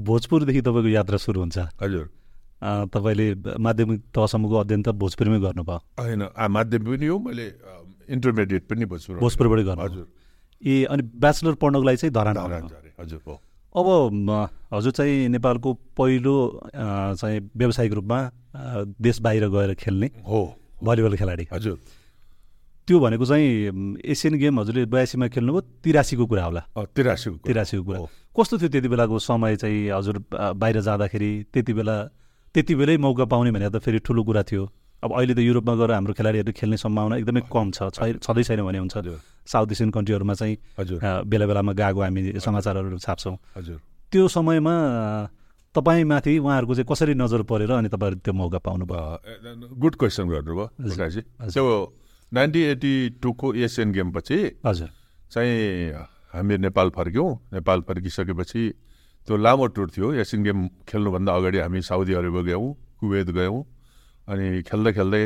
भोजपुरदेखि तपाईँको यात्रा सुरु हुन्छ। हजुर। तपाईँले माध्यमिक तहसम्मको अध्ययन त भोजपुरमै गर्नुभयो। होइन माध्यमिक पनि हो मैले इन्टरमिडिएट पनि भोजपुर भोजपुरबाटै गर्नु हजुर। ए अनि ब्याचलर पढ्नको लागि चाहिँ धरान हजुर हो। अब हजुर चाहिँ नेपालको पहिलो चाहिँ व्यावसायिक रूपमा देश बाहिर गएर खेल्ने हो। भलिबल खेलाडी। हजुर। त्यो भनेको चाहिँ एसियन गेम हजुरले बयासीमा खेल्नुभयो तिरासीको कुरा होला। तिरासीको। तिरासीको कुरा। हो। कस्तो थियो त्यति बेलाको समय चाहिँ हजुर बाहिर जाँदाखेरि त्यति बेला त्यति बेलै मौका पाउने भने त फेरि ठुलो कुरा थियो। अब अहिले त युरोपमा गएर हाम्रो खेलाडीहरू खेल्ने सम्भावना एकदमै कम छ। छँदै छैन भने हुन्छ। साउथ एसियन कन्ट्रीहरूमा चाहिँ हजुर। बेला बेलामा गएको हामी समाचारहरू छाप्छौँ। हजुर। त्यो समयमा तपाईँमाथि उहाँहरूको चाहिँ कसरी नजर परेर अनि तपाईँहरू त्यो मौका पाउनुभयो? गुड क्वेसन गर्नुभयो नाइन्टिन एट्टी टूको एसियन गेमपछि हजुर। चाहिँ हामी नेपाल फर्क्यौँ। नेपाल फर्किसकेपछि त्यो लामो टुर थियो। एसियन गेम खेल्नुभन्दा अगाडि हामी साउदी अरेबिया गयौँ कुवेत गयौँ अनि खेल्दै खेल्दै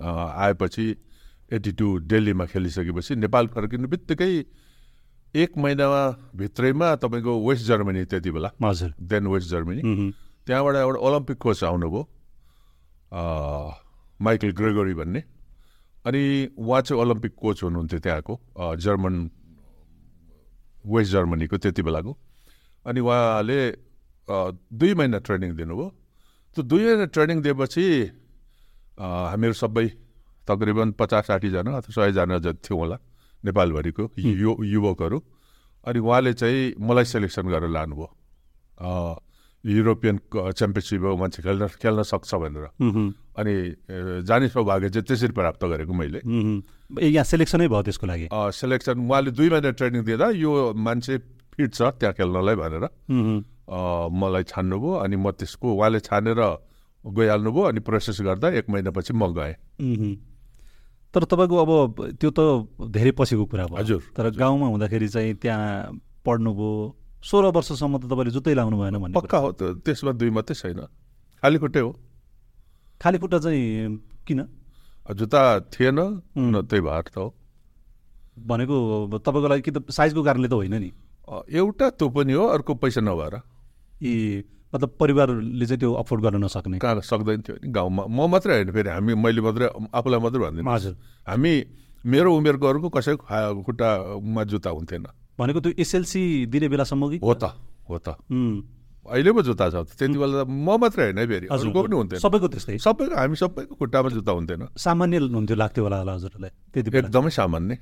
आएपछि एट्टी टू दिल्लीमा खेलिसकेपछि नेपाल फर्किनु बित्तिकै एक महिनामा भित्रैमा तपाईँको वेस्ट जर्मनी त्यति बेला। हजुर। Then West Germany. त्यहाँबाट एउटा ओलम्पिक कोच आउनुभयो माइकल ग्रेगोरी भन्ने। अनि उहाँ चाहिँ ओलम्पिक कोच हुनुहुन्थ्यो त्यहाँको जर्मन वेस्ट जर्मनीको त्यति बेलाको। अनि उहाँले दुई महिना ट्रेनिङ दिनुभयो। त्यो दुई महिना ट्रेनिङ दिएपछि हामीहरू सबै तकरिबन पचास साठीजना अथवा सयजना जति थियौँ होला नेपालभरिको यु युवकहरू। अनि उहाँले चाहिँ मलाई सेलेक्सन गरेर लानुभयो। युरोपियन क- च्याम्पियनसिप हो मान्छे खेल्न खेल्न सक्छ भनेर। अनि जाने सौभाग्य चाहिँ त्यसरी प्राप्त गरेको मैले। यहाँ सेलेक्सनै भयो त्यसको लागि? सेलेक्सन उहाँले दुई महिना ट्रेनिङ दिँदा यो मान्छे फिट छ त्यहाँ खेल्नलाई भनेर। मलाई छान्नुभयो अनि म त्यसको उहाँले छानेर गइहाल्नुभयो अनि प्रोसेस गर्दा एक महिनापछि म गएँ। तर तपाईँको अब त्यो त धेरै पछिको कुरा भयो। हजुर, तर गाउँमा हुँदाखेरि चाहिँ त्यहाँ पढ्नुभयो सोह्र वर्षसम्म त तपाईँले जुत्तै लाउनु भएन कुरा। पक्का हो त्यो त्यसमा दुई मात्रै छैन। खाली खुट्टै हो। खाली खुट्टा चाहिँ किन? जुत्ता थिएन त्यही भएर त हो। भनेको तपाईँको लागि कि त साइजको कारणले त होइन नि। एउटा त्यो पनि हो अर्को पैसा नभएर। ए मतलब परिवारले चाहिँ त्यो अफोर्ड गर्न नसक्ने। कहाँ सक्दैन थियो नि गाउँमा। म मात्रै होइन फेरि हामी मैले मात्रै आफूलाई मात्रै भन्दिनँ। हजुर। हामी मेरो उमेरकोहरूको कसैको खा- खुट्टामा जुत्ता हुन्थेन। भनेको त्यो एसएलसी दिने बेलासम्म कि? हो त हो त। अहिले पो जुत्ता छ। त्यति बेला त म मात्रै होइन फेरि। हजुर अरूको पनि हुन्थेन। सबैको त्यस्तै। सबैको हामी सबैको खुट्टामा जुत्ता हुन्थेन। सामान्य हुन्थ्यो लाग्थ्यो होला होला हजुरलाई त्यति एकदमै सामान्य।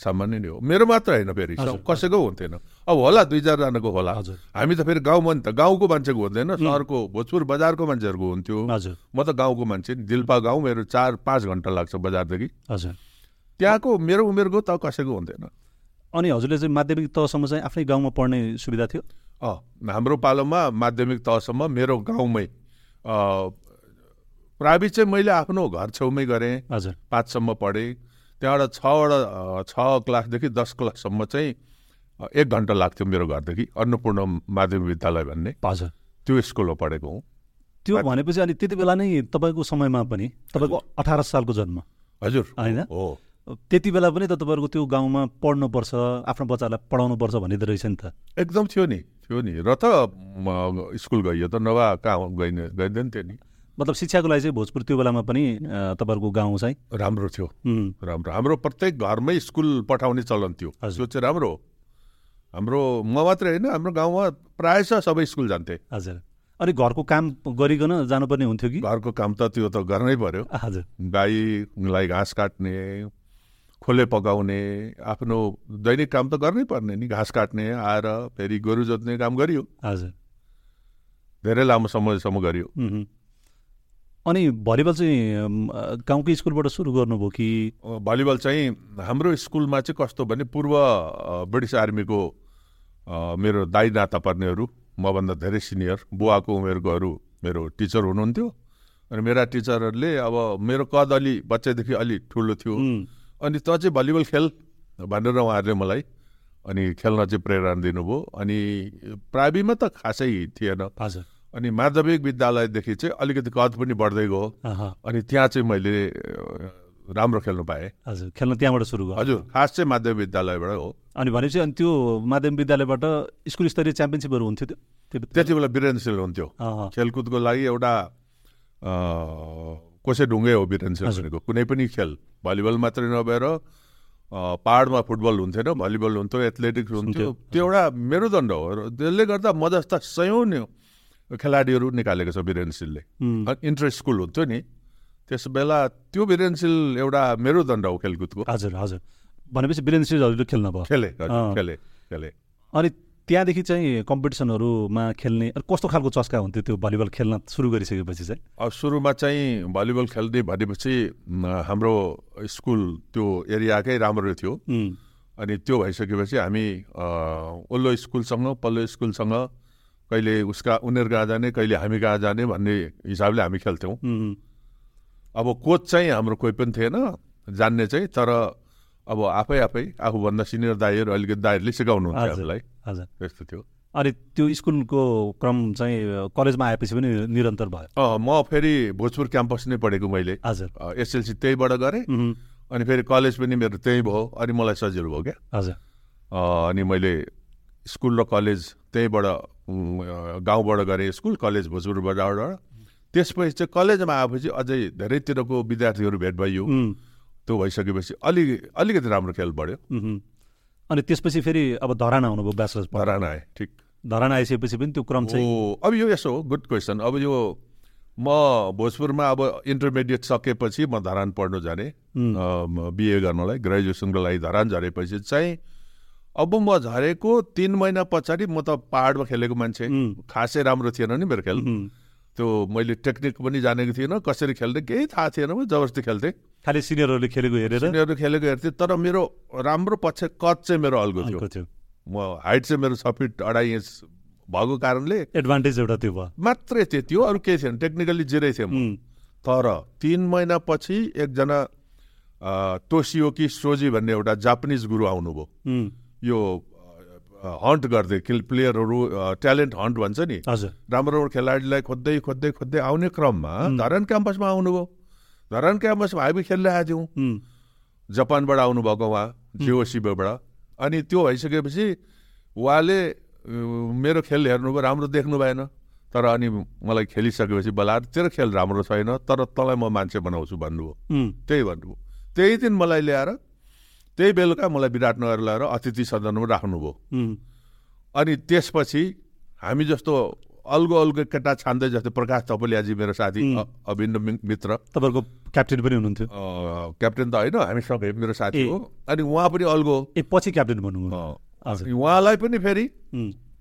सामान्य नै हो। मेरो मात्र होइन फेरि। कसैको हुन्थेन। अब होला दुई चारजनाको होला। हजुर। हामी त फेरि गाउँमा नि त गाउँको मान्छेको हुँदैन। सहरको भोजपुर बजारको मान्छेहरूको हुन्थ्यो। म त गाउँको मान्छे नि। दिल्पा गाउँ मेरो चार पाँच घन्टा लाग्छ बजारदेखि। हजुर। त्यहाँको मेरो उमेरको त कसैको हुन्थेन अनि हजुरले चाहिँ माध्यमिक तहसम्म चाहिँ आफ्नै गाउँमा पढ्ने सुविधा थियो? हाम्रो पालोमा माध्यमिक तहसम्म मेरो गाउँमै प्राइभेट चाहिँ मैले आफ्नो घर छेउमै गरेँ। हजुर। पाँचसम्म पढेँ। त्यहाँबाट छवटा छ क्लासदेखि दस क्लाससम्म चाहिँ एक घन्टा लाग्थ्यो मेरो घरदेखि अन्नपूर्ण माध्यमिक विद्यालय भन्ने। हजुर। त्यो स्कुलमा पढेको हुँ। त्यो भनेपछि अनि त्यति बेला नै तपाईँको समयमा पनि तपाईँको अठार सालको जन्म। हजुर। होइन? हो। त्यति बेला पनि त तपाईँहरूको त्यो गाउँमा पढ्नुपर्छ आफ्नो बच्चालाई पढाउनुपर्छ भन्ने त रहेछ नि त। एकदम थियो नि। थियो नि र त स्कुल गइयो त नभए कहाँ गइने गइँदैन थियो नि। मतलब शिक्षाको लागि चाहिँ भोजपुर त्यो बेलामा पनि तपाईँहरूको गाउँ चाहिँ? राम्रो थियो। राम्रो हाम्रो प्रत्येक घरमै स्कुल पठाउने चलन थियो। त्यो चाहिँ राम्रो हो। हाम्रो म मात्रै होइन हाम्रो गाउँमा प्रायः सबै स्कुल जान्थे। हजुर। अनि घरको काम गरिकन जानुपर्ने हुन्थ्यो कि? घरको काम त त्यो त गर्नै पर्यो। हजुर। गाईलाई घाँस काट्ने खोले पकाउने आफ्नो दैनिक काम त गर्नै पर्ने नि घाँस काट्ने आएर फेरि गोरु जोत्ने काम गरियो। हजुर। धेरै लामो समयसम्म गरियो. अनि भलिबल चाहिँ गाउँकै स्कुलबाट सुरु गर्नुभयो कि? भलिबल चाहिँ हाम्रो स्कुलमा चाहिँ कस्तो भने पूर्व ब्रिटिस आर्मीको मेरो दाई नाता पर्नेहरू मभन्दा धेरै सिनियर बुवाको उमेरकोहरू मेरो टिचर हुनुहुन्थ्यो। अनि मेरा टिचरहरूले अब मेरो कद अलि बच्चादेखि अलि ठुलो थियो। अनि त चाहिँ भलिबल खेल भनेर उहाँहरूले मलाई अनि खेल्न चाहिँ प्रेरणा दिनुभयो। अनि प्राइभेटमा त खासै थिएन। हजुर। अनि माध्यमिक विद्यालयदेखि चाहिँ अलिकति कद पनि बढ्दै गयो। अनि त्यहाँ चाहिँ मैले राम्रो खेल्नु पाएँ। हजुर खेल्न त्यहाँबाट सुरु भयो हजुर खास चाहिँ माध्यमिक विद्यालयबाट हो। अनि भनेपछि अनि त्यो माध्यमिक विद्यालयबाट स्कुल स्तरीय च्याम्पियनसिपहरू हुन्थ्यो त्यो? त्यो त्यति बेला वीरेन्द्रशील हुन्थ्यो। खेलकुदको लागि एउटा कोसे ढुङ्गै हो हजुर। भनेको कुनै पनि खेल भलिबल मात्रै नभएर पाहाडमा फुटबल हुन्थेन भलिबल हुन्थ्यो एथलेटिक्स हुन्थ्यो। त्यो एउटा मेरुदण्ड हो। र त्यसले गर्दा म जस्ता सयौँ नि खेलाडीहरू निकालेको छ उम्, इन्टर स्कुल हुन्थ्यो नि त्यस बेला त्यो वीरेन्द्रशील एउटा मेरुदण्ड हो खेलकुदको। हजुर हजुर। भनेपछि वीरेन्द्र सिंहहरूले खेल्न भयो। खेले। खेले खेले। अनि त्यहाँदेखि चाहिँ कम्पिटिसनहरूमा खेल्ने कस्तो खालको चस्का हुन्थ्यो त्यो भलिबल खेल्न सुरु गरिसकेपछि चाहिँ? अब सुरुमा चाहिँ भलिबल खेल्ने भनेपछि हाम्रो स्कुल त्यो एरियाकै राम्रो थियो। अनि त्यो भइसकेपछि हामी ओल्लो स्कुलसँग पल्लो स्कुलसँग कहिले उसका उनीहरू कहाँ जाने कहिले हामी कहाँ जाने भन्ने हिसाबले हामी खेल्थ्यौँ। अब कोच चाहिँ हाम्रो कोही पनि थिएन जान्ने चाहिँ तर अब आफै आफै आफूभन्दा सिनियर दाईहरू अलिकति दाईहरूले सिकाउनुहुन्छ हजुर। हामीलाई। हजुर। त्यस्तो थियो। अनि त्यो स्कुलको क्रम चाहिँ कलेजमा आएपछि पनि निरन्तर भयो। म फेरि भोजपुर क्याम्पस नै पढेको मैले। हजुर। एसएलसी त्यहीबाट गरेँ। अनि फेरि कलेज पनि मेरो त्यहीँ भयो। अनि मलाई सजिलो भयो क्या। हजुर। अनि मैले स्कुल र कलेज त्यहीँबाट गाउँबाट गरेँ स्कुल कलेज भोजपुरबाट त्यसपछि चाहिँ कलेजमा आएपछि अझै धेरैतिरको विद्यार्थीहरू भेट भइयो। त्यो भइसकेपछि अलि अलिकति राम्रो खेल बढ्यो। अनि त्यसपछि फेरि अब धरान आउनुभयो ब्याचलर्स धरान आएँ ठिक। धरान आइसकेपछि पनि त्यो क्रम चाहिँ अब यो यसो हो गुड क्वेसन। अब यो म भोजपुरमा अब इन्टरमिडिएट सकेपछि म धरान पढ्नु जाने। बिए गर्नलाई ग्रेजुएसनको लागि धरान झरेपछि चाहिँ अब म झरेको तिन महिना पछाडि म त पाहाडमा खेलेको मान्छे। खासै राम्रो थिएन नि मेरो खेल। त्यो मैले टेक्निक पनि जानेको थिइनँ कसरी खेल्ने केही थाहा थिएन म जबरजस्ती खेल्थेँ। खालि सिनियरहरूले खेलेको हेरेर? तिनीहरू खेलेको हेर्थेँ तर मेरो राम्रो पक्ष कद चाहिँ मेरो अल्गो थियो। म हाइट चाहिँ मेरो छ फिट अढाई इन्च भएको कारणले एडभान्टेज एउटा त्यो भयो। मात्रै थियो त्यो अरू केही थिएन टेक्निकली जिरै थिएँ म। तर तिन महिनापछि एकजना तोसियोकी सोजी भन्ने एउटा जापानिज गुरु आउनुभयो। यो हन्ट गर्दै किल प्लेयरहरू ट्यालेन्ट हन्ट भन्छ नि। हजुर। राम्रो राम्रो खेलाडीलाई खोज्दै खोज्दै खोज्दै आउने क्रममा धरान क्याम्पसमा आउनुभयो। धरान क्याम्पसमा हामी खेलिरहेको थियौँ उम्, जापानबाट आउनुभएको उहाँ जिओसिबीबाट अनि त्यो भइसकेपछि उहाँले मेरो खेल हेर्नुभयो राम्रो देख्नु भएन। तर अनि मलाई खेलिसकेपछि बलाएर तेरो खेल राम्रो छैन तर तँलाई म मान्छे बनाउँछु भन्नुभयो। त्यही भन्नुभयो। त्यही दिन मलाई ल्याएर त्यही बेलुका मलाई विराटनगर ल्याएर अतिथि सदनमा राख्नुभयो। अनि त्यसपछि हामी जस्तो अल्गो अल्गो केटा छान्दै जस्तो प्रकाश थपलियाजी मेरो साथी अभिन्न मित्र। तपाईँहरूको क्याप्टेन पनि हुनुहुन्थ्यो। क्याप्टेन त होइन हामीसँगै मेरो साथी। हो। अनि उहाँ पनि अल्गो। ए पछि क्याप्टेन भन्नुभयो उहाँलाई पनि फेरि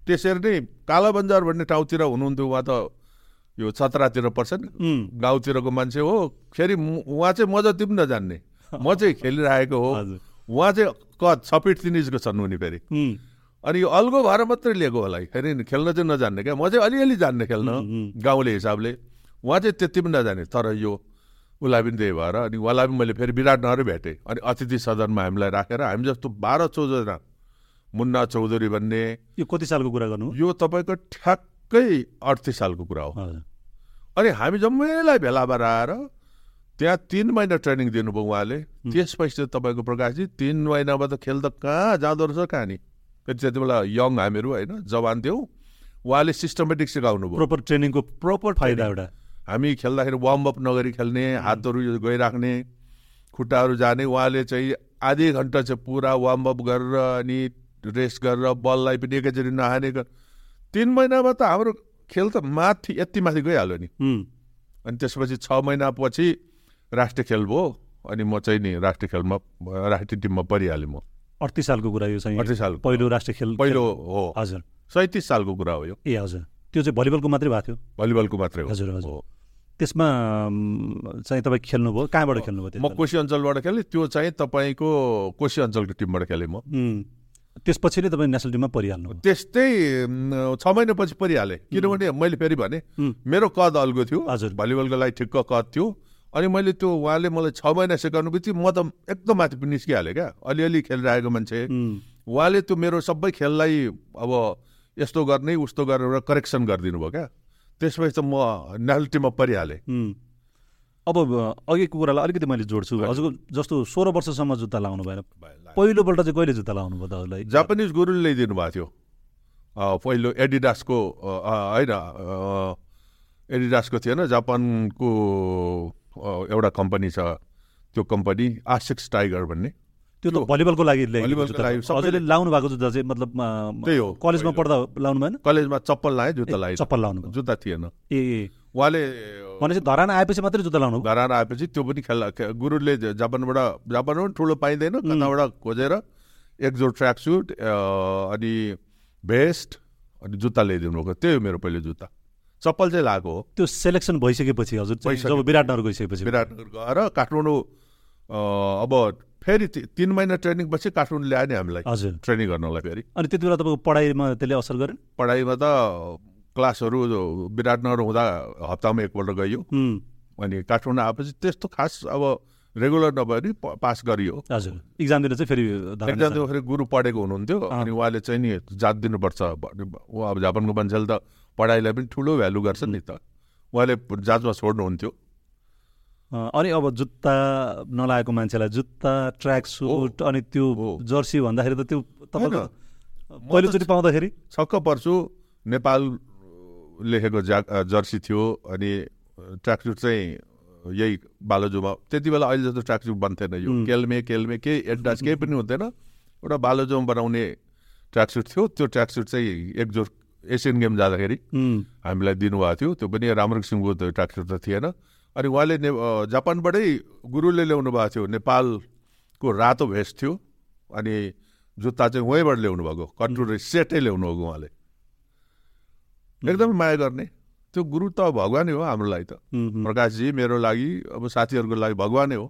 त्यसरी नै काला बन्जार भन्ने ठाउँतिर हुनुहुन्थ्यो। उहाँ त यो छतरातिर पर्छ नि गाउँतिरको मान्छे हो। फेरि उहाँ चाहिँ म जति पनि नजान्ने म चाहिँ खेलिरहेको हो। हजुर। उहाँ चाहिँ कद छ फिट तिन इन्चको छन् उनी फेरि। अनि यो अल्गो भएर मात्रै लिएको होला फेरि नि खेल्न चाहिँ नजान्ने क्या। म चाहिँ अलिअलि जान्ने खेल्न गाउँले हिसाबले। उहाँ चाहिँ त्यति पनि नजाने। तर यो उसलाई पनि त्यही भएर अनि उहाँलाई पनि मैले फेरि विराटनगरै भेटेँ। अनि अतिथि सदनमा हामीलाई राखेर हामी जस्तो बाह्र चौधजना। मुन्ना चौधरी भन्ने। यो कति सालको कुरा गर्नु यो तपाईँको ठ्याक्कै अडतिस सालको कुरा हो। अनि हामी जम्मैलाई भेला भएर आएर त्यहाँ तिन महिना ट्रेनिङ दिनुभयो उहाँले। त्यसपछि चाहिँ तपाईँको प्रकाशजी तिन महिनामा त खेल त कहाँ जाँदो रहेछ कहानी? फेरि त्यति बेला यङ हामीहरू होइन जवान थियौँ उहाँले सिस्टमेटिक सिकाउनु भयो प्रोपर ट्रेनिङको प्रोपर फाइदा एउटा। हामी खेल्दाखेरि वार्मअप नगरी खेल्ने हातहरू गइराख्ने खुट्टाहरू जाने उहाँले चाहिँ आधी घन्टा चाहिँ पुरा वार्मअप गरेर अनि रेस्ट गरेर बललाई पनि एकैचोटि नहाने गर- तिन महिनामा त हाम्रो खेल त माथि यति माथि गइहाल्यो नि। अनि त्यसपछि छ महिनापछि राष्ट्रिय खेल भयो अनि म चाहिँ नि राष्ट्रिय खेलमा राष्ट्रिय टिममा परिहालेँ म। अडतिस सालको कुरा यो चाहिँ अडतिस सालको। पहिलो राष्ट्रिय खेल पहिलो हो। हजुर। सैतिस सालको कुरा हो यो। ए हजुर। त्यो चाहिँ भलिबलको मात्रै भएको थियो? भलिबलको मात्रै हो। हजुर, हजुर। त्यसमा चाहिँ तपाईँ खेल्नुभयो? कहाँबाट खेल्नुभयो म? कोशी अञ्चलबाट खेलेँ। त्यो चाहिँ तपाईँको कोशी अञ्चलको टिमबाट खेलेँ म। त्यसपछि नै तपाईँ नेसनल टिममा परिहाल्नु त्यस्तै छ महिनापछि परिहालेँ। किनभने मैले फेरि भने. मेरो कद अल्गो थियो। हजुर। भलिबलको लागि ठिक्क कद थियो। अनि मैले त्यो उहाँले मलाई छ महिना सिकाउनु बित्तिकै म त एकदम माथि पनि निस्किहालेँ क्या। अलिअलि खेलिरहेको मान्छे। उहाँले त्यो मेरो सबै खेललाई अब यस्तो गर्ने उस्तो गरेर करेक्सन गरिदिनु भयो क्या। त्यसपछि त म नेसनल टिममा परिहालेँ अब अघिको कुरालाई अलिकति मैले जोड्छु। हजुर। जस्तो सोह्र वर्षसम्म जुत्ता लाउनु भएन। पहिलोपल्ट चाहिँ कहिले जुत्ता लाउनु भयो त हजुरलाई? जापानिज गुरुले ल्याइदिनु भएको थियो। पहिलो एडिडासको होइन एडिडासको थिएन जापानको एउटा कम्पनी छ त्यो कम्पनी आसिक्स टाइगर भन्ने। त्यो त भलिबलको लागि सबैले- लाउनु भएको जुत्ता चाहिँ मतलब त्यही हो। कलेजमा। पढ्दा लाउनु भएन? कलेजमा चप्पल लाएँ जुत्ता ए, लाएँ। चप्पल लाउनु जुत्ता थिएन। ए ए। उहाँले भनेपछि धरान आएपछि मात्रै जुत्ता लाउनु? घराएर आएपछि त्यो पनि खेल्ला। खे- गुरुले जापानबाट जापानमा पनि ठुलो पाइँदैन कताबाट खोजेर एक जोड ट्र्याक सुट अनि भेस्ट अनि जुत्ता ल्याइदिनु भएको त्यही हो मेरो पहिलो जुत्ता। चप्पल चाहिँ लगाएको हो। त्यो सेलेक्सन भइसकेपछि हजुर। जब विराटनगर गइसकेपछि। विराटनगर गएर काठमाडौँ अब फेरि तिन महिना ट्रेनिङ पछि काठमाडौँ ल्यायो नि हामीलाई हजुर। ट्रेनिङ गर्नलाई फेरि। अनि त्यति बेला तपाईँको पढाइमा त्यसले असर गरेन पढाइमा त क्लासहरू विराटनगर हुँदा हप्तामा एकपल्ट गइयो। उम्, अनि काठमाडौँ आएपछि त्यस्तो खास अब रेगुलर नभए पास गरियो। हजुर। इक्जाम दिन चाहिँ फेरि एकजना त्यो फेरि गुरु पढेको हुनुहुन्थ्यो। अनि उहाँले चाहिँ नि जात दिनुपर्छ। ऊ अब जापानको मान्छेले त। पढाइलाई पनि ठुलो भ्यालु गर्छ नि त। उहाँले जाँचमा छोड्नुहुन्थ्यो। अनि अब जुत्ता नलाएको मान्छेलाई जुत्ता ट्र्याक सुट अनि त्यो। जर्सी भन्दाखेरि त त्यो तपाईँको। पहिलोचोटि पाउँदाखेरि? छक्क पर्छु। नेपाल लेखेको जा जर्सी थियो अनि ट्र्याकसुट चाहिँ यही बालोजोमा। त्यति बेला अहिले जस्तो ट्र्याकसुट बन्थेन यो. केल्मे केल्मे केही एडडास केही पनि हुन्थेन एउटा बालोजोमा बनाउने ट्र्याकसुट थियो। त्यो ट्र्याकसुट चाहिँ एकजोड एसियन गेम जाँदाखेरि हामीलाई दिनुभएको थियो। त्यो पनि राम्रो किसिमको त्यो ट्र्याक्टर त थिएन। अनि उहाँले ने जापानबाटै गुरुले ल्याउनु भएको थियो। नेपालको रातो भेस्ट थियो। अनि जुत्ता चाहिँ वहीँबाट ल्याउनु भएको। कन्ट्रोल सेटै ल्याउनु भएको उहाँले। एकदमै माया गर्ने। त्यो गुरु त भगवानै हो हाम्रो लागि त। प्रकाशजी मेरो लागि अब साथीहरूको लागि भगवानै हो।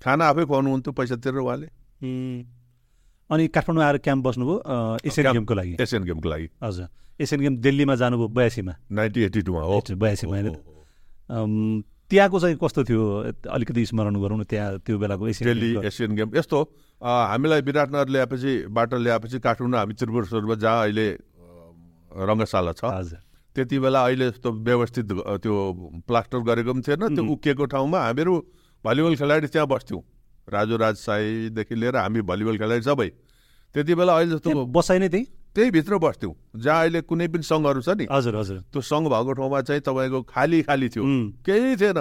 खाना आफै खुवाउनुहुन्थ्यो पैसा तिरेर उहाँले। अनि काठमाडौँ आएर क्याम्प बस्नुभयो एसियन गेमको लागि। एसियन गेमको लागि। हजुर। एसियन गेम दिल्लीमा जानुभयो बयासीमा। नाइन्टिन एट्टी टूमा हो। बयासीमा त्यहाँको चाहिँ कस्तो थियो? अलिकति स्मरण गरौँ न त्यहाँ त्यो बेलाको एसियन दिल्ली। एसियन गेम यस्तो। हामीलाई विराटनगर ल्याएपछि बाटो ल्याएपछि काठमाडौँ हामी त्रिपुरेश्वरमा जहाँ अहिले रङ्गशाला छ। हजुर। त्यति बेला अहिले जस्तो व्यवस्थित त्यो प्लास्टर गरेको पनि थिएन। त्यो उम्. उकिएको ठाउँमा हामीहरू भलिबल खेलाडी त्यहाँ बस्थ्यौँ। राजु राज साईदेखि लिएर हामी भलिबल खेलाडी सबै। त्यति बेला अहिले जस्तो बसाइ नै त्यही? त्यही भित्र बस्थ्यौँ। जहाँ अहिले कुनै पनि सङ्घहरू छ नि। हजुर हजुर। त्यो सङ्घ भएको ठाउँमा चाहिँ तपाईँको खाली खाली थियो। केही थिएन।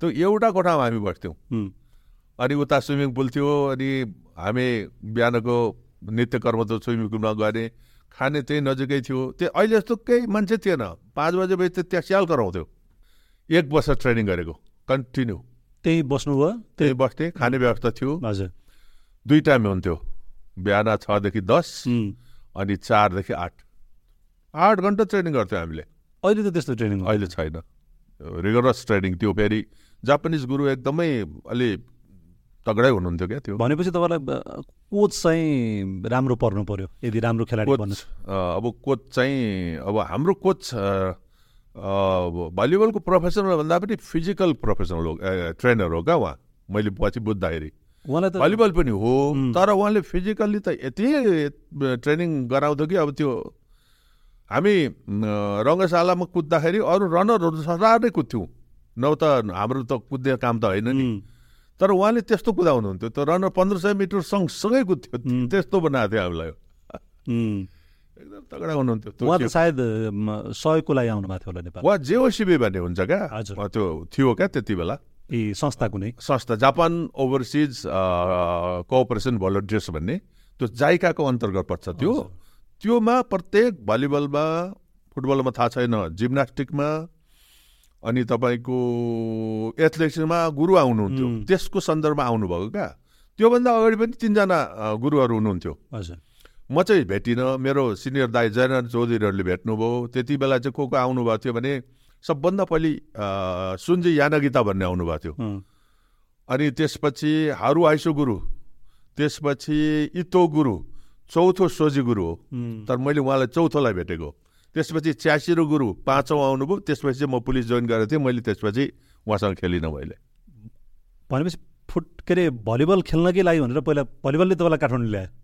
त्यो एउटा कोठामा हामी बस्थ्यौँ। अनि उता स्विमिङ पुल थियो अनि हामी बिहानको नित्य कर्म त स्विमिङ पुलमा गरे खाने त्यही नजिकै थियो। त्यो अहिले जस्तो केही मान्छे थिएन। पाँच बजे बजी त त्यहाँ स्याल कराउँथ्यो। एक वर्ष ट्रेनिङ गरेको। कन्टिन्यू। त्यही बस्नुभयो। त्यही त्यही बस्थेँ खाने व्यवस्था थियो। हजुर। दुई टाइम हुन्थ्यो। बिहान छदेखि दस. अनि चारदेखि आठ। आठ घन्टा ट्रेनिङ गर्थ्यौँ हामीले। अहिले त त्यस्तो ट्रेनिङ अहिले छैन। रिगरस ट्रेनिङ त्यो फेरि जापानिज गुरु एकदमै अलि तगडै हुनुहुन्थ्यो क्या त्यो। भनेपछि तपाईँलाई कोच चाहिँ राम्रो पर्नु पर्यो? यदि राम्रो खेलाडी कोच अब कोच चाहिँ अब हाम्रो कोच भलिबलको प्रोफेसनल भन्दा पनि फिजिकल प्रोफेसनल हो ट्रेनर हो क्या उहाँ? मैले पछि बुझ्दाखेरि। उहाँलाई त भलिबल पनि हो. तर उहाँले फिजिकल्ली त यति ट्रेनिङ गराउँथ्यो कि अब त्यो हामी रङ्गशालामा कुद्दाखेरि अरू रनरहरू सदा नै कुद्थ्यौँ। नभए त हाम्रो त कुद्ने काम त होइन नि। तर उहाँले त्यस्तो कुदाउनुहुन्थ्यो। त्यो रनर पन्ध्र सय मिटर सँगसँगै कुद्थ्यो. त्यस्तो बनाएको थियो हामीलाई। एकदम तगडा हुनुहुन्थ्यो उहाँ त सायद सहयोगको लागि आउनु भएको थियो होला नेपाल उहाँ जेओसिबी भन्ने हुन्छ क्या? हजुर। त्यो थियो क्या त्यति बेला? ए संस्था कुनै? संस्था जापान ओभरसिज कोअपरेसन भलन्टियर्स भन्ने त्यो जाइकाको अन्तर्गत पर्छ त्यो। त्योमा प्रत्येक भलिबलमा फुटबलमा थाहा छैन जिम्नास्टिकमा अनि तपाईँको एथलेटिक्समा गुरु आउनुहुन्थ्यो. त्यसको सन्दर्भमा आउनुभएको क्या। त्योभन्दा अगाडि पनि तिनजना गुरुहरू हुनुहुन्थ्यो। हजुर। म चाहिँ भेटिनँ। मेरो सिनियर दाई जयनारायण चौधरीहरूले भेट्नुभयो। त्यति बेला चाहिँ को को आउनुभएको थियो भने सबभन्दा पहिले सुन्जी यानगिता भन्ने आउनुभएको थियो। अनि त्यसपछि हारु आइसो गुरु त्यसपछि इतो गुरु चौथो सोजी गुरु हो। तर मैले उहाँलाई चौथोलाई भेटेको। त्यसपछि च्यासिरो गुरु पाँचौँ आउनुभयो। त्यसपछि चाहिँ म पुलिस जोइन गरेको थिएँ। मैले त्यसपछि उहाँसँग खेलिनँ मैले। भनेपछि फुट के अरे भलिबल खेल्नकै लागि भनेर पहिला भलिबलले तपाईँलाई काठमाडौँ ल्यायो।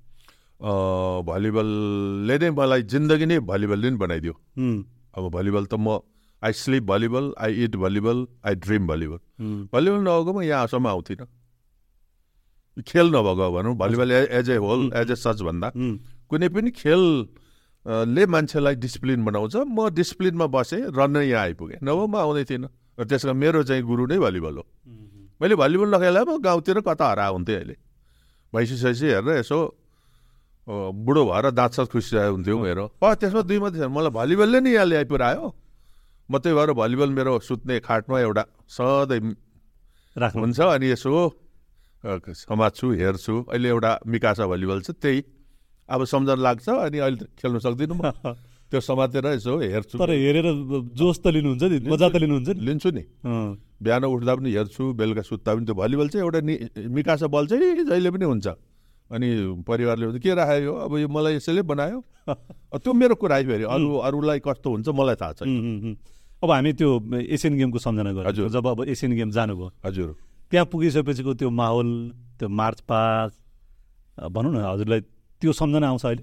भलिबलले नै मलाई जिन्दगी नै भलिबलले नै बनाइदियो। अब भलिबल त म I sleep volleyball I eat volleyball I dream volleyball. Volleyball नभएकोमा यहाँसम्म आउँथिनँ। खेल नभएको भनौँ volleyball as a whole as a such भन्दा। कुनै पनि खेल अ, ले मान्छेलाई डिसिप्लिन बनाउँछ म डिसिप्लिनमा बसेँ र नै यहाँ आइपुगेँ। नभए म आउँदै थिइनँ र त्यसमा मेरो चाहिँ गुरु नै भलिबल हो। मैले भलिबल नखेला म गाउँतिर कता हरा हुन्थेँ अहिले? भैँसी सैसी हेरेर यसो बुढो भएर दाँत सात खुसिरहेको हुन्थ्यो मेरो। अ त्यसमा दुई मात्रै छ मलाई भलिबलले नै यहाँ ल्याइपुऱ्यायो म त्यही भएर भलिबल मेरो सुत्ने खाटमा एउटा सधैँ राख्नु। हुन्छ अनि यसो समात्छु हेर्छु। अहिले एउटा मिकासा भलिबल छ त्यही। अब सम्झना लाग्छ अनि अहिले त खेल्न सक्दिनँ म। त्यो समातेर यसो हेर्छु। तर हेरेर जोस त लिनुहुन्छ नि मजा त लिनुहुन्छ नि। लिन्छु नि। बिहान उठ्दा पनि हेर्छु बेलुका सुत्दा पनि। त्यो भलिबल चाहिँ एउटा नि मिकासा बल चाहिँ जहिले पनि हुन्छ। अनि परिवारले भन्छ के राख्यो? अब यो मलाई यसैले बनायो? त्यो मेरो कुरा है फेरि अरू अरूलाई कस्तो हुन्छ मलाई थाहा उम्। अब हामी त्यो एसियन गेमको सम्झना हजुर। गर्छौँ जब अब एसियन गेम जानुभयो। हजुर। त्यहाँ पुगिसकेपछिको त्यो माहौल त्यो मार्च पास भनौँ न हजुरलाई त्यो सम्झना आउँछ अहिले?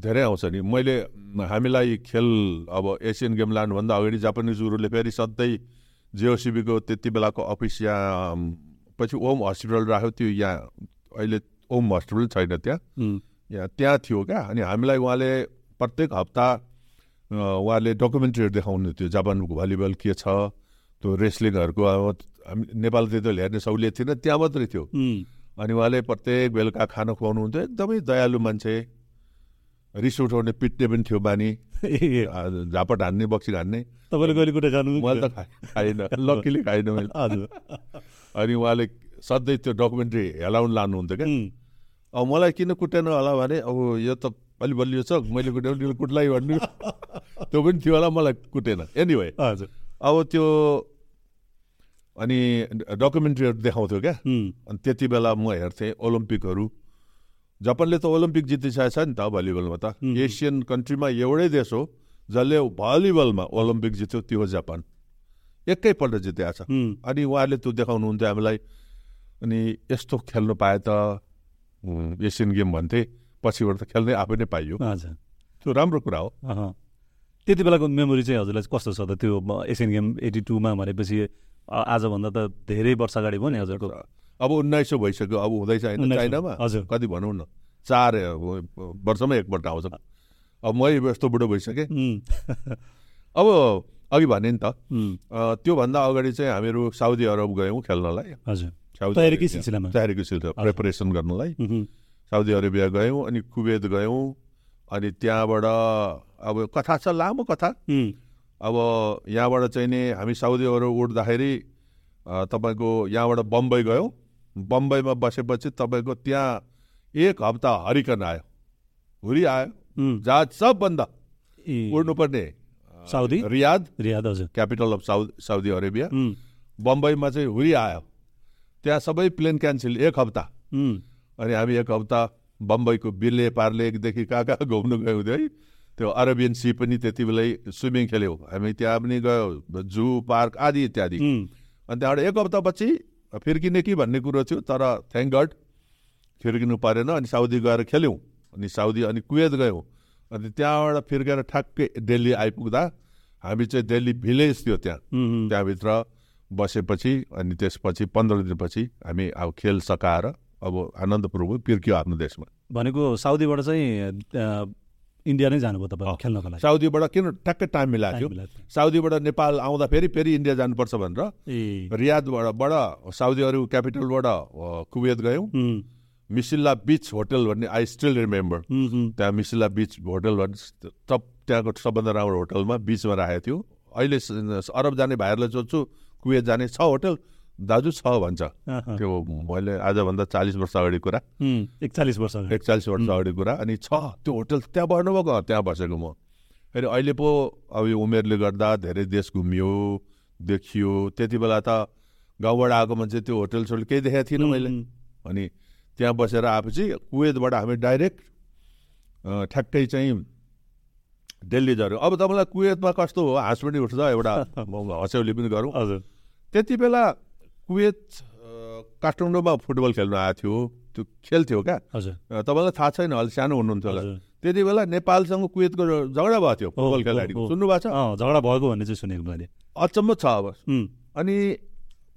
धेरै आउँछ नि। मैले हामीलाई खेल अब एसियन गेम लानुभन्दा अगाडि जापानिज गुरुले फेरि सधैँ जिओसिबीको त्यति बेलाको अफिस यहाँ पछि ओम हस्पिटल राख्यो। त्यो यहाँ अहिले ओम हस्पिटल छैन त्यहाँ यहाँ त्यहाँ थियो क्या अनि हामीलाई उहाँले प्रत्येक हप्ता उहाँले डकुमेन्ट्रीहरू देखाउनु थियो जापानको भलिबल के छ त्यो रेस्लिङहरूको अब हामी नेपाल त्यति बेला हेर्ने सहुलियत थिएन त्यहाँ मात्रै थियो अनि उहाँले प्रत्येक बेलुका खाना खुवाउनुहुन्थ्यो एकदमै दयालु मान्छे रिस उठाउने पिट्ने पनि थियो बानी झापट हान्ने बक्सी हान्ने तपाईँले खानु मैले त खाएँ खाइनँ लक्कीले खाइनँ मैले हजुर अनि उहाँले सधैँ त्यो डकुमेन्ट्री हेलाउनु लानुहुन्थ्यो क्या। अब मलाई किन कुटेन होला भने अब यो त अलि बलियो छ मैले कुट्यो कुट्लाई भन्नु। त्यो पनि थियो होला मलाई कुटेन। एनिवे हजुर। अब त्यो अनि डकुमेन्ट्रीहरू देखाउँथ्यो क्या। अनि त्यति बेला म हेर्थेँ ओलम्पिकहरू। जापानले त ओलम्पिक जितिसकेको छ नि त भलिबलमा त. एसियन कन्ट्रीमा एउटै देश हो जसले भलिबलमा ओलम्पिक जित्यो त्यो जापान। एकैपल्ट जितेको छ। अनि उहाँले त्यो देखाउनुहुन्थ्यो हामीलाई। अनि यस्तो खेल्नु पाए त एसियन गेम भन्थे पछिबाट त खेल्नै आफै नै पाइयो। हजुर। त्यो राम्रो कुरा हो। त्यति बेलाको मेमोरी चाहिँ हजुरलाई कस्तो छ त? त्यो एसियन गेम एटी टूमा भनेपछि आजभन्दा त धेरै वर्ष अगाडि भयो नि हजुरको। अब उन्नाइस सौ भइसक्यो। अब हुँदैछ होइन 1900 चाइनामा? हजुर। कति भनौँ न चार वर्षमा एकपल्ट आउँछ। अब मै यस्तो बुढो भइसकेँ। अब अघि भने नि त त्योभन्दा अगाडि चाहिँ हामीहरू साउदी अरब गयौँ खेल्नलाई। हजुर। तयारीकै। सिलसिलामा? तयारीको सिलसिला प्रिपरेसन गर्नलाई साउदी अरेबिया गयौँ अनि कुवेत गयौँ अनि त्यहाँबाट अब कथा छ लामो कथा। अब यहाँबाट चाहिँ नि हामी साउदी अरब उठ्दाखेरि तपाईँको यहाँबाट बम्बई गयौँ। बम्बईमा बसेपछि तपाईँको त्यहाँ एक हप्ता हरिकन आयो। हुरी आयो। जहाज सबभन्दा उड्नुपर्ने साउदी? रियाद। रियाद हजुर। Capital of South Saudi Arabia. बम्बईमा चाहिँ हुरी आयो। त्यहाँ सबै प्लेन क्यान्सल एक हप्ता। अनि हामी एक हप्ता बम्बईको बिर्ले पार्लेदेखि कहाँ कहाँ घुम्नु गयौँ है। त्यो अरेबियन सी पनि त्यति बेलै स्विमिङ खेल्यौँ। हामी त्यहाँ पनि गयो जू पार्क आदि इत्यादि। अनि त्यहाँबाट एक हप्तापछि फिर्किने कि भन्ने कुरो थियो तर थ्याङ्क गड फिर्किनु परेन। अनि साउदी गएर खेल्यौँ। अनि साउदी अनि कुवेत गयौँ। अनि त्यहाँबाट फिर्केर ठ्याक्कै दिल्ली आइपुग्दा हामी चाहिँ दिल्ली भिलेज थियो त्यहाँ। त्यहाँभित्र बसेपछि अनि त्यसपछि पन्ध्र दिनपछि हामी अब खेल सकाएर अब आनन्दपूर्वक फिर्कियो आफ्नो देशमा। भनेको साउदीबाट चाहिँ इन्डिया नै जानुभयो तपाईँ। खेल्नको लागि। साउदीबाट किन ठ्याक्कै टाइम मिलाएको थियो। साउदीबाट नेपाल आउँदा फेरि फेरि इन्डिया जानुपर्छ भनेर रियादबाट बाट साउदी अरब क्यापिटलबाट कुवेत गयौँ। मिसिल्ला बिच होटल भन्ने आई स्टिल रिमेम्बर त्यहाँ मिसिल्ला बिच होटल भन्ने सब त्यहाँको सबभन्दा राम्रो होटलमा बिचमा राखेको थियो। अहिले अरब जाने भाइहरूलाई सोध्छु कुवेत जाने छ होटल दाजु छ भन्छ। त्यो मैले आजभन्दा चालिस वर्ष अगाडि कुरा। एकचालिस वर्ष। एकचालिस वर्ष अगाडि कुरा। अनि छ त्यो होटल त्यहाँ बस्नुभएको त्यहाँ बसेको म। फेरि अहिले पो अब यो उमेरले गर्दा धेरै देश घुमियो देखियो। त्यति बेला त गाउँबाट आएको मान्छे त्यो होटल सोटल केही देखाएको थिइनँ मैले। अनि त्यहाँ बसेर आएपछि कुवेतबाट हामी डाइरेक्ट ठ्याक्कै चाहिँ दिल्ली झऱ्यौँ। अब तपाईँलाई कुवेतमा कस्तो हो? हाँस पनि उठ्छ एउटा हँस्यौली पनि गरौँ। हजुर। त्यति बेला कुवेत काठमाडौँमा फुटबल खेल्न आएको थियो। त्यो खेल्थ्यो क्या? तपाईँलाई थाहा छैन अलि सानो हुनुहुन्थ्यो होला। त्यति बेला नेपालसँग कुवेतको झगडा भएको थियो फुटबल खेलाडीको। हो। सुन्नुभएको छ? झगडा भएको भन्ने चाहिँ सुनेको मैले। अचम्म छ अब। अनि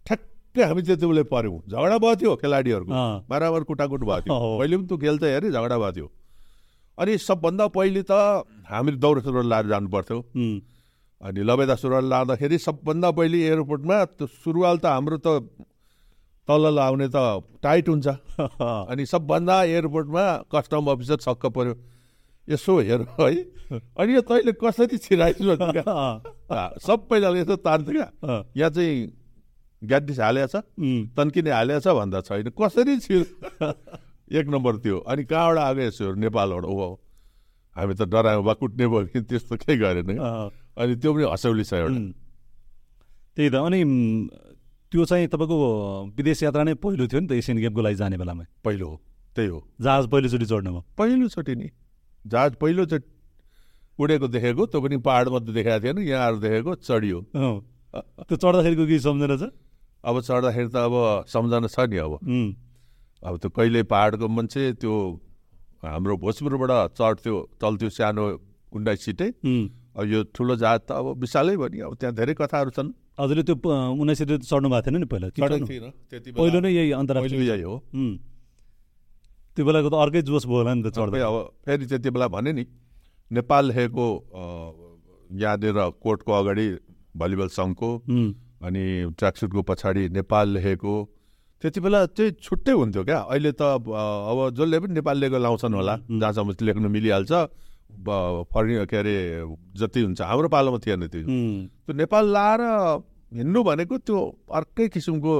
ठ्याक्कै हामी त्यति बेला पऱ्यौँ। झगडा भएको थियो खेलाडीहरूको। बराबर कुटाकुट भएको थियो। पहिले पनि त्यो खेल त हेरी झगडा भएको थियो। अनि सबभन्दा पहिले त हामीले दौड सुरुवाल लाएर जानु पर्थ्यो अनि लबेदा सुरुवाल लाँदाखेरि सबभन्दा पहिले एयरपोर्टमा त्यो सुरुवाल त हाम्रो त तल लाउने त टाइट हुन्छ। अनि सबभन्दा एयरपोर्टमा कस्टम अफिसर छक्क पर्यो। यसो हेर है। अनि यो तैँले कसरी छिराइसु अँ, सबैजनाले यसो तान्थ्यो क्या। यहाँ चाहिँ ग्याटिस हालेको छ तन्किने हालेको छ भन्दा छैन। कसरी छिर? एक नम्बर त्यो। अनि कहाँबाट आएको यसो नेपालबाट। ओ हामी त डरायो बा कुट्ने भयो कि त्यस्तो केही गरेन। अनि त्यो पनि हँसौली छ एउटा। त्यही त। अनि त्यो चाहिँ तपाईँको विदेश यात्रा नै पहिलो थियो नि त एसियन गेमको लागि जाने बेलामा। पहिलो हो। त्यही हो। जहाज पहिलोचोटि चढ्नुमा पहिलोचोटि नि। जहाज पहिलोचोटि उडेको देखेको त्यो पनि पाहाडमा त देखाएको थिएन यहाँहरू देखेको चढियो। अँ, त्यो चढ्दाखेरिको केही सम्झना छ अब चढ्दाखेरि त अब सम्झना छ नि अब। अब त्यो कहिले पाहाडको मान्छे त्यो हाम्रो भोजपुरबाट चढ्थ्यो चल्थ्यो सानो उन्नाइस सिटै। अब यो ठुलो जहाज त अब विशालै भयो नि अब त्यहाँ धेरै कथाहरू छन्। हजुरले त्यो उन्नाइस सय चढ्नु भएको थिएन नि पहिला? पहिलो नै यही अन्तर्राष्ट्रिय यही हो। त्यो बेलाको त अर्कै जोस भयो होला नि त चढ्दा। अब फेरि त्यति बेला भने नि नेपाल अ, यहाँनिर कोर्टको अगाडि भलिबल सङ्घको अनि ट्र्याकसुटको पछाडि नेपाल लेखेको त्यति बेला चाहिँ छुट्टै हुन्थ्यो क्या। अहिले त अब अब जसले पनि नेपाल लेखेको लाउँछन् होला जहाँसम्म लेख्नु मिलिहाल्छ। ब- फरि के अरे जति हुन्छ हाम्रो पालोमा थिएन त्यो त्यो नेपाल लाएर हिँड्नु भनेको त्यो अर्कै किसिमको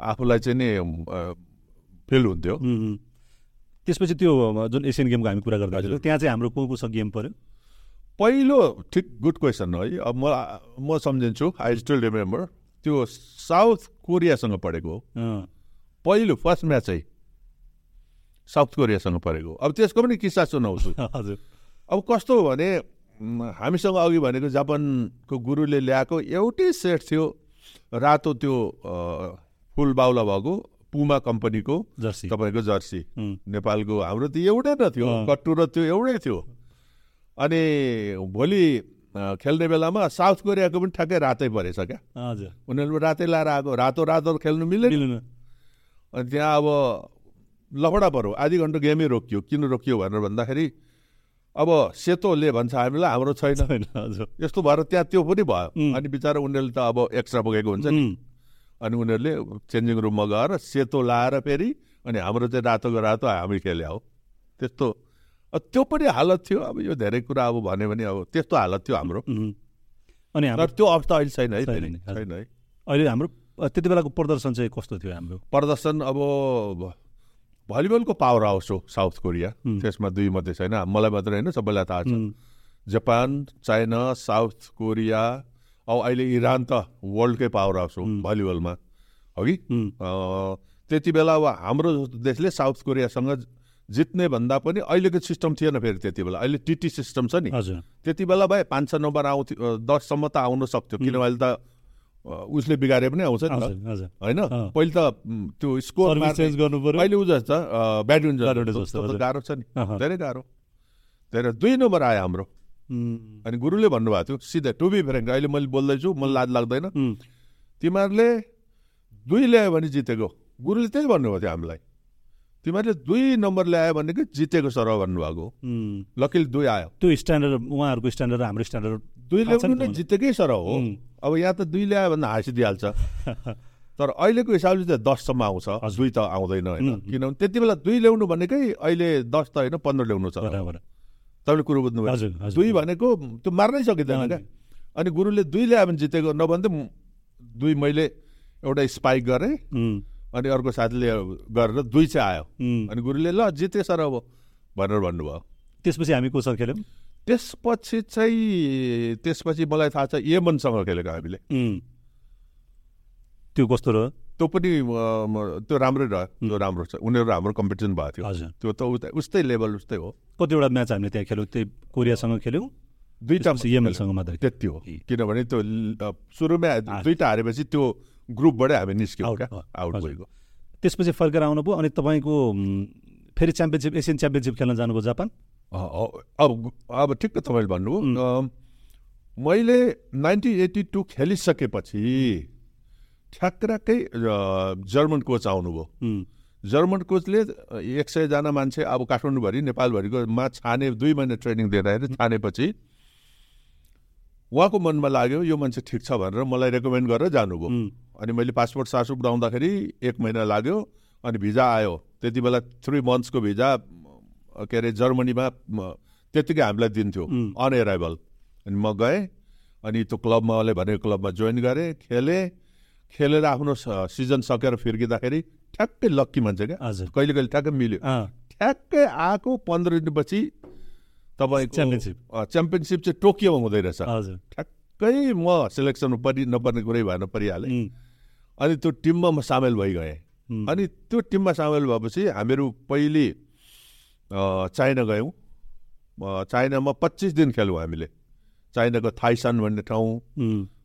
आफूलाई चाहिँ नि फिल हुन्थ्यो। त्यसपछि त्यो जुन एसियन गेमको हामी कुरा गर्दा त्यहाँ चाहिँ हाम्रो को को सँग गेम पर्यो पहिलो ठिक गुड क्वेसन है अब म म सम्झिन्छु। आई स्टिल रिमेम्बर त्यो साउथ कोरियासँग पढेको हो। पहिलो फर्स्ट म्याच है। साउथ कोरियासँग परेको अब त्यसको पनि किस्सा सुनाउँछु। हजुर। अब कस्तो हो भने हामीसँग अघि भनेको जापानको गुरुले ल्याएको एउटै सेट थियो रातो त्यो फुल बाउला भएको पुमा कम्पनीको जर्सी। तपाईँको जर्सी। नेपालको हाम्रो त एउटै न थियो। कट्टु र त्यो एउटै थियो। अनि भोलि खेल्ने बेलामा साउथ कोरियाको पनि ठ्याक्कै रातै परेछ क्या। हजुर। उनीहरू रातै लाएर आएको रातो रातो खेल्नु मिलेन। मिल्नु। अनि त्यहाँ अब लफडा पऱ्यो आधी घन्टा गेमै रोकियो किन रोकियो भनेर भन्दाखेरि अब सेतोले भन्छ हामीलाई हाम्रो छैन। छैन हजुर। यस्तो भएर त्यहाँ त्यो पनि भयो. अनि बिचरा उनीहरूले त अब एक्स्ट्रा बोकेको हुन्छ नि। अनि उनीहरूले चेन्जिङ रुममा गएर सेतो लाएर फेरि अनि हाम्रो चाहिँ रातोको रातो हामी खेले हो त्यस्तो त्यो पनि हालत थियो। अब यो धेरै कुरा अब भन्यो भने अब त्यस्तो हालत थियो हाम्रो। अनि हाम्रो त्यो अवस्था अहिले छैन है छैन है। अहिले हाम्रो त्यति बेलाको प्रदर्शन चाहिँ कस्तो थियो हाम्रो? प्रदर्शन अब भलिबलको पावर हाउस हो साउथ कोरिया. त्यसमा दुई मात्रै छैन मलाई मात्रै होइन सबैलाई थाहा छ। जापान चाइना साउथ कोरिया अब अहिले इरान त वर्ल्डकै पावर हाउस हो. भलिबलमा। हो कि? त्यति बेला अब हाम्रो देशले साउथ कोरियासँग जित्ने भन्दा पनि अहिलेको सिस्टम थिएन फेरि त्यति बेला। अहिले टिटी सिस्टम छ नि। त्यति बेला भए पाँच छ नम्बर आउँथ्यो दससम्म त आउन सक्थ्यो। किनभने अहिले त उसले बिगारे पनि आउँछ नि होइन। पहिले त त्यो स्कोर चेन्ज गर्नु पर्यो। अहिले उ जस्तो ब्याडमिन्टन जस्तो। गाह्रो छ नि। धेरै गाह्रो। धेरै दुई नम्बर आयो हाम्रो। अनि गुरुले भन्नुभएको थियो सिधै टु बी फ्रेङ्क अहिले मैले बोल्दैछु मलाई लाज लाग्दैन। तिमीहरूले दुई ल्यायो भने जितेको। गुरुले त्यही भन्नुभएको थियो हामीलाई। तिमीहरूले दुई नम्बर ल्यायो भने कि जितेको सर भन्नुभएको। लकिल दुई आयो। त्यो स्ट्यान्डर्ड उहाँहरूको स्ट्यान्डर्ड हाम्रो स्ट्यान्डर्ड दुई ल्याउनु नि जितेकै सर हो. अब यहाँ त दुई ल्यायो भने हाँसिदिइहाल्छ। तर अहिलेको हिसाबले त दससम्म आउँछ। दुई त आउँदैन होइन. किनभने त्यति बेला दुई ल्याउनु भनेकै अहिले दस त होइन पन्ध्र ल्याउनु छ। तपाईँले कुरो बुझ्नु हजुर हजुर। दुई भनेको त्यो मार्नै सकिँदैन क्या। अनि गुरुले दुई ल्यायो भने जितेको नभन्दा दुई मैले एउटा स्पाइक गरेँ। अनि अर्को साथीले गरेर दुई चाहिँ आयो। अनि गुरुले ल जिते सर अब। भनेर भन्नुभयो। त्यसपछि हामी कोसँग खेल्यौँ? त्यसपछि चाहिँ त्यसपछि मलाई थाहा छ यमनसँग खेलेको हामीले। त्यो कस्तो रह्यो? त्यो पनि त्यो राम्रै रह्यो। त्यो राम्रो छ। उनीहरू हाम्रो कम्पिटिसन भएको थियो। हजुर। त्यो त उतै उस्तै लेभल उस्तै हो। कतिवटा म्याच हामीले त्यहाँ खेल्यौँ? त्यही कोरियासँग खेल्यौँ? दुईवटा यमनसँग मात्रै। त्यति हो। किनभने त्यो सुरुमै दुईवटा हारेपछि त्यो ग्रुपबाटै हामी निस्क्यौँ आउट, क्या। भएको। त्यसपछि फर्केर आउनुभयो अनि तपाईँको फेरि च्याम्पियनसिप एसियन च्याम्पियनसिप खेल्न जानुभयो जापान? अब अब ठिक्क तपाईँले भन्नुभयो। मैले नाइन्टिन एट्टी टू खेलिसकेपछि ठ्याक्राकै जर्मन कोच आउनुभयो। जर्मन कोचले एक सयजना मान्छे अब काठमाडौँभरि नेपालभरिको मा छाने दुई महिना ट्रेनिङ दिएर आएर छानेपछि उहाँको मनमा लाग्यो यो मान्छे ठिक छ भनेर मलाई रेकमेन्ड गरेर जानुभयो। अनि मैले पासपोर्ट सासु बनाउँदाखेरि एक महिना लाग्यो अनि भिजा आयो। त्यति बेला थ्री मन्थ्सको भिजा के अरे जर्मनीमा त्यत्तिकै हामीलाई दिन्थ्यो। उम्. अनएराइभल अनि म गएँ अनि त्यो क्लबमा उसले भनेको क्लबमा जोइन गरेँ खेलेँ। खेलेर आफ्नो सिजन सकेर फिर्किँदाखेरि ठ्याक्कै लक्की मान्छे क्या। कहिले कहिले ठ्याक्कै मिल्यो। ठ्याक्कै आएको पन्ध्र दिनपछि तपाईँको च्याम्पियनसिप। च्याम्पियनसिप चाहिँ टोकियोमा हुँदै रहेछ। हजुर। ठ्याक्कै म सेलेक्सनमा परि नपर्ने कुरै भएन परिहालेँ। अनि त्यो टिममा म सामेल भइगएँ। अनि त्यो टिममा सामेल भएपछि हामीहरू पहिले चाइना गयौँ। चाइनामा पच्चिस दिन खेल्यौँ हामीले। चाइनाको थाइसान भन्ने ठाउँ।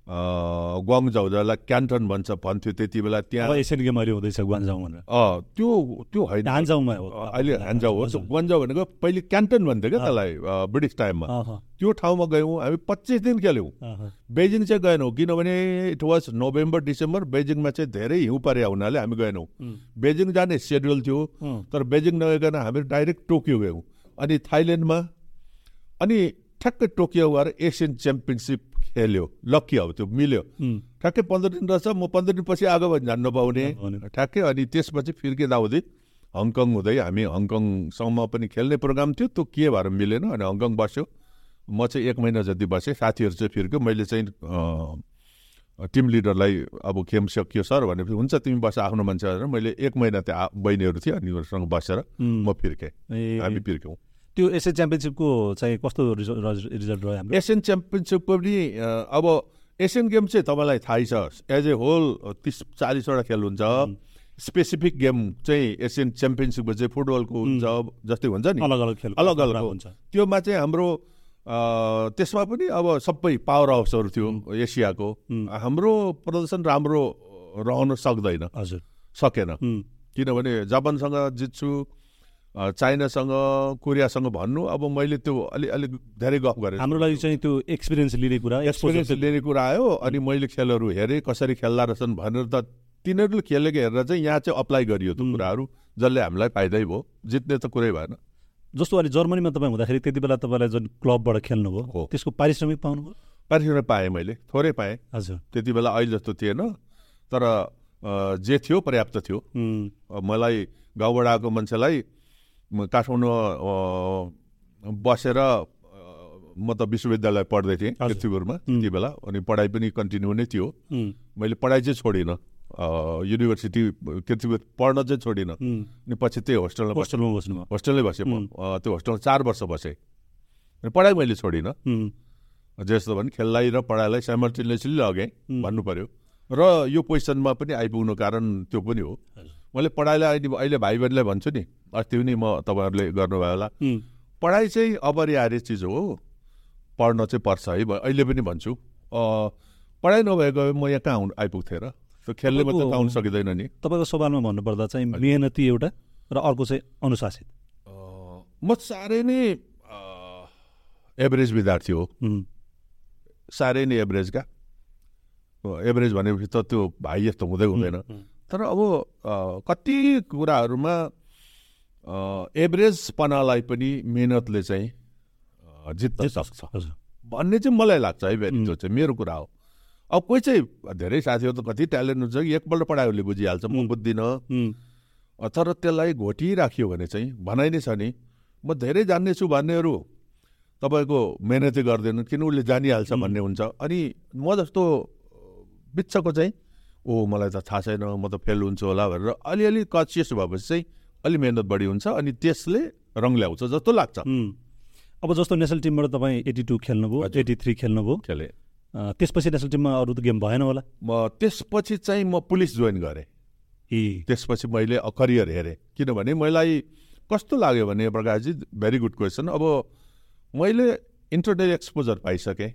जसलाई क्यान्टन भन्छ भन्थ्यो त्यति बेला त्यहाँ एसियन गेम अहिले हुँदैछ गुवान्जाउ भनेर? अ, त्यो त्यो होइन। हान्जाउमा हो अहिले हान्जाउ हो। त्यो ग्वान्जाउ भनेको पहिले क्यान्टन भन्थ्यो क्या त्यसलाई ब्रिटिस टाइममा। त्यो ठाउँमा गयौँ हामी पच्चिस दिन खेल्यौँ। बेजिङ चाहिँ गएनौँ किनभने इट वाज नोभेम्बर डिसेम्बर बेजिङमा चाहिँ धेरै हिउँ परे हुनाले हामी गएनौँ। बेजिङ जाने सेड्युल थियो तर बेजिङ नगइकन हामी डाइरेक्ट टोकियो गयौँ। अनि थाइल्यान्डमा अनि ठ्याक्कै टोकियो गएर एसियन च्याम्पियनसिप खेल्यो लक्की अब त्यो मिल्यो। ठ्याक्कै पन्ध्र दिन रहेछ म पन्ध्र दिनपछि आएको भने पाउने। नपाउने। ठ्याक्कै अनि त्यसपछि फिर्किँदा हुँदै हङकङ हुँदै हामी हङकङसम्म पनि खेल्ने प्रोग्राम थियो त्यो के भएर मिलेन अनि हङकङ बस्यो। म चाहिँ एक महिना जति बसेँ साथीहरू चाहिँ फिर्क्यो मैले चाहिँ टिम लिडरलाई अब गेम सकियो सर भनेपछि हुन्छ तिमी बस आफ्नो मान्छे भनेर मैले एक महिना त्यहाँ बहिनीहरू थियो अनि उनीहरूसँग बसेर म फिर्केँ। हामी फिर्क्यौँ। त्यो एसियन च्याम्पियनसिपको चाहिँ कस्तो रिजल्ट रह्यो हाम्रो? एसियन च्याम्पियनसिप पनि अब एसियन गेम चाहिँ तपाईँलाई थाहै छ। एज ए होल तिस चालिसवटा खेल हुन्छ। स्पेसिफिक गेम चाहिँ एसियन च्याम्पियनसिपको चाहिँ फुटबलको हुन्छ जस्तै हुन्छ नि। अलग अलग खेल अलग अलग हुन्छ। त्योमा चाहिँ हाम्रो त्यसमा पनि अब सबै पावर हाउसहरू थियो एसियाको। हाम्रो प्रदर्शन राम्रो रहन सक्दैन। हजुर। सकेन। किनभने जापानसँग जित्छु चाइनासँग कोरियासँग भन्नु अब मैले त्यो अलि अलिक धेरै गफ गरेँ हाम्रो लागि चाहिँ त्यो एक्सपिरियन्स लिने कुरा एक्सपिरियन्स लिने कुरा आयो अनि मैले खेलहरू हेरेँ कसरी खेल्दा रहेछन् भनेर त तिनीहरूले खेलेको हेरेर चाहिँ यहाँ चाहिँ अप्लाई गरियो त्यो कुराहरू जसले हामीलाई फाइदै भयो। जित्ने त कुरै भएन। जस्तो अहिले जर्मनीमा तपाईँ हुँदाखेरि त्यति बेला तपाईँलाई जुन क्लबबाट खेल्नुभयो हो। त्यसको पारिश्रमिक पाउनुभयो? पारिश्रमिक पाएँ मैले थोरै पाएँ। हजुर। त्यति बेला अहिले जस्तो थिएन तर जे थियो पर्याप्त थियो। मलाई गाउँबाट आएको मान्छेलाई काठमाडौँ बसेर म त विश्वविद्यालय पढ्दै थिएँ। किर्तिपुरमा त्यति बेला। अनि पढाइ पनि कन्टिन्यू नै थियो। मैले पढाइ चाहिँ छोडिनँ। युनिभर्सिटी किर्तिपुर पढ्न चाहिँ छोडिनँ। अनि पछि त्यही होस्टेलमा बसेँ होस्टेलमा बस्नुभयो। होस्टेलमै बसेँ म। त्यो होस्टेलमा चार वर्ष बसेँ। अनि पढाइ मैले छोडिनँ। जस्तो भने खेललाई र पढाइलाई साइमल्टेनियसली लगेँ भन्नु पर्यो। र यो पोजिसनमा पनि आइपुग्नु कारण त्यो पनि हो। मैले पढाइलाई अहिले अहिले भाइ बहिनीलाई भन्छु नि अस्ति पनि म तपाईँहरूले गर्नुभयो होला। पढाइ चाहिँ अपरिहार्य चिज हो पढ्न चाहिँ पर्छ है अहिले पनि भन्छु। पढाइ नभएको भए म यहाँ कहाँ आउनु आइपुग्थेँ र। त्यो खेल्ने मात्रै त आउनु सकिँदैन नि। तपाईँको सवालमा भन्नुपर्दा चाहिँ मेहनती एउटा र अर्को चाहिँ अनुशासित। म साह्रै नै एभरेज विद्यार्थी हो। साह्रै नै एभरेजका। एभरेज भनेपछि त त्यो भाइ जस्तो हुँदै हुँदैन। तर अब कति कुराहरूमा एभरेजपनालाई पनि मेहनतले चाहिँ जित्न सक्छ। भन्ने चाहिँ मलाई लाग्छ है त्यो चाहिँ मेरो कुरा हो। अब कोही चाहिँ धेरै साथीहरू त कति ट्यालेन्ट हुन्छ कि एकपल्ट पढायो भने बुझिहाल्छ म बुझ्दिनँ। तर त्यसलाई घोटिराख्यो भने चाहिँ भनाइ नै छ नि म धेरै जान्नेछु भन्नेहरू तपाईँको मेहनतै गर्दैन किन उसले जानिहाल्छ भन्ने हुन्छ। अनि म जस्तो बिच्चको चाहिँ ओ मलाई त थाहा छैन म त फेल हुन्छु होला भनेर अलिअलि कन्सियस भएपछि चाहिँ अलि मेहनत बढी हुन्छ अनि त्यसले रङ ल्याउँछ जस्तो लाग्छ। अब जस्तो नेसनल टिमबाट तपाईँ एटी टू खेल्नुभयो। एटी थ्री खेल्नुभयो खेले। त्यसपछि नेसनल टिममा अरू त गेम भएन होला। म त्यसपछि चाहिँ म पुलिस जोइन गरेँ। ए त्यसपछि मैले करियर हेरेँ। किनभने मलाई कस्तो लाग्यो भने प्रकाशजी भेरी गुड क्वेसन। अब मैले इन्टरनेट एक्सपोजर पाइसकेँ।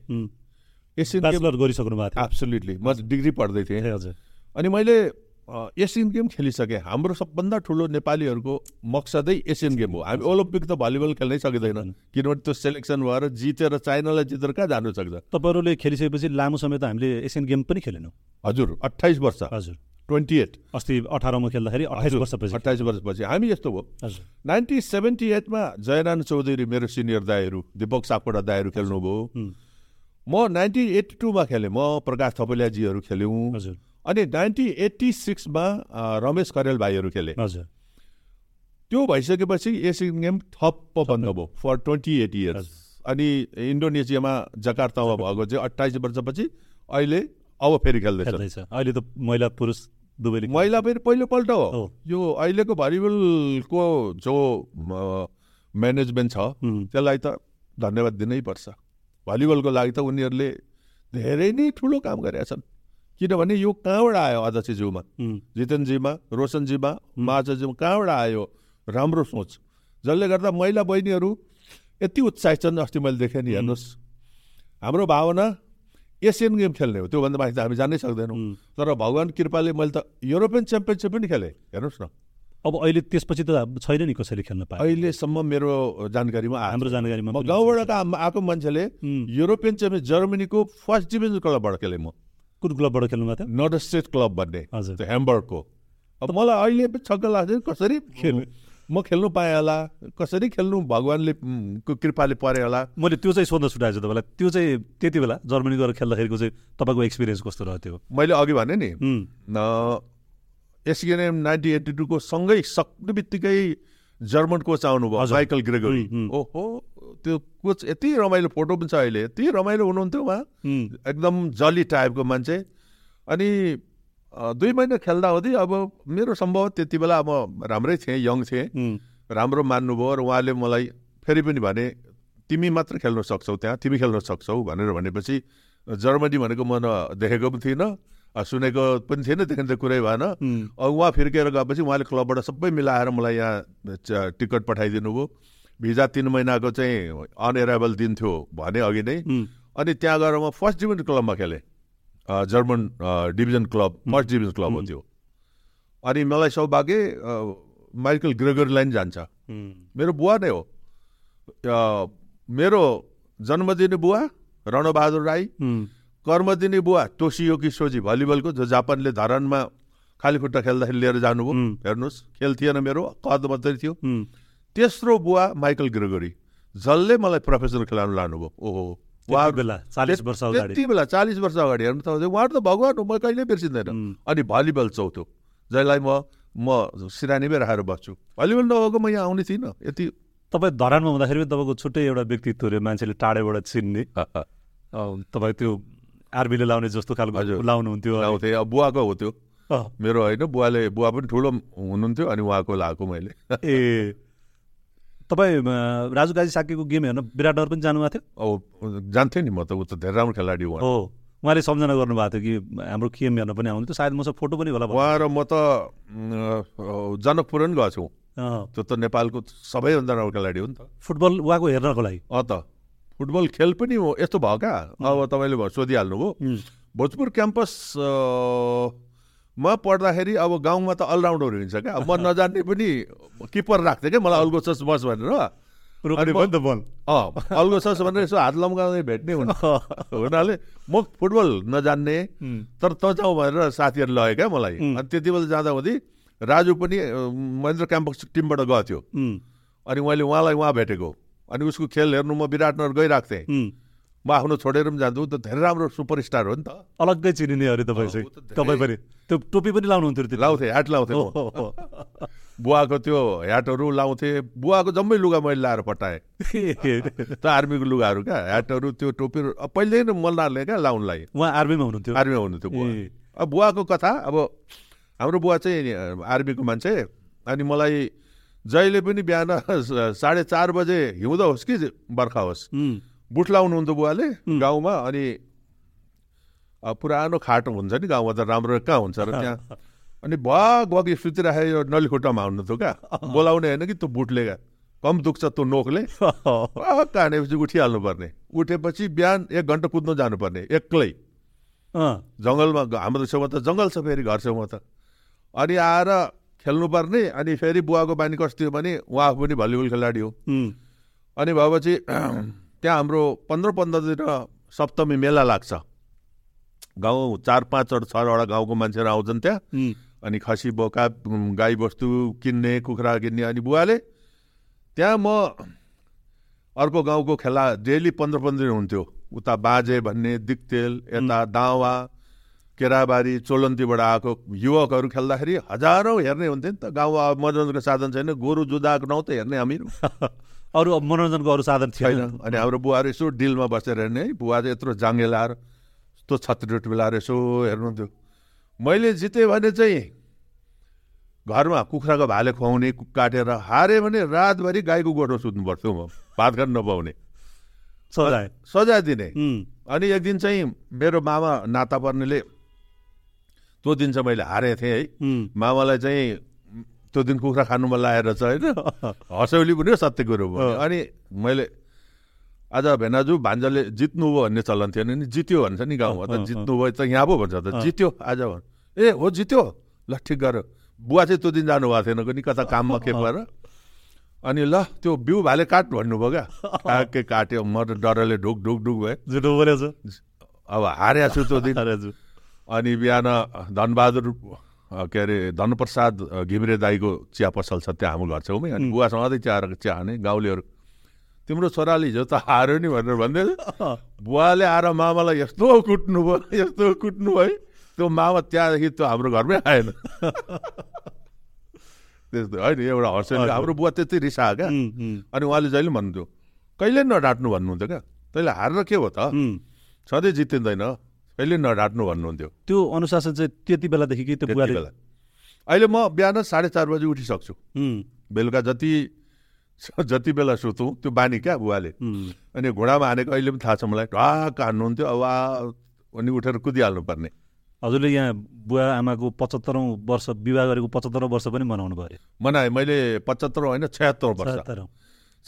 एसियन गेम गरिसक्नु भएको थियो। एब्सोल्युटली म डिग्री पढ्दै थिएँ। हजुर। अनि मैले एसियन गेम खेलिसके। हाम्रो सबभन्दा ठुलो नेपालीहरूको मकसदै एसियन गेम हो। हामी ओलम्पिक त भलिबल खेल्नै सकिँदैन। किनभने त्यो सेलेक्सन भएर जितेर चाइनालाई जितेर कहाँ जानु सक्छ? तपाईँहरूले खेलिसकेपछि लामो समय त हामीले एसियन गेम पनि खेलेनौँ। हजुर अठाइस वर्ष। हजुर। Twenty eight. अस्ति अठारमा खेल्दाखेरि अठाइस वर्षपछि। अठाइस वर्षपछि। हामी यस्तो भयो नाइन्टिन सेभेन्टी एटमा जयनारायण चौधरी मेरो सिनियर दाईहरू दिपक सापकोटा दाईहरू खेल्नुभयो। म नाइन्टिन एट्टी टूमा खेलेँ। म प्रकाश थपलियाजीहरू खेल्यौँ। हजुर। अनि नाइन्टिन एट्टी सिक्समा रमेश करेल भाइहरू खेले। हजुर। त्यो भइसकेपछि एसियन गेम ठप्प बन्द भयो फर ट्वेन्टी एट इयर्स अनि इन्डोनेसियामा जकार्तामा भएको चाहिँ अट्ठाइस वर्षपछि अहिले अब फेरि खेल्दैछ। अहिले त महिला पुरुष दुवैले महिला फेरि पहिलोपल्ट हो। यो अहिलेको भलिबलको जो म्यानेजमेन्ट छ त्यसलाई त धन्यवाद दिनै पर्छ भलिबलको लागि त उनीहरूले धेरै नै ठुलो काम गरेका छन् किनभने यो कहाँबाट आयो अध्यक्षज्यूमा जितेनजीमा रोशनजीमा महाजजीमा कहाँबाट आयो राम्रो सोच जसले गर्दा महिला बहिनीहरू यति उत्साहित छन् अस्ति मैले देखेँ नि हेर्नुहोस् हाम्रो भावना एसियन गेम खेल्ने हो त्योभन्दा माथि त हामी जानै सक्दैनौँ। तर भगवान् कृपाले मैले त युरोपियन च्याम्पियनसिप पनि खेलेँ हेर्नुहोस् न अब अहिले त्यसपछि त छैन नि कसैले खेल्न पाए अहिलेसम्म मेरो जानकारीमा हाम्रो जानकारीमा गाउँबाट आ- आएको मान्छेले युरोपियन च्याम्पियन जर्मनीको फर्स्ट डिभिजन क्लबबाट खेलेँ म। कुन क्लबबाट खेल्नु भएको थियो? नर्थ स्टेट क्लब भन्ने। हजुर। ह्याम्बर्गको। अब मलाई अहिले पनि छक्क लाग्छ कसरी खेल्नु। म खेल्नु पाएँ होला। कसरी खेल्नु? भगवान्ले को कृपाले परे होला। मैले त्यो चाहिँ सोध्न छुट्याएको छु तपाईँलाई। त्यो चाहिँ त्यति बेला जर्मनी गएर खेल्दाखेरिको चाहिँ तपाईँको एक्सपिरियन्स कस्तो रह्यो त्यो मैले अघि भने नि एसिएनएम नाइन्टिन एट्टी टूको सँगै सक्ने बित्तिकै जर्मन कोच आउनुभयो। Michael Gregory. ओहो त्यो कोच यति रमाइलो फोटो पनि छ अहिले यति रमाइलो हुनुहुन्थ्यो उहाँ। एकदम जली टाइपको मान्छे। अनि दुई महिना खेल्दा हुँदै अब मेरो सम्भव त्यति बेला म राम्रै थिएँ यङ थिएँ। राम्रो मान्नुभयो र उहाँले मलाई फेरि पनि भने तिमी मात्र खेल्न सक्छौ त्यहाँ तिमी खेल्न सक्छौ भनेर भनेपछि जर्मनी भनेको म देखेको पनि थिइनँ। सुनेको पनि थिएन देखिन त कुरै भएन अब उहाँ फिर्केर गएपछि उहाँले क्लबबाट सबै मिलाएर मलाई यहाँ टिकट पठाइदिनु भयो भिजा तिन महिनाको चाहिँ अनएराइबल दिन्थ्यो भने अघि नै अनि त्यहाँ गएर म फर्स्ट डिभिजन क्लबमा खेलेँ German division club first division club हो त्यो अनि मलाई सौभाग्य माइकल ग्रेगरलाई नि जान्छ मेरो बुवा नै हो मेरो जन्मदिने बुवा रणबहादुर राई कर्मदिने बुवा टोसियोकी सोजी भलिबलको जो जापानले धरानमा खाली खुट्टा खेल्दाखेरि लिएर जानुभयो। हेर्नुहोस् खेल थिएन मेरो कद मात्रै थियो। तेस्रो बुवा माइकल ग्रेगोरी जसले मलाई प्रोफेसनल खेलाउनु लानुभयो। ओहो। उहाँहरू बेला चालिस वर्ष अगाडि। त्यति बेला चालिस वर्ष अगाडि। हेर्नु त उहाँहरू त भगवान् हो म कहिले बिर्सिँदैन। अनि भलिबल चौथो जसलाई म म सिरानीमै राखेर बस्छु। भलिबल नभएको म यहाँ आउने थिइनँ यति। तपाईँ धरानमा हुँदाखेरि पनि तपाईँको छुट्टै एउटा व्यक्तित्व मान्छेले टाढेबाट चिन्ने। तपाईँ त्यो आर्मीले लाउने जस्तो खालको हजुर। लाउनुहुन्थ्यो लाउँथेँ। अब बुवाको हो त्यो। मेरो होइन बुवाले बुवा पनि ठुलो हुनुहुन्थ्यो अनि उहाँको लाएको मैले। ए। तपाईँ राजु गाजी साकेको गेम हेर्न विराटनगर पनि जानुभएको थियो? अब जान्थेँ नि म त ऊ त धेरै राम्रो खेलाडी उहाँ हो। उहाँले सम्झना गर्नुभएको थियो कि हाम्रो गेम हेर्न पनि आउनु थियो सायद मसँग फोटो पनि होला उहाँ र म त जनकपुर पनि गएको छु। त्यो त नेपालको सबैभन्दा राम्रो खेलाडी हो नि त। फुटबल उहाँको हेर्नको लागि। अँ त। फुटबल खेल पनि हो यस्तो भयो क्या अब तपाईँले भयो। सोधिहाल्नुभयो भोजपुर क्याम्पस मा पढ्दाखेरि अब गाउँमा त अलराउन्डर हुन्छ क्या। म नजान्ने पनि किपर राख्थेँ क्या मलाई अल्गोचस बस भनेर। बल। अँ अल्गोचस भनेर यसो हात लम्काउँदै भेट्ने हुन्। हुनाले म फुटबल नजान्ने तर त जाउँ भनेर साथीहरू लग्यो क्या मलाई. अनि त्यति बेला जाँदा हुँदै राजु पनि महेन्द्र क्याम्पस टिमबाट गएको थियो अनि मैले उहाँलाई उहाँ भेटेको। अनि उसको खेल हेर्नु म विराटनगर गइरहेको थिएँ। म आफ्नो छोडेर पनि जान्छु त धेरै राम्रो सुपरस्टार हो नि त। अलग्गै चिनिने अरे तपाईँ चाहिँ। तपाईँ पनि। त्यो टोपी पनि लाउनुहुन्थ्यो त्यो लाउँथेँ ह्याट लाउँथेँ बुवाको त्यो ह्याटहरू लाउँथेँ। बुवाको जम्मै लुगा मैले लाएर पठाएँ। त आर्मीको लुगाहरू क्या ह्याटहरू त्यो टोपीहरू। पहिल्यै नै मन लाग्ने क्या लाउनलाई। उहाँ आर्मीमा हुनुहुन्थ्यो। आर्मीमा हुनुहुन्थ्यो बुवा। अब बुवाको कथा अब हाम्रो बुवा चाहिँ आर्मीको मान्छे। अनि मलाई जहिले पनि बिहान साढे चार बजे हिउँदो होस् कि बर्खा होस् बुट लाउनुहुन्थ्यो बुवाले गाउँमा अनि पुरानो खाटो हुन्छ नि गाउँमा त राम्रो कहाँ हुन्छ र त्यहाँ। अनि भग भग सुतिराखेको यो नलीखुट्टामा हुनुहुन्थ्यो क्या। बोलाउने होइन कि त्यो बुटले क्या। कम दुख्छ त्यो नोकले भक्क हानेपछि उठिहाल्नु पर्ने उठेपछि बिहान एक घन्टा कुद्न जानुपर्ने एक्लै। जङ्गलमा हाम्रो छेउमा त जङ्गल छ फेरि घर छेउमा त। अनि आएर खेल्नुपर्ने अनि फेरि बुवाको बानी कस्तो थियो भने उहाँ आफू पनि भलिबल खेलाडी हो। अनि भएपछि त्यहाँ हाम्रो पन्ध्र पन्ध्र दिन सप्तमी मेला लाग्छ। गाउँ चार पाँचवटा छवटा गाउँको मान्छेहरू आउँछन् त्यहाँ। अनि खसी बोका उम्, गाई बस्तु किन्ने कुखुरा किन्ने अनि बुवाले। त्यहाँ म अर्को गाउँको खेला डेली पन्ध्र पन्ध्र दिन हुन्थ्यो। उता बाजे भन्ने दिक्तेल यता दावा केराबारी चोलन्तीबाट आएको युवकहरू खेल्दाखेरि हजारौँ हेर्ने हुन्थ्यो नि त। गाउँ अब मनोरञ्जनको साधन छैन। गोरु जुदाएको नौ त हेर्ने हामीहरू। अरू अब मनोरञ्जनको अरू साधन थिएन। अनि हाम्रो बुवाहरू यसो डिलमा बसेर हेर्ने है। बुवा चाहिँ यत्रो जाङ्गे लाएर यस्तो छत्री रोटी मिलाएर यसो हेर्नुहुन्थ्यो। मैले जितेँ भने चाहिँ घरमा कुखुराको भाले खुवाउने काटेर हारेँ भने रातभरि गाईको गोठमा सुत्नु पर्थ्यो म। भात खान नपाउने। सजाय। सजाय दिने। अनि एक दिन चाहिँ मेरो मामा नाता पर्नेले त्यो दिन चाहिँ मैले हारेको थिएँ है। मामालाई चाहिँ त्यो दिन कुखुरा खानु मन लागेर चाहिँ होइन। हँसौली पनि हो सत्य कुरो अँ। अनि मैले आज भेनाजु भान्जाले जित्नुभयो भन्ने चलन थिएन नि जित्यो भन्छ नि गाउँमा त अँ, जित्नुभयो त यहाँ पो भन्छ त। जित्यो आज ए हो जित्यो। ल ठिक गर। बुवा चाहिँ त्यो दिन जानुभएको थिएन नि कता काममा के भएर अनि ल त्यो बिउ भाले काट भन्नुभयो क्या। काके काट्यो म त डरले ढुक ढुक ढुक भएँ। झुटो अब हारेको छु त्यो दिन। अनि बिहान धनबहादुर के अरे धनप्रसाद घिमिरे दाईको चिया पसल छ त्यहाँ हाम्रो घर छेउमै अनि. बुवासँग सधैँ चिया चिया हाने गाउँलेहरू तिम्रो छोराले हिजो त हार्यो नि भनेर भन्दै बुवाले आएर मामालाई यस्तो कुट्नु भयो यस्तो कुट्नु भयो त्यो मामा त्यहाँदेखि त्यो हाम्रो घरमै आएन। त्यस्तो होइन एउटा हजुर। हाम्रो बुवा त्यति रिसायो क्या। अनि उहाँले जहिले भन्नुहुन्थ्यो कहिले नडाँट्नु भन्नुहुन्थ्यो क्या? तैँले हारेर के हो त। सधैँ जितिँदैन कहिले नडाँट्नु भन्नुहुन्थ्यो। त्यो अनुशासन चाहिँ त्यति बेलादेखि कि त्यो बुवाले बेला। अहिले म बिहान साढे चार बजी उठिसक्छु। बेलुका जति जति बेला सुतौँ त्यो बानी क्या बुवाले अनि घोडामा हानेको अहिले पनि थाहा छ मलाई ढाक हान्नुहुन्थ्यो अब आ अनि उठेर कुदिहाल्नु पर्ने हजुरले यहाँ बुवा आमाको पचहत्तरौँ वर्ष विवाह गरेको पचहत्तरौँ वर्ष पनि मनाउनु भयो। मनाए मैले पचहत्तर होइन छयत्तर वर्ष।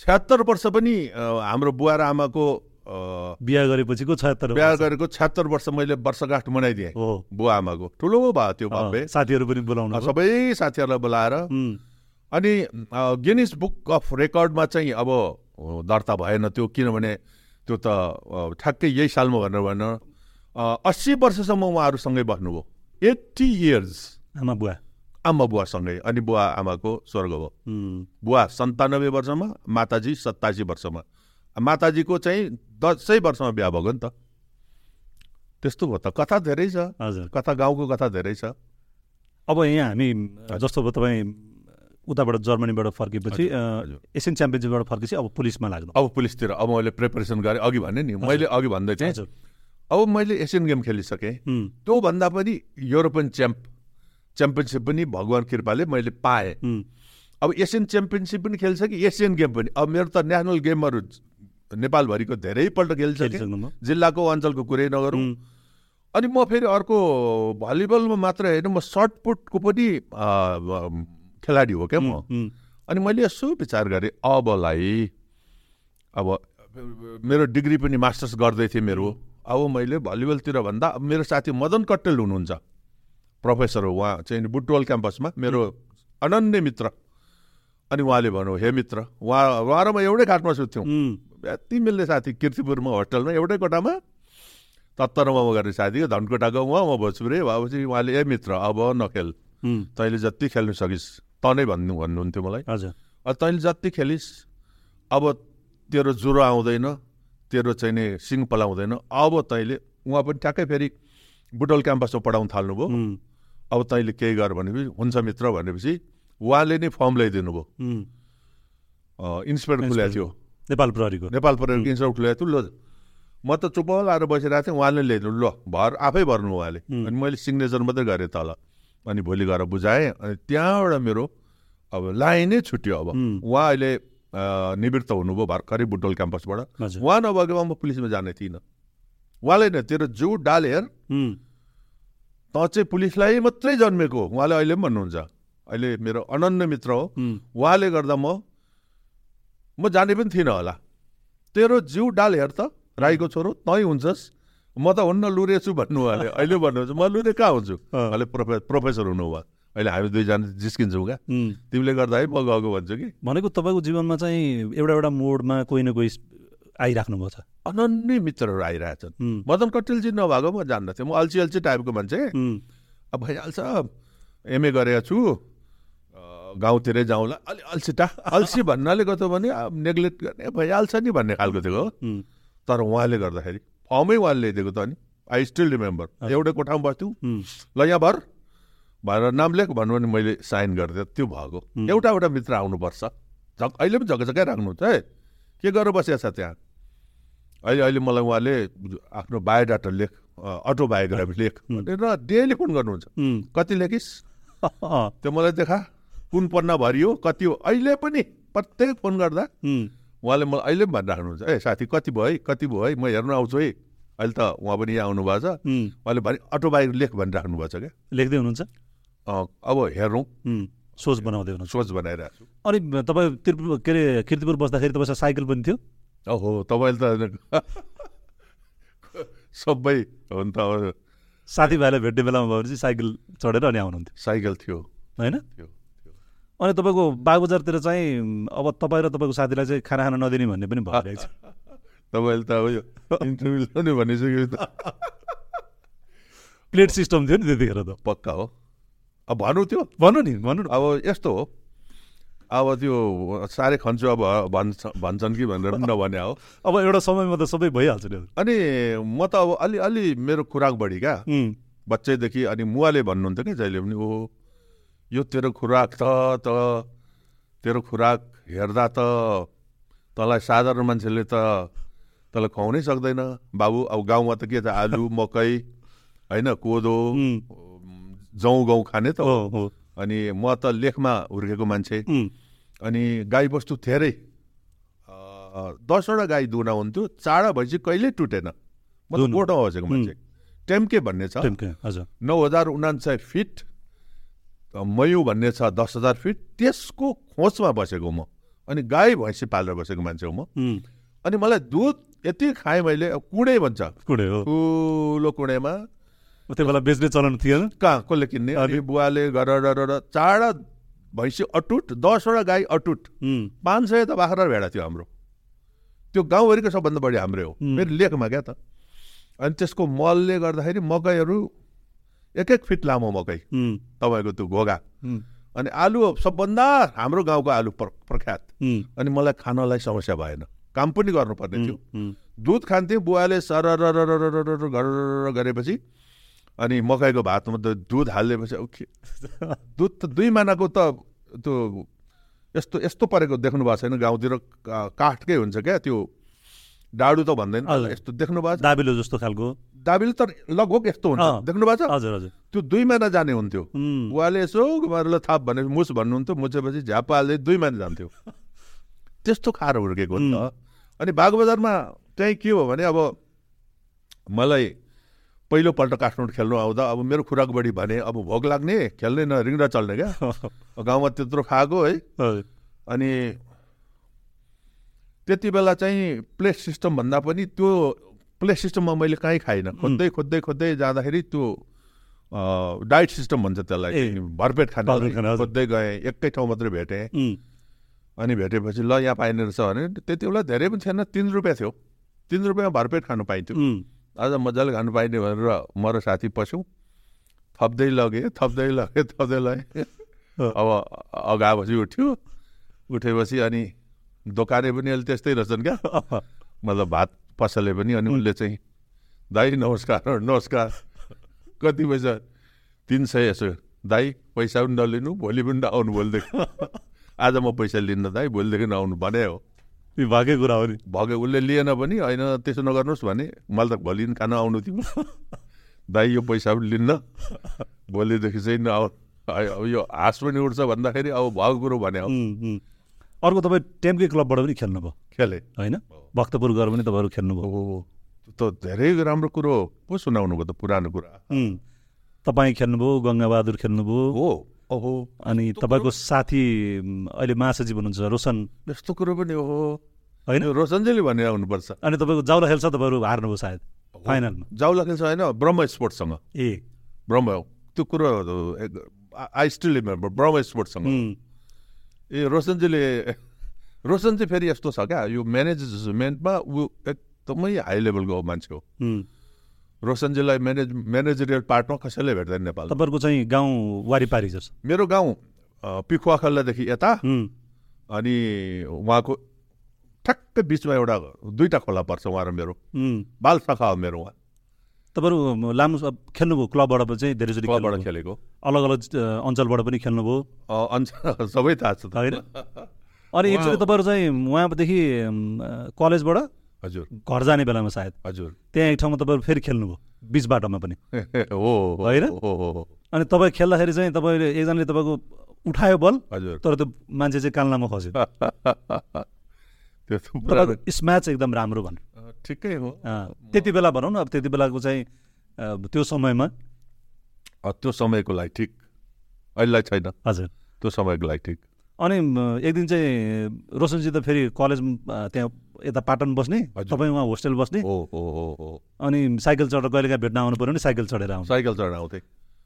छयत्तरौँ। वर्ष पनि हाम्रो बुवा र आमाको बिहा गरेपछिको छयत्तर बिहा गरेको छयत्तर वर्ष मैले वर्षगाँठ मनाइदिएँ हो। बुवा आमाको। ठुलो भयो त्यो भव्य साथीहरू पनि बोलाउनु। सबै साथीहरूलाई बोलाएर। अनि गिनिस बुक अफ रेकर्डमा चाहिँ अब दर्ता भएन त्यो किनभने त्यो त ठ्याक्कै यही सालमा भनेर भएन। अस्सी वर्षसम्म उहाँहरूसँगै बस्नुभयो। Eighty years. आमा बुवा। आमा बुवासँगै अनि बुवा आमाको स्वर्ग भयो। बुवा सन्तानब्बे वर्षमा माताजी सत्तासी वर्षमा। माताजीको चाहिँ दसै वर्षमा बिहा भएको नि त। त्यस्तो भयो त। कथा धेरै छ। हजुर। कथा गाउँको कथा धेरै छ। अब यहाँ हामी जस्तो भयो तपाईँ उताबाट जर्मनीबाट फर्केपछि। एसियन च्याम्पियनसिपबाट फर्केपछि अब पुलिसमा लाग्नु। अब पुलिसतिर अब मैले प्रिपरेसन गरेँ। अघि भने नि मैले अघि भन्दै थिएँ अब मैले एसियन गेम खेलिसकेँ। त्योभन्दा पनि युरोपियन च्याम्प च्याम्पियनसिप पनि भगवान् कृपाले मैले पाएँ। अब एसियन च्याम्पियनसिप पनि खेलिसकेँ एसियन गेम पनि। अब मेरो त नेसनल गेमहरू नेपालभरिको धेरैपल्ट खेलिसकेँ जिल्लाको अञ्चलको कुरै नगरौँ अनि म फेरि अर्को भलिबलमा मात्र होइन म सर्टपुटको पनि खेलाडी हो क्या म। अनि मैले यसो विचार गरेँ अबलाई अब मेरो डिग्री पनि मास्टर्स गर्दै थिएँ मेरो। अब मैले भलिबलतिर भन्दा अब मेरो साथी मदन कट्टेल हुनुहुन्छ। प्रोफेसर हो उहाँ चाहिँ बुटवल क्याम्पसमा। मेरो अनन्य मित्र। अनि उहाँले भन्यो हे मित्र उहाँ उहाँ र म एउटै खाटमा सुत्थ्यौँ। यति मिल्ने साथी किर्तिपुरमा होस्टेलमा एउटै कोठामा? तत्तरमा म गर्ने साथी धनकोटाको उहाँ म भोजपुरे भएपछि उहाँले ए मित्र अब नखेल तैँले जति खेल्नु सकिस् त नै भन्नु भन्नुहुन्थ्यो मलाई। हजुर। तैँले जति खेलिस् अब तेरो ज्वरो आउँदैन तेरो चाहिँ नि सिङ पलाउँदैन अब तैँले उहाँ पनि ठ्याक्कै फेरि बुटोल क्याम्पसमा पढाउन थाल्नुभयो। अब तैँले केही गर भनेपछि हुन्छ मित्र भनेपछि उहाँले नै फर्म ल्याइदिनु भयो उम्, इन्सपेक्टर खुल्याएको थियो। नेपाल प्रहरीको। नेपाल प्रहरीको इन्सपेक्टर खुल्याएको थियो ल म त चुप लाएर बसिरहेको थिएँ उहाँले ल्याइदिनु ल भर आफै भर्नु उहाँले. अनि मैले सिग्नेचर मात्रै गरेँ तल। अनि भोलि गएर बुझाएँ अनि त्यहाँबाट मेरो अब लाइनै छुट्यो अब. उहाँ अहिले निवृत्त हुनुभयो भर्खरै बुटोल क्याम्पसबाट। उहाँ नभएकोमा म पुलिसमा जाने थिइनँ। उहाँले नै तेरो जिउ डाल हेर। त चाहिँ पुलिसलाई मात्रै जन्मेको उहाँले अहिले पनि भन्नुहुन्छ। अहिले मेरो अनन्य मित्र हो। उहाँले गर्दा म म जाने पनि थिइनँ होला। तेरो जिउ डाल हेर त राईको छोरो तै हुन्छस्। म त हुन्न लुरे छु भन्नु उहाँले अहिले भन्नुहुन्छ म लुरे कहाँ हुन्छु? अँ। उहाँले प्रोफे प्रोफेसर हुनु उहाँ अहिले हामी दुईजना जिस्किन्छौँ क्या। तिमीले गर्दा है म गएको भन्छु कि। भनेको तपाईँको जीवनमा चाहिँ एउटा एउटा मोडमा कोही न कोही आइराख्नु भएको छ। अनन्य मित्रहरू आइरहेछन्। मदन कटेलजी नभएको म जान्दथेँ। म अल्छी अल्छी टाइपको मान्छे। अब भइहाल्छ एमए गरेको छु। गाउँतिरै जाउँला। अलि अल्छिटा। अल्छी भन्नाले कस्तो भने अब नेग्लेक्ट गर्ने भइहाल्छ नि भन्ने खालको थियो हो। तर उहाँले गर्दाखेरि फर्मै उहाँले ल्याइदिएको त नि आई स्टिल रिमेम्बर एउटै कोठामा बस्थ्यौँ। ल यहाँ भर। भनेर नाम लेख भन्नु भने मैले साइन गरिदिएँ। त्यो भएको। एउटा एउटा मित्र आउनुपर्छ। झक अहिले पनि झकझकै राख्नुहुन्छ है। के गरेर बसिया छ त्यहाँ? अहिले अहिले मलाई उहाँले आफ्नो बायोडाटा लेख अटोबायोग्राफी लेख। भनेर डेली फोन गर्नुहुन्छ। कति लेखिस्? त्यो मलाई देखा। कुन पन्ना भरियो कति हो? अहिले पनि प्रत्येक फोन गर्दा उहाँले मलाई अहिले पनि भनिराख्नुहुन्छ ए साथी कति भयो है? कति भयो है? म हेर्न आउँछु है। अहिले त उहाँ पनि यहाँ आउनु भएको छ उहाँले भने अटोबायो लेख भनिराख्नु भएको छ क्या? लेख्दै हुनुहुन्छ? अब हेरौँ सोच बनाउँदै हुनुहुन्छ। सोच बनाइरहेको छु। अनि तपाईँ त्रिपुर के अरे किर्तिपुर बस्दाखेरि तपाईँसँग साइकल पनि थियो? ओहो तपाईँले त सबै हो नि त। अब साथीभाइलाई भेट्ने बेलामा भयो भने चाहिँ साइकल चढेर अनि आउनुहुन्थ्यो। साइकल थियो। होइन? अनि तपाईँको बागबजारतिर चाहिँ अब तपाईँ र तपाईँको साथीलाई चाहिँ खाना खान नदिने भन्ने पनि भइरहेको छ। तपाईँले त अब यो इन्टरभ्यू भनिसक्यो त। प्लेट सिस्टम थियो नि त्यतिखेर त। पक्का हो? अब भन्नु त्यो। भन्नु नि भन्नु अब यस्तो हो। अब त्यो साह्रै खन्छु अब भन्छ भन्छन् कि भनेर पनि नभने हो। अब एउटा समयमा त सबै भइहाल्छ नि। अनि म त अब अलि अलि मेरो खुराक बढी क्या। बच्चैदेखि अनि मुवाले भन्नुहुन्थ्यो कि जहिले पनि ओ यो तेरो खुराक त त तेरो खुराक हेर्दा त तँलाई साधारण मान्छेले त तँलाई खुवाउनै सक्दैन बाबु अब गाउँमा त के छ आलु मकै होइन कोदो उम्, जौँ गहुँ खाने त हो अनि म त लेखमा हुर्केको मान्छे अनि गाई बस्तु धेरै दसवटा गाई दुहुना हुन्थ्यो चाडा भएपछि कहिल्यै टुटेन म त। कोटामा बसेको मान्छे टेम्के भन्ने छ नौ हजार उनान्सय फिट मयु भन्ने छ दस हजार फिट त्यसको खोजमा बसेको म। अनि गाई भैँसी पालेर बसेको मान्छे हो म। अनि मलाई दुध यति खाएँ मैले कुँडै भन्छ। कुडे हो। ठुलो कुँडैमा। त्यो बेला बेच्ने चलन थिएन। कहाँ कसले किन्ने? अनि? बुवाले गरेर चाडा भैँसी अटुट दसवटा गाई अटुट। पाँच सय त बाख्रा भेडा थियो हाम्रो। त्यो गाउँभरिको सबभन्दा बढी हाम्रै हुँ। मेरो लेखमा क्या त। अनि त्यसको मलले गर्दाखेरि मकैहरू एक एक फिट लामो मकै। तपाईँको त्यो घोगा। अनि आलु सबभन्दा हाम्रो गाउँको आलु प्र- प्रख्यात। अनि मलाई खानलाई समस्या भएन। काम पनि गर्नुपर्ने थियो। दुध खान्थेँ बुवाले सर गरेर गरेपछि अनि मकैको भातमा त दुध हालिदिएपछि दुध त दुई महिनाको त त्यो यस्तो यस्तो परेको देख्नु भएको छैन। गाउँतिर काठकै हुन्छ क्या त्यो। डाडु त भन्दैन। यस्तो देख्नु भएको दाबिलो जस्तो खालको। दाबीले त लगभग यस्तो हुन्छ। देख्नु भएको छ? हजुर हजुर। त्यो दुई महिना जाने हुन्थ्यो। बुवाले यसो घुमाएर थाप भने मुस भन्नुहुन्थ्यो मुछेपछि झ्याप हाल्दै दुई महिना जान्थ्यो। त्यस्तो खाएर हुर्केको हो नि त अनि बागबजारमा चाहिँ के हो भने अब मलाई पहिलोपल्ट काठमाडौँ खेल्नु आउँदा अब मेरो खुराक बढी भने अब भोक लाग्ने खेल्ने न रिङ्गडा चल्ने क्या। गाउँमा त्यत्रो खाएको है। अनि त्यति बेला चाहिँ प्लेट सिस्टम भन्दा पनि त्यो प्लेट सिस्टममा मैले काहीँ खाइनँ। खोज्दै खोज्दै खोज्दै जाँदाखेरि त्यो डाइट सिस्टम भन्छ त्यसलाई भरपेट खाने। खोज्दै गएँ एकै ठाउँ मात्रै भेटेँ। अनि भेटेपछि ल यहाँ पाइने रहेछ भने त्यति बेला धेरै पनि थिएन तिन रुपियाँ थियो। तिन रुपियाँमा भरपेट खानु पाइन्थ्यो। आज मजाले खानु पाइने भनेर म र साथी पस्यौँ। थप्दै लगेँ थप्दै लगेँ थप्दै लगेँ। अब अगाएपछि उठ्यो। उठेपछि अनि दोकाने पनि अहिले त्यस्तै रहेछन् क्या। मतलब भात पसले पनि अनि उसले चाहिँ दाई नमस्कार नमस्कार। कति पैसा? तिन सय यसो। दाई पैसा पनि नलिनु भोलि पनि नआउनु भोलिदेखि। आज म पैसा लिन्न दाई भोलिदेखि नआउनु भने हो। भागै कुरा हो नि। भगे उसले लिएन पनि होइन त्यसो नगर्नुहोस् भने मैले त भोलि खान आउनु थियो? दाई यो पैसा पनि लिन्न। भोलिदेखि चाहिँ नआउ। यो हाँस पनि उठ्छ भन्दाखेरि अब भएको कुरो भने हो। अर्को तपाईँ टेम्के क्लबबाट पनि खेल्नुभयो। खेले। होइन? भक्तपुर गएर पनि तपाईँहरू खेल्नुभयो। त धेरै राम्रो कुरो हो पो सुनाउनु भयो त पुरानो कुरा। तपाईँ खेल्नुभयो गङ्गाबहादुर खेल्नुभयो। हो ओहो अनि तपाईँको साथी अहिले महासचिव हुनुहुन्छ रोशन। यस्तो कुरो पनि हो। होइन? रोशनजेली भनेर आउनुपर्छ। अनि तपाईँको जाउला खेल्छ तपाईँहरू हार्नुभयो सायद फाइनलमा। जाउला खेल्छ होइन ब्रह्म स्पोर्ट्ससँग। ए। ब्रह्म त्यो कुरो आई स्टिल ब्रह्म स्पोर्ट्ससँग। ए रोशनजीले रोशन चाहिँ फेरि यस्तो छ क्या यो म्यानेजमेन्टमा ऊ एकदमै हाई लेभलको मान्छे हो। रोशनजीलाई म्यानेज म्यानेजरियल पार्टमा कसैले भेट्दैन नेपाल तपाईँहरूको चाहिँ गाउँ वारिपारि जस्तो मेरो गाउँ पिखुवाखल्लादेखि यता अनि उहाँको ठ्याक्कै बिचमा एउटा दुईवटा खोला पर्छ उहाँ र मेरो। बाल शाखा हो मेरो उहाँ तपाईँहरू लामो खेल्नुभयो क्लबबाट पनि चाहिँ धेरैचोटि क्लबबाट। खेलेको। अलग अलग अञ्चलबाट पनि खेल्नुभयो? अञ्चल सबै थाहा छ त। होइन? अनि एकचोटि तपाईँहरू चाहिँ उहाँदेखि कलेजबाट हजुर। घर जाने बेलामा सायद। हजुर। त्यहाँ एक ठाउँमा तपाईँहरू फेरि खेल्नुभयो बिच बाटोमा पनि। हो होइन? अनि तपाईँ खेल्दाखेरि चाहिँ तपाईँले एकजनाले तपाईँको उठायो बल हजुर। तर त्यो मान्छे चाहिँ कान्लामा खस्यो। त्यो स्म्याच एकदम राम्रो भन्नु ठिकै हो। त्यति बेला भनौँ न अब त्यति बेलाको चाहिँ त्यो समयमा। त्यो समयको लागि ठिक। अहिलेलाई छैन। हजुर। त्यो समयको लागि ठिक। अनि एक दिन चाहिँ रोशनजी त फेरि कलेज त्यहाँ यता पाटन बस्ने। तपाईँ उहाँ होस्टेल बस्ने। हो हो हो अनि साइकल चढेर कहिलेकाहीँ भेट्न आउनु पऱ्यो भने साइकल चढेर आउनु। साइकल चढाउँथे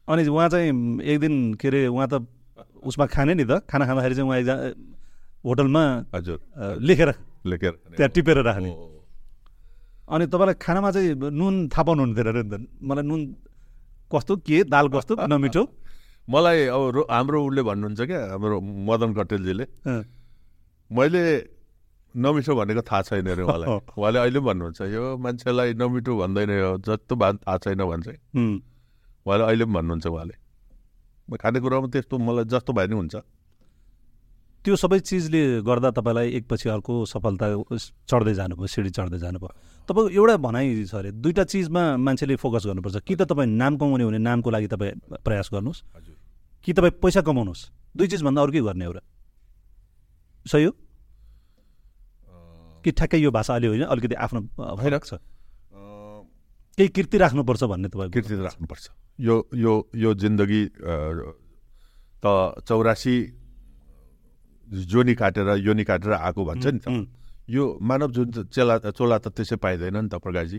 अनि उहाँ चाहिँ एक दिन के अरे उहाँ त उसमा खाने नि त। खाना खाँदाखेरि चाहिँ उहाँ एकजना होटलमा हजुर। लेखेर लेखेर। त्यहाँ टिपेर राख्ने। अनि तपाईँलाई खानामा चाहिँ नुन थाहा पाउनु हुन्थेन अरे नि त मलाई नुन कस्तो के दाल कस्तो नमिठो मलाई अब हाम्रो उसले भन्नुहुन्छ क्या हाम्रो मदन कटेलजीले। मैले नमिठो भनेको थाहा छैन अरे उहाँलाई। उहाँले अहिले पनि भन्नुहुन्छ यो मान्छेलाई नमिठो भन्दैन यो जस्तो भए थाहा छैन भन्छ। उहाँले अहिले पनि भन्नुहुन्छ उहाँले। खानेकुरामा त्यस्तो मलाई जस्तो भए नि हुन्छ। त्यो सबै चिजले गर्दा तपाईँलाई एकपछि अर्को सफलता चढ्दै जानुभयो सिँढी चढ्दै जानुभयो। तपाईँको एउटा भनाइ छ अरे दुईवटा चिजमा मान्छेले फोकस गर्नुपर्छ। कि त तपाईँ नाम कमाउने हो भने नामको लागि तपाईँ प्रयास गर्नुहोस्। हजुर। कि तपाईँ पैसा कमाउनुहोस्। दुई चिजभन्दा अरू के गर्ने एउटा सही हो? कि ठ्याक्कै यो भाषा अलि होइन अलिकति आफ्नो फरक छ? केही कृति राख्नुपर्छ भन्ने तपाईँको कृति राख्नुपर्छ। यो यो यो जिन्दगी त चौरासी जोनी काटेर योनी काटेर आएको भन्छ नि त। यो मानव जुन चेला चोला त त्यसै पाइँदैन नि त प्रकाशजी।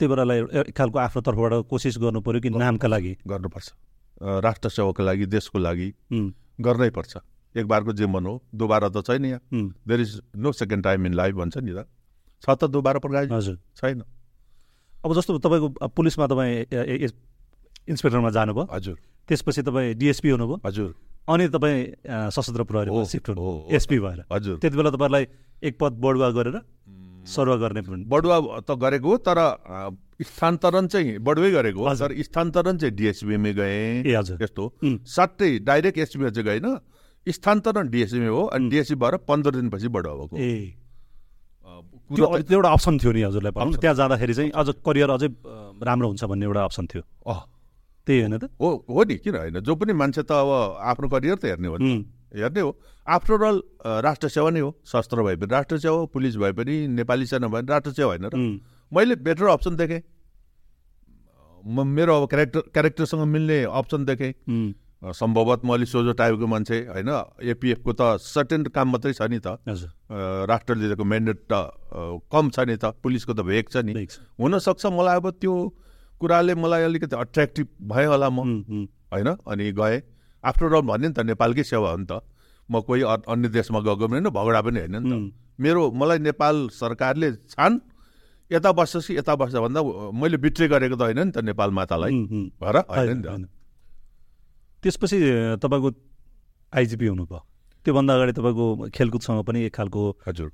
त्यही भएर एक खालको आफ्नो तर्फबाट कोसिस गर्नु पऱ्यो कि नामका लागि। गर्नुपर्छ। राष्ट्र सेवाको लागि देशको लागि गर्नै पर्छ एक बारको जीवन हो दोबारा त छैन यहाँ। There is no second time in life भन्छ नि त। छ त दोबारा प्रकाश हजुर। छैन। अब जस्तो तपाईँको पुलिसमा तपाईँ इन्सपेक्टरमा जानुभयो। हजुर। त्यसपछि तपाईँ डिएसपी हुनुभयो। हजुर। अनि तपाईँ सशस्त्र प्रहरीमा हो, सिफ्ट हुनु। एसपी भएर। हजुर। त्यति बेला तपाईँलाई एक पद बढुवा गरेर सरुवा गर्ने पनि। बडुवा त गरेको हो तर स्थानान्तरण चाहिँ बडुवै गरेको। तर स्थानान्तरण चाहिँ डिएसबीमै गएँ ए हजुर। यस्तो उम्, सट्टै डाइरेक्ट एसपीमा चाहिँ गएन स्थानान्तरण डिएसबी हो अनि डिएसबी भएर पन्ध्र दिनपछि बडुवा भएको ए। त्यो एउटा अप्सन थियो नि हजुरलाई। त्यहाँ जाँदाखेरि चाहिँ अझ करियर अझै राम्रो हुन्छ भन्ने एउटा अप्सन थियो। अँ, त्यही होइन त। हो हो नि किन होइन? जो पनि मान्छे त अब आफ्नो करियर त हेर्ने हो नि हेर्ने हो। आफ्टर अल राष्ट्र सेवा नै हो। शस्त्र भए पनि राष्ट्र सेवा हो पुलिस भए पनि नेपाली सेना भए पनि राष्ट्र सेवा होइन र। मैले बेटर अप्सन देखेँ। म मेरो अब क्यारेक्टर क्यारेक्टरसँग मिल्ने अप्सन देखेँ। सम्भवत म अलिक सोझो टाइपको मान्छे होइन? एपिएफको त सर्टेन काम मात्रै छ नि त। राष्ट्रले दिएको म्यान्डेट त कम छ नि त। पुलिसको त भेग छ नि। हुनसक्छ मलाई अब त्यो कुराले मलाई अलिकति अट्र्याक्टिभ भयो होला म। होइन? अनि गएँ। आफ्टर अल भन्यो नि त नेपालकै सेवा हो नि त। म कोही अन्य देशमा गएको पनि होइन भगडा पनि होइन नि त। मेरो मलाई नेपाल सरकारले छान। यता बस्छ कि यता बस्छ भन्दा मैले बिट्रे गरेको त होइन नि त नेपाल मातालाई। भएर होइन नि त। त्यसपछि तपाईँको आइजिपी हुनुभयो। त्योभन्दा अगाडि तपाईँको खेलकुदसँग पनि एक खालको हजुर।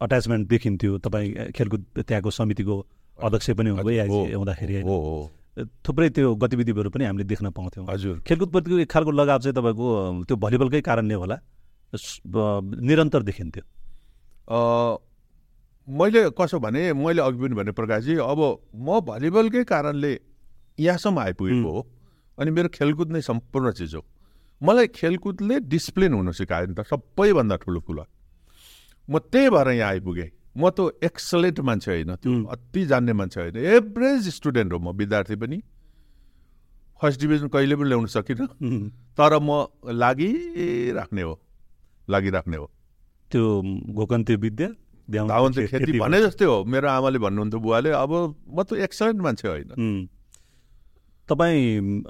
अट्याचमेन्ट देखिन्थ्यो। तपाईँ खेलकुद त्यहाँको समितिको अध्यक्ष पनि हुनुभयो हो। थुप्रै त्यो गतिविधिहरू पनि हामीले देख्न पाउँथ्यौँ। हजुर। खेलकुदप्रतिको एक खालको लगाव चाहिँ तपाईँको त्यो भलिबलकै कारणले होला। निरन्तर देखिन्थ्यो। मैले कसो भने मैले अघि पनि भने प्रकाशजी अब म भलिबलकै कारणले यहाँसम्म आइपुगेको हो अनि मेरो खेलकुद नै सम्पूर्ण चिज हो। मलाई खेलकुदले डिसिप्लिन हुन सिकायो नि त सबैभन्दा ठुलो कुरा। म त्यही भएर यहाँ आइपुगेँ। म त एक्सलेन्ट मान्छे होइन त्यो. अति जान्ने मान्छे होइन। एभरेज स्टुडेन्ट हो म विद्यार्थी पनि। फर्स्ट डिभिजन कहिले पनि ल्याउन सकिनँ। तर म लागिराख्ने हो लागिराख्ने हो। त्यो घोकन्ते विद्या ध्यान- धावन चाहिँ खेती भने जस्तै हो। मेरो आमाले भन्नुहुन्थ्यो बुवाले अब म त एक्सलेन्ट मान्छे होइन. तपाईँ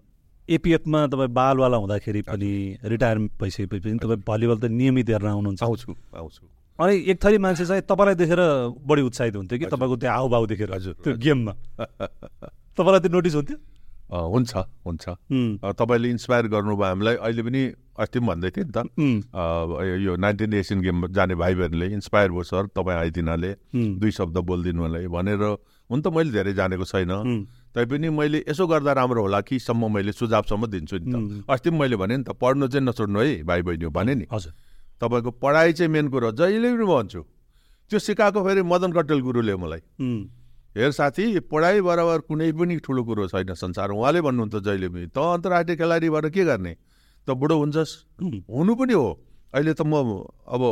एपिएफमा तपाईँ बालवाला हुँदाखेरि पनि रिटायरमेन्ट भइसकेपछि पनि तपाईँ भलिबल त नियमित हेरेर आउनुहुन्छ। आउँछु आउँछु। अनि एक थरी मान्छे चाहिँ तपाईँलाई देखेर बढी उत्साहित हुन्थ्यो कि? तपाईँको त्यो हाउभाउ देखेर। हजुर, त्यो गेममा। तपाईँलाई त्यो नोटिस हुन्थ्यो? हुन्छ हुन्छ। तपाईँले इन्सपायर गर्नुभयो हामीलाई। अहिले पनि अस्ति पनि भन्दै थिएँ नि त। यो नाइन्टिन एसियन गेममा जाने भाइ बहिनीले इन्सपायर भयो सर तपाईँ आइदिनाले। दुई शब्द बोलिदिनु होला भनेर। हुन त मैले धेरै जानेको छैन। तैपनि मैले यसो गर्दा राम्रो होला कि सम्म मैले सुझावसम्म दिन्छु नि. त। अस्ति पनि मैले भने नि त पढ्नु चाहिँ नछोड्नु है भाइ बहिनी हो भने नि। हजुर। तपाईँको पढाइ चाहिँ मेन कुरो। जहिले पनि भन्छु त्यो सिकाएको फेरि मदन कटेल गुरुले मलाई। हेर साथी पढाइ बराबर कुनै पनि ठुलो कुरो छैन संसार उहाँले भन्नुहुन्छ जहिले पनि त अन्तर्राष्ट्रिय खेलाडी भएर के गर्ने? त बुढो हुन्छस्। हुनु पनि हो। अहिले त म अब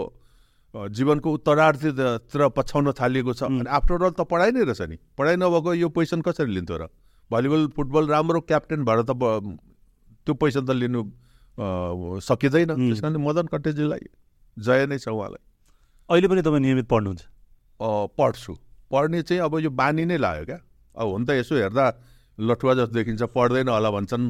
जीवनको उत्तरार्धतिर पछाउन थालिएको छ। अनि आफ्टर अल त पढाइ नै रहेछ नि। पढाइ नभएको यो पोजिसन कसरी लिन्थ्यो र? भलिबल फुटबल राम्रो क्याप्टेन भएर त त्यो पोजिसन त लिनु सकिँदैन. त्यस कारण मदन कटेजीलाई जय नै छ उहाँलाई। अहिले पनि तपाईँ नियमित पढ्नुहुन्छ? पढ्छु। पढ्ने चाहिँ अब यो बानी नै लाग्यो क्या। अब हुन त यसो हेर्दा लठुवा जस्तो देखिन्छ पढ्दैन होला भन्छन्।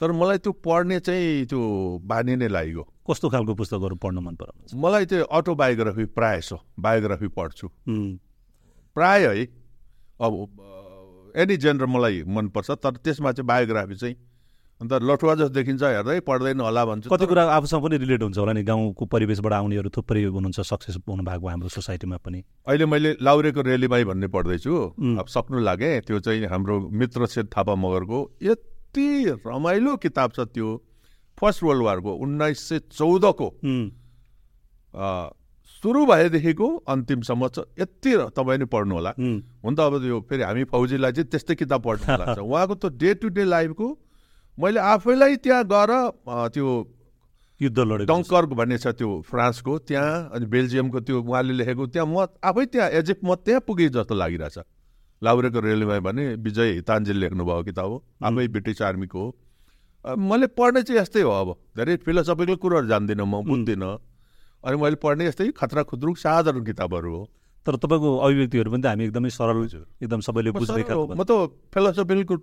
तर मलाई त्यो पढ्ने चाहिँ त्यो बानी नै लाग्यो कस्तो खालको पुस्तकहरू पढ्न मन पराउनुहुन्छ? मलाई चाहिँ अटोबायोग्राफी प्रायः सो बायोग्राफी पढ्छु। प्राय है अब एनी जेनर मलाई मनपर्छ तर त्यसमा चाहिँ बायोग्राफी चाहिँ अन्त लठुवा जस्तो देखिन्छ हेर्दै पढ्दैन होला भन्छु। कति कुरा आफूसँग पनि रिलेट हुन्छ होला नि गाउँको परिवेशबाट आउनेहरू थुप्रै हुनुहुन्छ सक्सेस हुनु भएको हाम्रो सोसाइटीमा पनि। अहिले मैले लाउरेको रेलीबाई भन्ने पढ्दैछु. अब सक्नु लागे त्यो चाहिँ हाम्रो मित्र सेठ थापा मगरको यति रमाइलो किताब छ त्यो फर्स्ट वर्ल्ड वारको उन्नाइस सय चौधको। सुरु भएदेखिको अन्तिमसम्म छ यति तपाईँ नै पढ्नु होला। हुन त अब त्यो फेरि हामी फौजीलाई चाहिँ त्यस्तै किताब पढ्नु उहाँको त डे टु डे लाइफको मैले आफैलाई त्यहाँ गएर त्यो युद्ध लडेको डङ्कर्क भन्ने छ त्यो फ्रान्सको त्यहाँ अनि बेल्जियमको त्यो उहाँले लेखेको त्यहाँ म आफै त्यहाँ एजिप म त्यहाँ पुगेँ जस्तो लागिरहेछ। लाउरेको रेलमा भने विजय हितान्जेल लेख्नुभएको किताब हो आफै ब्रिटिस आर्मीको हो। मैले पढ्ने चाहिँ यस्तै हो अब धेरै फिलोसफिकल कुरोहरू जान्दिनँ म बुझ्दिनँ। अनि मैले पढ्ने यस्तै खतरा खुद्रुक साधारण किताबहरू हो। तर तपाईँको अभिव्यक्तिहरू पनि त हामी एकदमै सरल एकदम सबैले। खालको म त फिलोसफिकल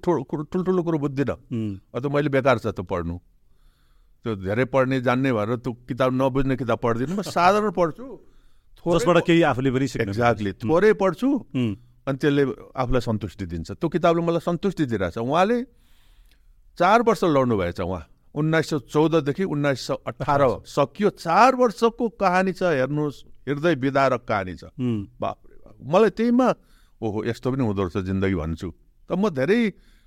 ठुल्ठुलो कुरो बुझ्दिनँ। उम्, अब त मैले बेकार छ त्यो पढ्नु। त्यो धेरै पढ्ने जान्ने भएर त्यो किताब नबुझ्ने किताब पढ्दिनँ। म साधारण पढ्छु। जसबाट केही आफूले पनि एक्ज्याक्टली थोरै पढ्छु अनि त्यसले आफूलाई सन्तुष्टि दिन्छ। त्यो किताबले मलाई सन्तुष्टि दिइरहेछ उहाँले चार वर्ष लड्नु भएछ उहाँ। उन्नाइस सौ चौधदेखि उन्नाइस सौ अठार सकियो। चार वर्षको कहानी छ हेर्नुहोस्। हृदय विदारक कहानी छ। बापरे बाप। मलाई त्यहीमा ओहो यस्तो पनि हुँदो रहेछ जिन्दगी भन्छु। त म धेरै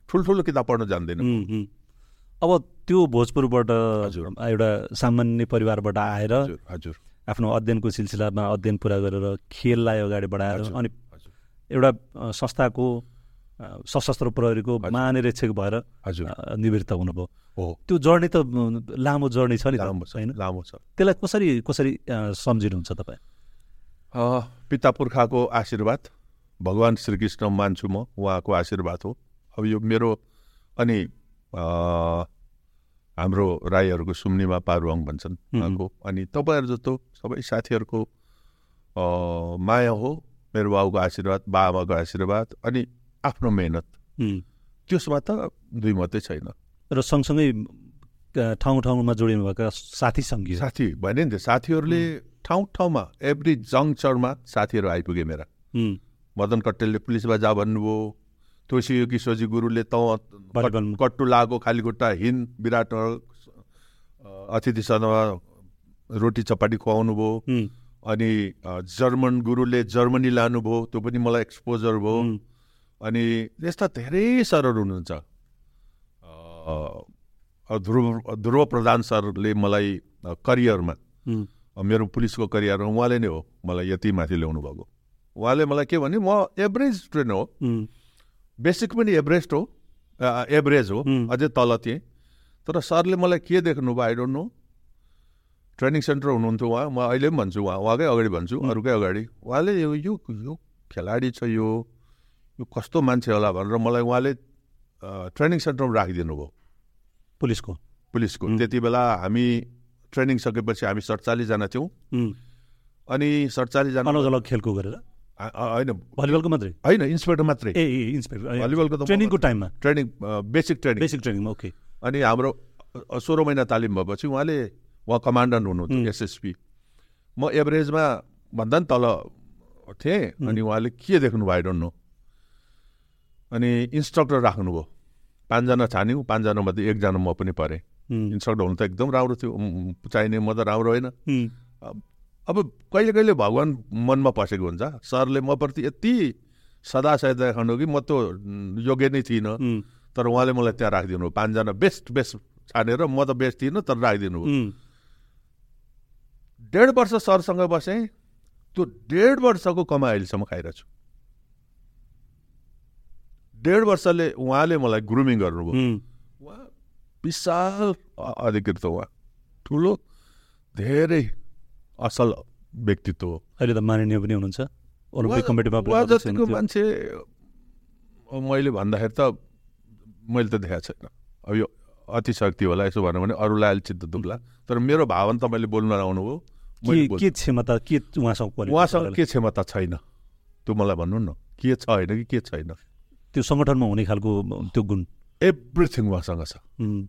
ठुल्ठुलो किताब पढ्न जान्दिनँ। अब त्यो भोजपुरबाट हजुर। एउटा सामान्य परिवारबाट आएर हजुर आफ्नो अध्ययनको सिलसिलामा अध्ययन पुरा गरेर खेललाई अगाडि बढाएर अनि एउटा संस्थाको सशस्त्र प्रहरीको महानिरीक्षक भएर हजुर। निवृत्त हुनुभयो। हो। त्यो जर्नी त लामो जर्नी छ नि त, लामो छ होइन? लामो छ। त्यसलाई कसरी कसरी सम्झिनुहुन्छ तपाईँ? पिता पुर्खाको आशीर्वाद। भगवान् श्रीकृष्ण मान्छु म उहाँको आशीर्वाद हो। अब यो मेरो अनि हाम्रो राईहरूको सुम्निमा पारुवाङ भन्छन् उहाँको। अनि तपाईँहरू जस्तो सबै साथीहरूको माया हो मेरो बाबुको आशीर्वाद बाबाको आशीर्वाद अनि आफ्नो मेहनत। त्यसमा त दुई मात्रै छैन। र सँगसँगै ठाउँ ठाउँमा जोडिनु भएका साथी सङ्गी साथी भने नि त साथीहरूले ठाउँ ठाउँमा एभ्री जङ्क्चरमा साथीहरू आइपुगे मेरा। मदन कट्टेलले पुलिसमा जा भन्नुभयो तोसियो किशोरजी गुरुले त। कट्टु लागो खाली खुट्टा हिन विराट अतिथि सदनमा रोटी चपाटी खुवाउनु भयो अनि जर्मन गुरुले जर्मनी लानुभयो त्यो पनि मलाई एक्सपोजर भयो। अनि यस्ता धेरै सरहरू हुनुहुन्छ। ध्रुव ध्रुव प्रधान सरले मलाई करियरमा मेरो पुलिसको करियरमा उहाँले नै हो मलाई यति माथि ल्याउनु भएको। उहाँले मलाई के भने म एभरेज स्टुडेन्ट हो। बेसिक पनि एभरेस्ट हो एभरेज हो. अझै तल थिएँ। तर सरले मलाई के देख्नुभयो I don't know training center हुनुहुन्थ्यो उहाँ म अहिले पनि भन्छु उहाँ उहाँकै अगाडि भन्छु अरूकै अगाडि। उहाँले यो यो यो खेलाडी छ यो यो कस्तो मान्छे होला भनेर मलाई उहाँले ट्रेनिङ सेन्टरमा राखिदिनु भयो पुलिसको। पुलिसको। त्यति बेला हामी ट्रेनिङ सकेपछि हामी सडचालिसजना थियौँ। अनि सडचालिसजना अलग अलग खेलको गरेर होइन। भलिबलको मात्रै? होइन इन्सपेक्टर मात्रै। ए इन्सपेक्टर भलिबलको त ट्रेनिङको टाइममा? Training basic training. बेसिक ट्रेनिङमा ओके। अनि हाम्रो सोह्र महिना तालिम भएपछि उहाँले उहाँ कमान्डन्ट हुँ। हुनुहुन्थ्यो एसएसपी। म एभरेजमा भन्दा पनि तल थिएँ अनि उहाँले के देख्नुभयो आई डोन्ट नो। अनि इन्स्ट्रक्टर राख्नुभयो। पाँचजना छान्यौँ पाँचजनामध्ये एकजना म पनि परेँ। इन्स्ट्रक्टर हुनु त एकदम राम्रो थियो। चाहिने म त राम्रो होइन। अब कहिले कहिले भगवान् मनमा पसेको हुन्छ। सरले म प्रति यति सदा सहायता देखाउनु कि म त योग्य नै थिइनँ। तर उहाँले मलाई त्यहाँ राखिदिनु भयो। पाँचजना बेस्ट बेस्ट छानेर म त बेस्ट थिइनँ तर राखिदिनु भयो। डेढ वर्ष सरसँग बसेँ। त्यो डेढ वर्षको कमाइ अहिलेसम्म खाइरहेको छु। डेढ वर्षले उहाँले मलाई ग्रुमिङ गर्नुभयो। उहाँ विशाल अधिकृत हो उहाँ। ठुलो धेरै असल व्यक्तित्व हो। अहिले त माननीय पनि हुनुहुन्छ। जतिको। मान्छे मैले भन्दाखेरि त मैले त देखाएको छैन। अब यो अतिशक्ति होला यसो भनौँ भने अरूलाई अहिले चित्त दुख्ला। तर मेरो भावना तपाईँले बोल्न आउनुभयो के क्षमता के उहाँसँग उहाँसँग? के क्षमता छैन? त्यो मलाई भन्नु न। के छ होइन कि के छैन? त्यो सङ्गठनमा हुने खालको त्यो गुण। एभ्रिथिङ उहाँसँग छ।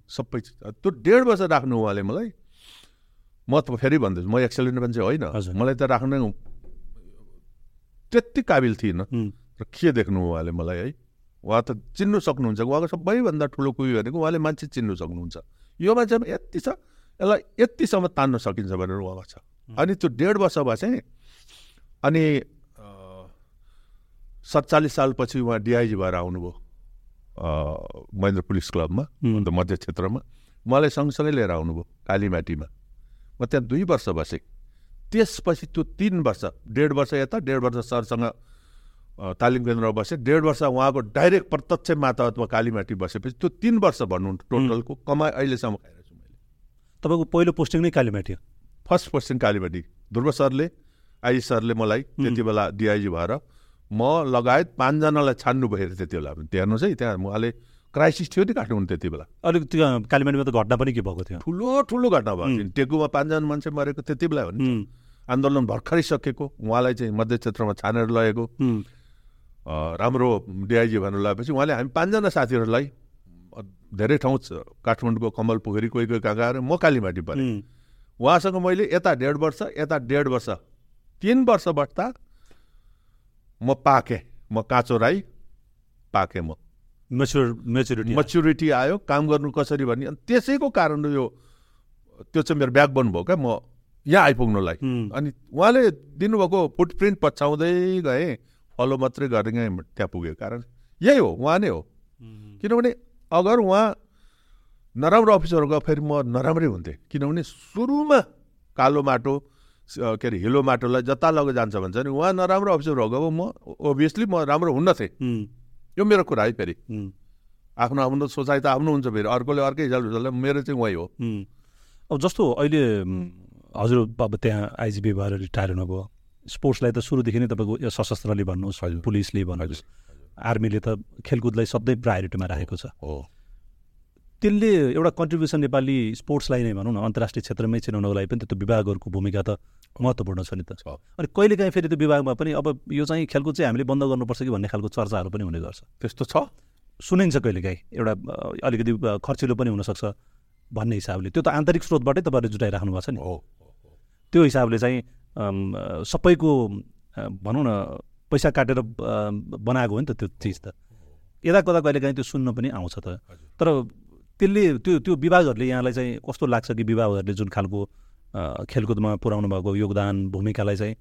सबै त्यो डेढ वर्ष राख्नु उहाँले मलाई। म त फेरि भन्दैछु म एक्सलेन्ट मान्छे होइन। मलाई त राख्न त्यति काबिल थिइनँ र के देख्नु उहाँले मलाई है? उहाँ त चिन्नु सक्नुहुन्छ। उहाँको सबैभन्दा ठुलो कुरो भनेको उहाँले मान्छे चिन्नु सक्नुहुन्छ। यो मान्छेमा यति छ यसलाई यतिसम्म तान्न सकिन्छ भनेर उहाँको छ। अनि त्यो डेढ वर्ष चाहिँ अनि सत्तालिस सालपछि उहाँ डिआइजी भएर आउनुभयो महेन्द्र पुलिस क्लबमा अन्त मध्य क्षेत्रमा। मलाई सँगसँगै लिएर आउनुभयो कालीमाटीमा म त्यहाँ दुई वर्ष बसेँ। त्यसपछि त्यो तिन वर्ष डेढ वर्ष यता डेढ वर्ष सरसँग तालिम केन्द्रमा बसेँ। डेढ वर्ष उहाँको डाइरेक्ट प्रत्यक्ष माताहतमा कालीमाटी बसेपछि त्यो तिन वर्ष भन्नु टोटलको कमाइ अहिलेसम्म खाइरहेको छु मैले। तपाईँको पहिलो पोस्टिङ नै कालीमाटी हो? फर्स्ट पोस्टिङ कालीमाटी ध्रुव सरले आइजी सरले मलाई त्यति बेला डिआइजी भएर म लगायत पाँचजनालाई छान्नु भएर त्यति बेला त्यहाँ हेर्नुहोस् है त्यहाँ उहाँले क्राइसिस थियो नि काठमाडौँ त्यति बेला। अलिक त्यो कालीमाटीमा त घटना पनि के भएको थियो? ठुलो ठुलो घटना भयो उम्. टेकुमा पाँचजना मान्छे मरेको त्यति बेला हो नि आन्दोलन भर्खरै सकेको उहाँलाई चाहिँ मध्य क्षेत्रमा छानेर लगेको। राम्रो डिआइजी भनेर लगाएपछि उहाँले हामी पाँचजना साथीहरूलाई धेरै ठाउँ काठमाडौँको कमल पोखरी कोही कोही कहाँ गएर म कालीमाटी परेँ। उहाँसँग मैले यता डेढ वर्ष यता डेढ वर्ष तिन वर्ष बस्दा म पाकेँ। म काँचो राई पाकेँ म। मेच्योर मेच्योरिटी मच्युरिटी आयो काम गर्नु कसरी भन्ने? अनि त्यसैको कारण यो त्यो चाहिँ मेरो ब्याक भयो क्या म यहाँ आइपुग्नुलाई। अनि उहाँले दिनुभएको फुटप्रिन्ट पछ्याउँदै गएँ फलो मात्रै गरेर गएँ त्यहाँ पुगेको कारण। यही हो उहाँ नै हो। किनभने अगर उहाँ नराम्रो अफिसर गयो फेरि म नराम्रै हुन्थेँ किनभने सुरुमा कालो माटो के अरे हिलो माटोलाई जता लगेर जान्छ भन्छ नि उहाँ नराम्रो अफिसर हो गयो म ओभियसली म राम्रो हुन्न थिएँ यो मेरो कुरा है फेरि। आफ्नो आफ्नो सोचाइ त आफ्नो हुन्छ फेरि अर्कोले अर्कै हिसाबले हुन्छ मेरो चाहिँ उहीँ हो। अब जस्तो अहिले हजुर अब त्यहाँ आइजिपी भएर रिटायर हुनुभयो स्पोर्ट्सलाई त सुरुदेखि नै तपाईँको सशस्त्रले भन्नुहोस्। पुलिसले भन्नुहोस्। आर्मीले त खेलकुदलाई सधैँ प्रायोरिटीमा राखेको छ। हो। त्यसले एउटा कन्ट्रिब्युसन नेपाली स्पोर्ट्सलाई नै भनौँ न अन्तर्राष्ट्रिय क्षेत्रमै चिनाउनको लागि पनि त्यो विभागहरूको भूमिका त महत्त्वपूर्ण छ नि त। अनि कहिलेकाहीँ फेरि त्यो विभागमा पनि अब यो चाहिँ खेलकुद चाहिँ हामीले बन्द गर्नुपर्छ कि भन्ने खालको चर्चाहरू पनि हुने गर्छ। त्यस्तो छ? सुनिन्छ कहिलेकाहीँ एउटा अ, अलिकति खर्चिलो पनि हुनसक्छ भन्ने हिसाबले। त्यो त आन्तरिक स्रोतबाटै तपाईँहरूले जुटाइराख्नु भएको छ नि। हो त्यो हिसाबले चाहिँ सबैको भनौँ न पैसा काटेर बनाएको हो नि त त्यो चिज त। यता कता कहिलेकाहीँ त्यो सुन्न पनि आउँछ त। तर त्यसले त्यो त्यो विभागहरूले यहाँलाई चाहिँ कस्तो लाग्छ कि विभागहरूले जुन खालको खेलकुदमा पुर्याउनु भएको योगदान भूमिकालाई चाहिँ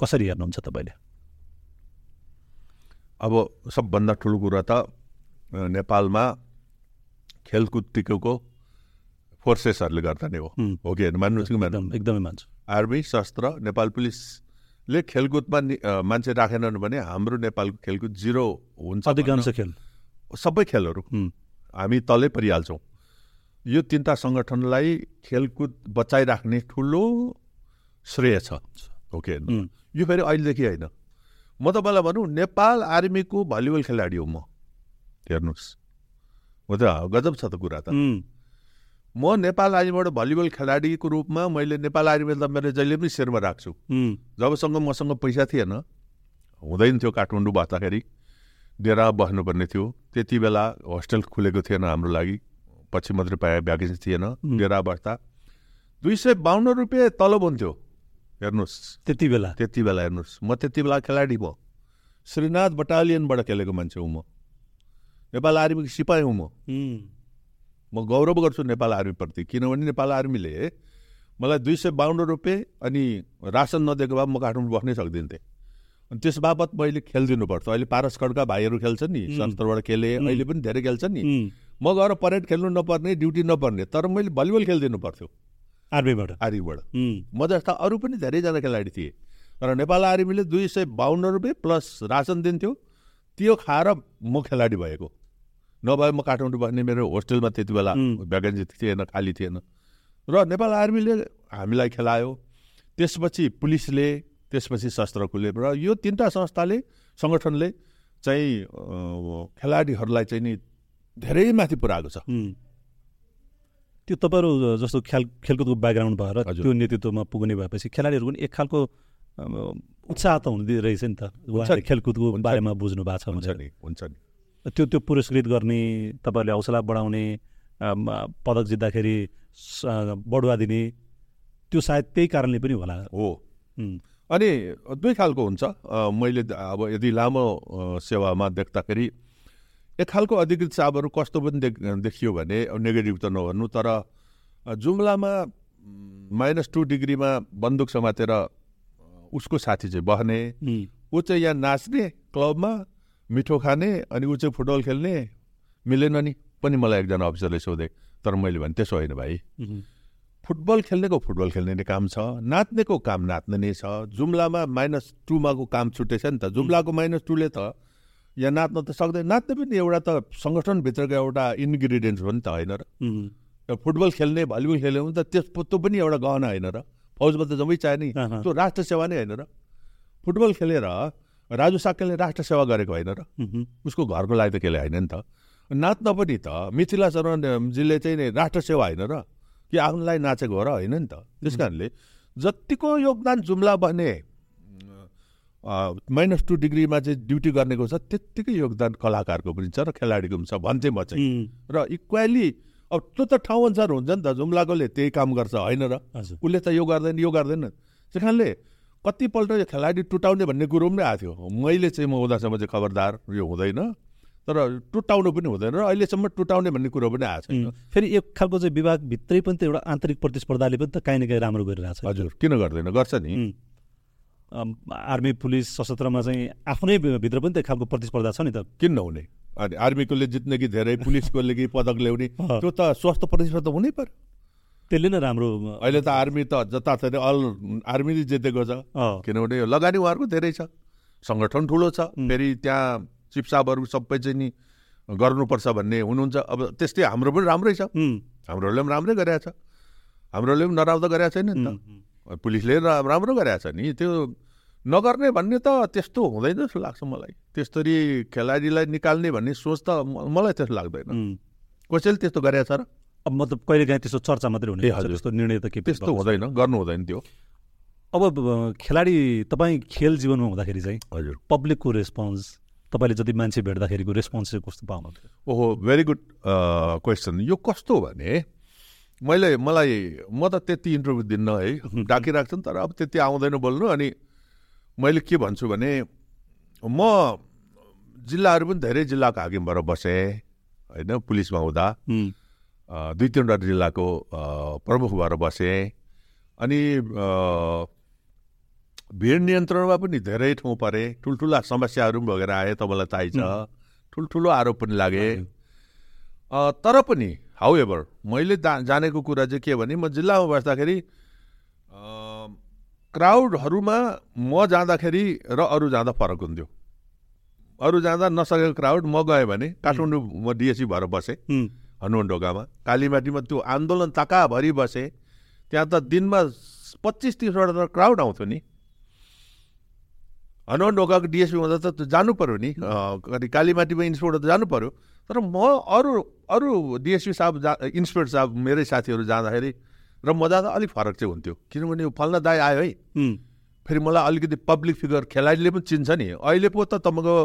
कसरी हेर्नुहुन्छ तपाईँले? अब सबभन्दा ठुलो कुरा त नेपालमा खेलकुद टिकेको फोर्सेसहरूले गर्दा नै हो। हुँ। कि होइन? कि मान्नु एकदम मान्छु। आर्मी शस्त्र नेपाल पुलिसले खेलकुदमा मान्छे राखेनन् भने हाम्रो नेपालको खेलकुद जिरो हुन्छ अधिकांश खेल। सबै खेलहरू। हामी तलै परिहाल्छौँ। यो तिनवटा सङ्गठनलाई खेलकुद बचाइराख्ने ठुलो श्रेय छ। हो। कि होइन हुँ, यो फेरि अहिलेदेखि होइन। म तपाईँलाई भनौँ नेपाल आर्मीको भलिबल खेलाडी हो म। हेर्नुहोस्। हो त गजब छ त कुरा त। म नेपाल आर्मीबाट भलिबल खेलाडीको रूपमा मैले नेपाल आर्मीलाई त मेरो जहिले पनि शिरमा राख्छु। जबसँग मसँग पैसा थिएन हुँदैन थियो काठमाडौँ बस्दाखेरि डेरा बस्नुपर्ने थियो। त्यति बेला होस्टेल खुलेको थिएन हाम्रो लागि। पछि मात्रै पाएँ भ्याकेन्सी थिएन। डेरा बस्दा दुई सय बाहन्न रुपियाँ तलब हुन्थ्यो हेर्नुहोस्। त्यति बेला? त्यति बेला हेर्नुहोस्। म त्यति बेला खेलाडी म। श्रीनाथ बटालियनबाट खेलेको मान्छे हुँ म। नेपाल आर्मीको सिपाही हुँ म। म गौरव गर्छु नेपाल आर्मीप्रति किनभने नेपाल आर्मीले मलाई दुई सय बाहन्न रुपियाँ अनि रासन नदिएको भए म काठमाडौँ बस्नै सक्दिन्थेँ। अनि त्यस बापत मैले खेलिदिनु पर्छ अहिले पारस खड्का भाइहरू खेल्छन् नि शस्त्रबाट खेले अहिले पनि धेरै खेल्छन् नि। म गएर परेड खेल्नु नपर्ने ड्युटी नपर्ने तर मैले भलिबल खेलिदिनु पर्थ्यो आर्मीबाट? आर्मीबाट। म जस्ता अरू पनि धेरैजना खेलाडी थिए। तर नेपाल आर्मीले दुई सय बाहन्न रुपियाँ प्लस रासन दिन्थ्यो। त्यो खाएर म खेलाडी भएको। नभए म काठमाडौँ बस्ने मेरो होस्टेलमा त्यति बेला. भ्याकेन्सी थिएन खाली थिएन। र नेपाल आर्मीले हामीलाई खेलायो। त्यसपछि पुलिसले त्यसपछि शस्त्रकुले र यो तिनवटा संस्थाले सङ्गठनले चाहिँ खेलाडीहरूलाई चाहिँ नि धेरै माथि पुऱ्याएको छ। त्यो तपाईँहरू जस्तो खेल खेलकुदको ब्याकग्राउन्ड भएर। त्यो नेतृत्वमा पुग्ने भएपछि खेलाडीहरू पनि एक खालको उत्साह त हुँदै रहेछ नि त। खेलकुदको बारेमा बुझ्नु भएको छ हुन्छ नि। हुन्छ नि। त्यो त्यो पुरस्कृत गर्ने तपाईँहरूले हौसला बढाउने पदक जित्दाखेरि बढुवा दिने त्यो सायद त्यही कारणले पनि होला। हो। अनि दुई खालको हुन्छ। मैले अब यदि लामो सेवामा देख्दाखेरि एक खालको अधिकृत साहबहरू कस्तो पनि देख देखियो भने नेगेटिभ त नभन्नु तर जुम्लामा माइनस टू डिग्रीमा बन्दुक समातेर उसको साथी चाहिँ बस्ने उम्, ऊ चाहिँ यहाँ नाच्ने क्लबमा मिठो खाने अनि ऊ चाहिँ फुटबल खेल्ने मिलेन नि पनि मलाई एकजना अफिसरले सोधे तर मैले भने त्यसो होइन भाइ। फुटबल खेल्नेको फुटबल खेल्ने नै काम छ नाच्नेको काम नाच्ने नै छ जुम्लामा माइनस टूमाको काम छुटेछ नि त। जुम्लाको माइनस टूले त यहाँ नाच्न त सक्दैन। नाच्ने पनि एउटा त सङ्गठनभित्रको एउटा इन्ग्रिडियन्ट्स हो नि त होइन र? फुटबल खेल्ने भलिबल खेल्ने भने त त्यस त्यो पनि एउटा गहना होइन र? फौजमा त जम्मै चाहियो नि। त्यो राष्ट्र सेवा नै होइन र? फुटबल खेलेर राजु साक्यले राष्ट्र सेवा गरेको होइन र? उसको घरको लागि त केले होइन नि त? नाच्न पनि त मिथिला शर्माजीले चाहिँ राष्ट्र सेवा होइन र? कि आफ्नोलाई नाचेको हो र होइन नि त। त्यस कारणले जतिको योगदान जुम्ला बस्ने माइनस टू डिग्रीमा चाहिँ ड्युटी गर्नेको छ त्यत्तिकै योगदान कलाकारको पनि छ र खेलाडीको पनि छ भन्थेँ म चाहिँ। र इक्वेली अब त्यो त ठाउँ अनुसार हुन्छ नि त जुम्लाकोले त्यही काम गर्छ होइन र? उसले त यो गर्दैन यो गर्दैन। त्यस कारणले कतिपल्ट यो खेलाडी टुटाउने भन्ने कुरो पनि आएको थियो। मैले चाहिँ म हुँदासम्म चाहिँ खबरदार यो हुँदैन। तर टुटाउनु पनि हुँदैन र अहिलेसम्म टुटाउने भन्ने कुरो पनि आएको छैन। फेरि एक खालको चाहिँ विभागभित्रै पनि त एउटा आन्तरिक प्रतिस्पर्धाले पनि त काहीँ न काहीँ राम्रो गरिरहेको छ हजुर किन गर्दैन? गर्छ नि। आर्मी पुलिस सशस्त्रमा चाहिँ आफ्नै भित्र पनि त एक खालको प्रतिस्पर्धा छ नि त। किन नहुने अनि आर्मीकोले जित्ने कि धेरै पुलिसकोले कि पदक ल्याउने। त्यो त स्वस्थ प्रतिस्पर्धा हुनै पर्यो। त्यसले नै राम्रो अहिले त आर्मी त जताततै अल आर्मी नै जितेको छ। किनभने यो लगानी उहाँहरूको धेरै छ। सङ्गठन ठुलो छ। फेरि त्यहाँ चिफ साहबहरू सबै चाहिँ नि गर्नुपर्छ भन्ने हुनुहुन्छ। अब त्यस्तै हाम्रो पनि राम्रै छ। उम्, हाम्रोले पनि राम्रै गरेका छ। हाम्रोले पनि नराम्रो गरेका छैन नि त। पुलिसले राम्रो गरेका छ नि। त्यो नगर्ने भन्ने त त्यस्तो हुँदैन जस्तो लाग्छ मलाई। त्यस्तरी खेलाडीलाई निकाल्ने भन्ने सोच त मलाई त्यस्तो लाग्दैन। कसैले त्यस्तो गरेका छ र? अब मतलब कहिले काहीँ त्यस्तो चर्चा मात्रै हुने। त्यस्तो निर्णय त के त्यस्तो। हुँदैन गर्नु हुँदैन त्यो। अब खेलाडी तपाईँ खेल जीवनमा हुँदाखेरि चाहिँ हजुर। पब्लिकको रेस्पोन्स तपाईँले जति मान्छे भेट्दाखेरिको रेस्पोन्स चाहिँ कस्तो पाउनुहुन्छ? ओहो भेरी गुड क्वेसन यो कस्तो भने मैले मलाई म त त्यति इन्टरभ्यू दिन्न है डाकिरहेको छ तर अब त्यति आउँदैन बोल्नु अनि मैले के भन्छु भने म जिल्लाहरू पनि धेरै जिल्लाको हाकिम भएर बसेँ होइन पुलिसमा हुँदा। दुई तिनवटा जिल्लाको प्रमुख भएर बसेँ अनि भिड नियन्त्रणमा पनि धेरै ठाउँ परे। ठुल्ठुला समस्याहरू पनि भोगेर आए तपाईँलाई थाहै छ। ठुल्ठुलो आरोप पनि लागे तर पनि हाउ एभर मैले दा- जानेको कुरा चाहिँ के भने म जिल्लामा बस्दाखेरि क्राउडहरूमा म जाँदाखेरि र अरू जाँदा फरक हुन्थ्यो। अरू जाँदा नसकेको क्राउड म गएँ भने काठमाडौँ म डिएससी भएर बसेँ। हनुमान ढोकामा कालीमाटीमा त्यो आन्दोलन ताकाभरि बसे। त्यहाँ त दिनमा पच्चिस तिसवटा त क्राउड आउँथ्यो नि। हनुमान ढोकाको डिएसपी हुँदा त जानु पर्यो नि। अँ, कति कालीमाटीमा इन्सपेक्टर त जानु पर्यो। तर म अरू अरू डिएसपी साहब जा इन्सपेक्टर साहब मेरै साथीहरू जाँदाखेरि र म जाँदा अलिक फरक चाहिँ हुन्थ्यो। किनभने यो फल्ना दाई आयो है। फेरि मलाई अलिकति पब्लिक फिगर खेलाडीले पनि चिन्छ नि। अहिले पो त तपाईँको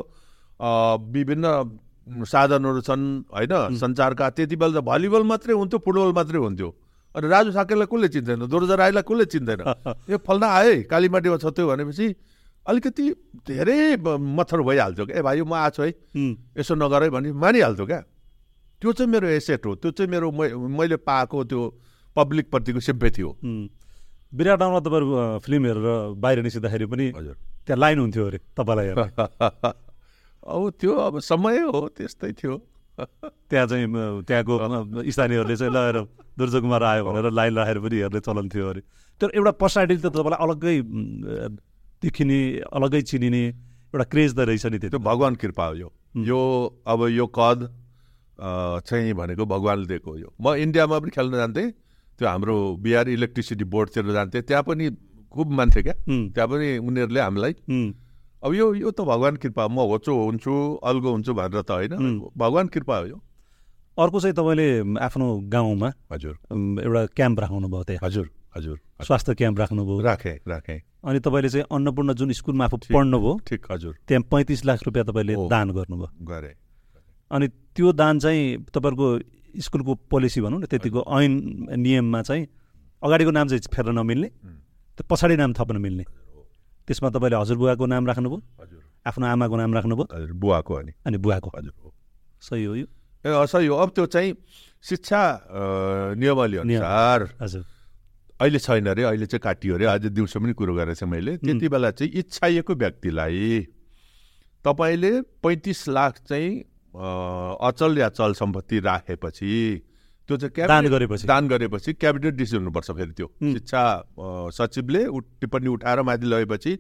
विभिन्न साधनहरू छन् होइन? सञ्चारका त्यति बेला त भलिबल मात्रै हुन्थ्यो फुटबल मात्रै हुन्थ्यो। अनि राजु साकेलाई कसले चिन्दैन? दोर्जा राईलाई कसले चिन्दैन? ए फल्ना आए कालीमाटीमा छ त्यो भनेपछि अलिकति धेरै मत्थर भइहाल्थ्यो क्या। ए भाइ म आएको छु है। यसो नगर है भने मानिहाल्थ्यो क्या। त्यो चाहिँ मेरो एसेट हो। त्यो चाहिँ मेरो मैले पाएको त्यो पब्लिकप्रतिको सिम्पेथी हो। उम्। विराट नगरमा तपाईँहरू फिल्म हेरेर बाहिर निस्किँदाखेरि पनि हजुर। त्यहाँ लाइन हुन्थ्यो अरे तपाईँलाई अब त्यो अब समय हो त्यस्तै थियो। त्यहाँ चाहिँ त्यहाँको स्थानीयहरूले चाहिँ ल हेर दुर्ज कुमार आयो भनेर लाइन राखेर पनि हेर्ने चलन थियो अरे। तर एउटा पर्सनालिटी त तपाईँलाई अलग्गै देखिने अलग्गै चिनिने एउटा क्रेज त रहेछ नि त्यो भगवान् कृपा हो यो। यो अब यो कद चाहिँ भनेको भगवान्ले दिएको यो। म इन्डियामा पनि खेल्न जान्थेँ। त्यो हाम्रो बिहार इलेक्ट्रिसिटी बोर्डतिर जान्थेँ। त्यहाँ पनि खुब मान्थे क्या। त्यहाँ पनि उनीहरूले हामीलाई अब यो यो त भगवान् कृपा म होचो हुन्छु अल्गो हुन्छु भनेर त होइन। भगवान् कृपा हो यो। अर्को चाहिँ तपाईँले आफ्नो गाउँमा हजुर। एउटा क्याम्प राख्नु भयो त्यहाँ। हजुर हजुर। स्वास्थ्य क्याम्प राख्नुभयो। राखेँ राखेँ। अनि तपाईँले चाहिँ अन्नपूर्ण जुन स्कुलमा आफू पढ्नुभयो ठिक हजुर। त्यहाँ पैँतिस लाख रुपियाँ तपाईँले। दान गर्नुभयो। गरेँ। अनि त्यो दान चाहिँ तपाईँहरूको स्कुलको पोलिसी भनौँ न त्यतिको ऐन नियममा चाहिँ अगाडिको नाम चाहिँ फेर्न नमिल्ने त्यो पछाडि नाम थप्न मिल्ने। त्यसमा तपाईँले हजुरबुवाको नाम राख्नुभयो हजुर। आफ्नो आमाको नाम राख्नुभयो। हजुर बुवाको अनि। अनि बुवाको। हजुर सही हो यो। ए असै हो। अब त्यो चाहिँ शिक्षा नियमावली अनुसार हजुर। अहिले छैन अरे अहिले चाहिँ काटियो अरे आज दिउँसो पनि कुरो गरेको थिएँ मैले। त्यति बेला चाहिँ इच्छाइएको व्यक्तिलाई तपाईँले पैँतिस लाख चाहिँ अचल या चल सम्पत्ति राखेपछि त्यो चाहिँ दान गरेपछि। दान गरेपछि क्याबिनेट डिसिजन हुनुपर्छ फेरि त्यो। शिक्षा सचिवले उ- टिप्पणी उठाएर माथि लगेपछि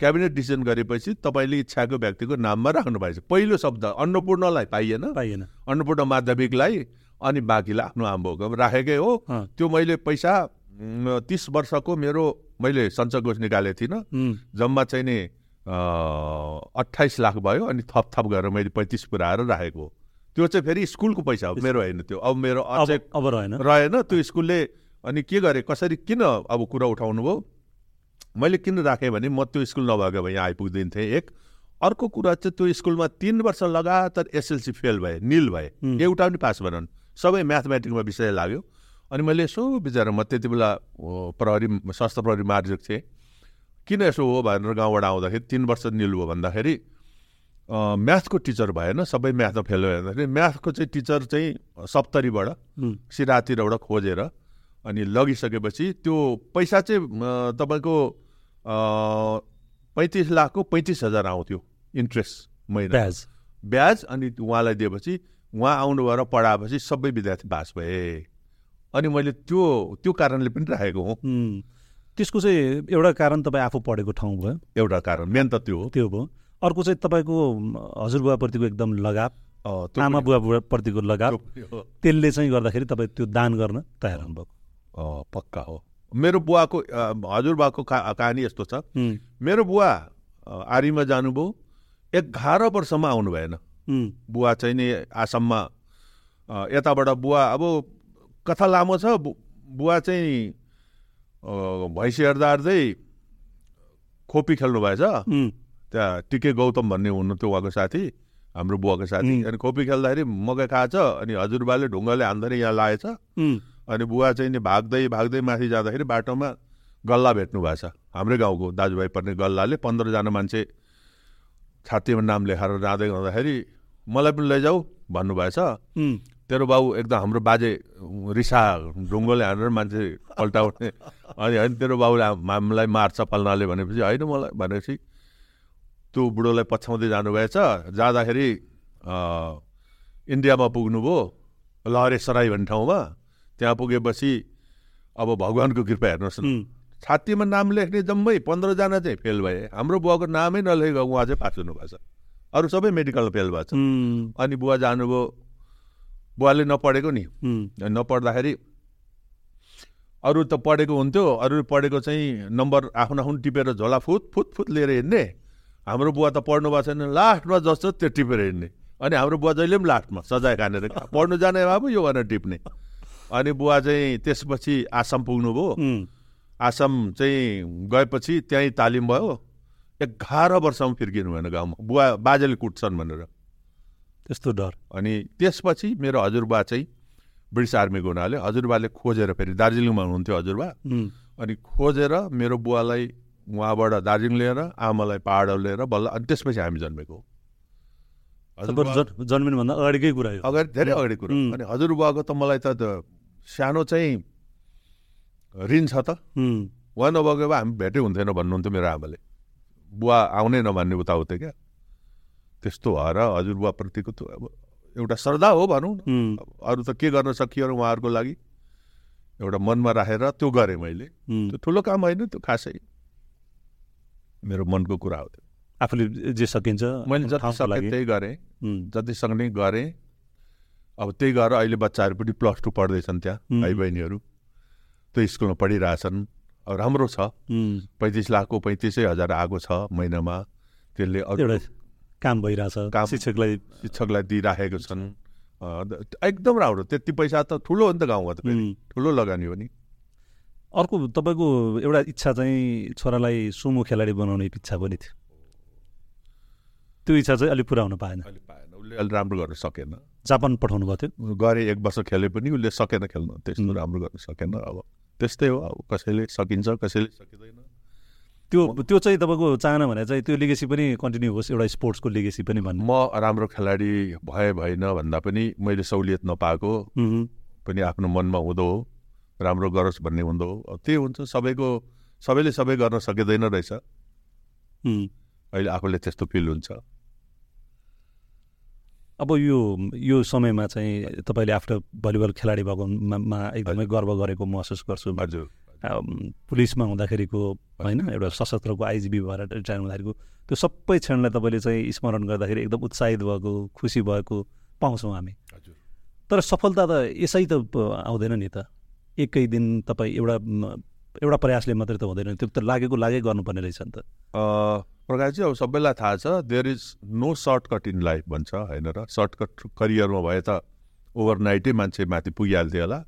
क्याबिनेट डिसिजन गरेपछि तपाईँले इच्छाको व्यक्तिको नाममा राख्नु पाएछ पहिलो शब्द अन्नपूर्णलाई पाइएन। पाइएन। अन्नपूर्ण माध्यमिकलाई अनि बाँकीलाई आफ्नो आम्बोको राखेकै हो। त्यो मैले पैसा तिस वर्षको मेरो मैले सञ्चय कोष निकालेको थिइनँ। जम्मा चाहिँ नि अठाइस लाख भयो अनि थप थप गरेर मैले पैँतिस पुऱ्याएर राखेको हो। त्यो चाहिँ फेरि स्कुलको पैसा हो मेरो होइन त्यो। अब मेरो अब अझै अब रहेन। रहेन। त्यो स्कुलले अनि के गरेँ कसरी किन अब कुरा उठाउनु भयो मैले किन राखेँ भने म त्यो स्कुल नभएको भए यहाँ आइपुग्दिन्थेँ एक। अर्को कुरा चाहिँ त्यो स्कुलमा तिन वर्ष लगातार एसएलसी फेल भए निल भए। एउटा पनि पास भएनन् सबै म्याथमेटिक्समा विषय लाग्यो। अनि मैले यसो बिचरा म त्यति बेला प्रहरी सशस्त्र प्रहरी मार्जिक थिएँ। किन यसो हो भनेर गाउँबाट आउँदाखेरि तिन वर्ष निल भयो भन्दाखेरि म्याथको टिचर भएन सबै म्याथमा फेल भयो भन्दाखेरि म्याथको चाहिँ टिचर चाहिँ सप्तरीबाट सिरातिरबाट खोजेर अनि लगिसकेपछि त्यो पैसा चाहिँ तपाईँको पैँतिस लाखको पैँतिस हजार आउँथ्यो इन्ट्रेस्ट महिना। ब्याज। ब्याज अनि उहाँलाई दिएपछि उहाँ आउनु भएर पढाएपछि सबै विद्यार्थी पास भए। अनि मैले त्यो त्यो कारणले पनि राखेको हुँ। त्यसको चाहिँ एउटा कारण तपाईँ आफू पढेको ठाउँ भयो? एउटा कारण। मेन त त्यो हो। त्यो भयो। अर्को चाहिँ तपाईँको हजुरबुवाप्रतिको एकदम लगाव। आमा बुवाप्रतिको लगाव। त्यसले चाहिँ गर्दाखेरि तपाईँ त्यो दान गर्न तयार हुनुभएको। पक्का हो। मेरो बुवाको अँ, हजुरबाको का कहानी यस्तो छ। मेरो बुवा आर्मीमा जानुभयो। एघार वर्षमा आउनु भएन बुवा चाहिँ नि आसाममा यताबाट बुवा अब कथा लामो छ। बुवा चाहिँ भैँसी हेर्दा हेर्दै खोपी खेल्नु भएछ। त्यहाँ टिके गौतम भन्ने हुनुहुन्थ्यो उहाँको साथी हाम्रो बुवाको साथी. अनि खोपी खेल्दाखेरि मकै खाएछ अनि हजुरबाले ढुङ्गाले हान्दाखेरि यहाँ लागेछ अनि बुवा चाहिँ नि भाग्दै भाग्दै माथि जाँदाखेरि बाटोमा गल्ला भेट्नु भएछ। हाम्रै गाउँको दाजुभाइ पर्ने गल्लाले पन्ध्रजना मान्छे छातीमा नाम लेखाएर जाँदै गर्दाखेरि मलाई पनि लैजाऊ भन्नुभएछ। तेरो बाउ एकदम हाम्रो बाजे रिसा ढुङ्गोले हानेर मान्छे पल्टाउने। अनि होइन तेरो हाम- हामीलाई मार्छ फल्नाले भनेपछि होइन मलाई भनेपछि त्यो बुढोलाई पछ्याउँदै जानुभएछ। जाँदाखेरि इन्डियामा पुग्नुभयो लहरेसराई भन्ने ठाउँमा। त्यहाँ पुगेपछि अब भगवान्को कृपा हेर्नुहोस् न। छातीमा नाम लेख्ने जम्मै पन्ध्रजना चाहिँ फेल भए। हाम्रो बुवाको नामै नलेखेको उहाँ चाहिँ पास हुनुभएछ अरू सबै मेडिकल फेल भएछ अनि बुवा जानुभयो बुवाले नपढेको नि। नपढ्दाखेरि अरू त पढेको हुन्थ्यो अरू पढेको चाहिँ नम्बर आफ्नो आफ्नो टिपेर झोला फुत फुत फुत लिएर हिँड्ने। हाम्रो बुवा त पढ्नु भएको छैन लास्टमा जस्तो त्यो टिपेर हिँड्ने। अनि हाम्रो बुवा जहिले पनि लास्टमा सजाय खानेर पढ्नु जाने बाबु यो भनेर टिप्ने। अनि बुवा चाहिँ त्यसपछि आसाम पुग्नुभयो आसाम चाहिँ गएपछि त्यहीँ तालिम भयो। एघार वर्षमा फिर्किनु भएन गाउँमा। बुवा बाजेले कुट्छन् भनेर। त्यस्तो डर। अनि त्यसपछि मेरो हजुरबा चाहिँ ब्रिटिस आर्मीको हुनाले हजुरबाले खोजेर फेरि दार्जिलिङमा हुनुहुन्थ्यो हजुरबा। अनि खोजेर मेरो बुवालाई उहाँबाट दार्जिलिङ लिएर आमालाई पाहाड लिएर बल्ल अनि त्यसपछि हामी जन्मेको जन्मिनुभन्दा अगाडिकै कुरा अगाडि धेरै अगाडि कुरो. अनि हजुरबुवाको त मलाई त सानो चाहिँ ऋण छ त। उहाँ नभएको भए हामी भेटै हुन्थेन भन्नुहुन्थ्यो मेरो आमाले। बुवा आउनै नमान्ने उताउति क्या। त्यस्तो भएर हजुरबुवाप्रतिको एउटा श्रद्धा हो भनौँ न। अरू त के गर्न सकियो र उहाँहरूको लागि? एउटा मनमा राखेर त्यो गरेँ मैले। त्यो ठुलो काम होइन त्यो खासै। मेरो मनको कुरा हो त्यो। आफूले जे सकिन्छ मैले जति सकेँ त्यही गरेँ। जति सक्ने गरेँ। अब त्यही गरेर अहिले बच्चाहरू पनि प्लस टू पढ्दैछन् त्यहाँ. भाइ बहिनीहरू त्यो स्कुलमा पढिरहेछन्। अब राम्रो छ। पैँतिस लाखको पैँतिसै हजार आएको छ महिनामा। त्यसले काम भइरहेछ काम- शिक्षकलाई शिक्षकलाई दिइराखेको छन्। एकदम राम्रो। त्यति पैसा त ठुलो हो नि त गाउँमा त ठुलो लगानी हो नि। अर्को तपाईँको एउटा इच्छा चाहिँ छोरालाई सुमो खेलाडी बनाउने इच्छा पनि थियो। त्यो इच्छा चाहिँ अलिक पुरा हुन पाएन। उसले अलि राम्रो गर्न सकेन। जापान पठाउनु भएको थियो गरे एक वर्ष खेले पनि उसले सकेन खेल्न। त्यस्तो. राम्रो गर्न सकेन। अब त्यस्तै हो। अब कसैले सकिन्छ कसैले सकिँदैन। त्यो त्यो चाहिँ तपाईँको चाहना भने चाहिँ त्यो लिगेसी पनि कन्टिन्यू होस् एउटा स्पोर्ट्सको लिगेसी पनि भन्नु। म राम्रो खेलाडी भए भएन भन्दा पनि मैले सहुलियत नपाएको। पनि आफ्नो मनमा हुँदो हो राम्रो गरोस् भन्ने हुँदो हो। त्यही हुन्छ सबैको सबैले सबै गर्न सकिँदैन रहेछ। अहिले आफूले त्यस्तो फिल हुन्छ। अब यो यो समयमा चाहिँ तपाईँले आफ्नो भलिबल खेलाडी भएकोमा एकदमै गर्व गरेको महसुस गर्छु। हजुर। पुलिसमा हुँदाखेरिको होइन एउटा सशस्त्रको आइजिबी भएर रिटायर हुँदाखेरिको त्यो सबै क्षणलाई तपाईँले चाहिँ स्मरण गर्दाखेरि एकदम उत्साहित भएको खुसी भएको पाउँछौँ हामी। हजुर। तर सफलता त यसै त आउँदैन नि त। एकै दिन तपाईँ एउटा एउटा प्रयासले मात्रै त हुँदैन। त्यो त लागेको लागै गर्नुपर्ने रहेछ नि त। प्रकाशजी अब सबैलाई थाहा छ there is no shortcut in life भन्छ होइन र? सर्टकट करियरमा भए त ओभरनाइटै मान्छे माथि पुगिहाल्थ्यो होला।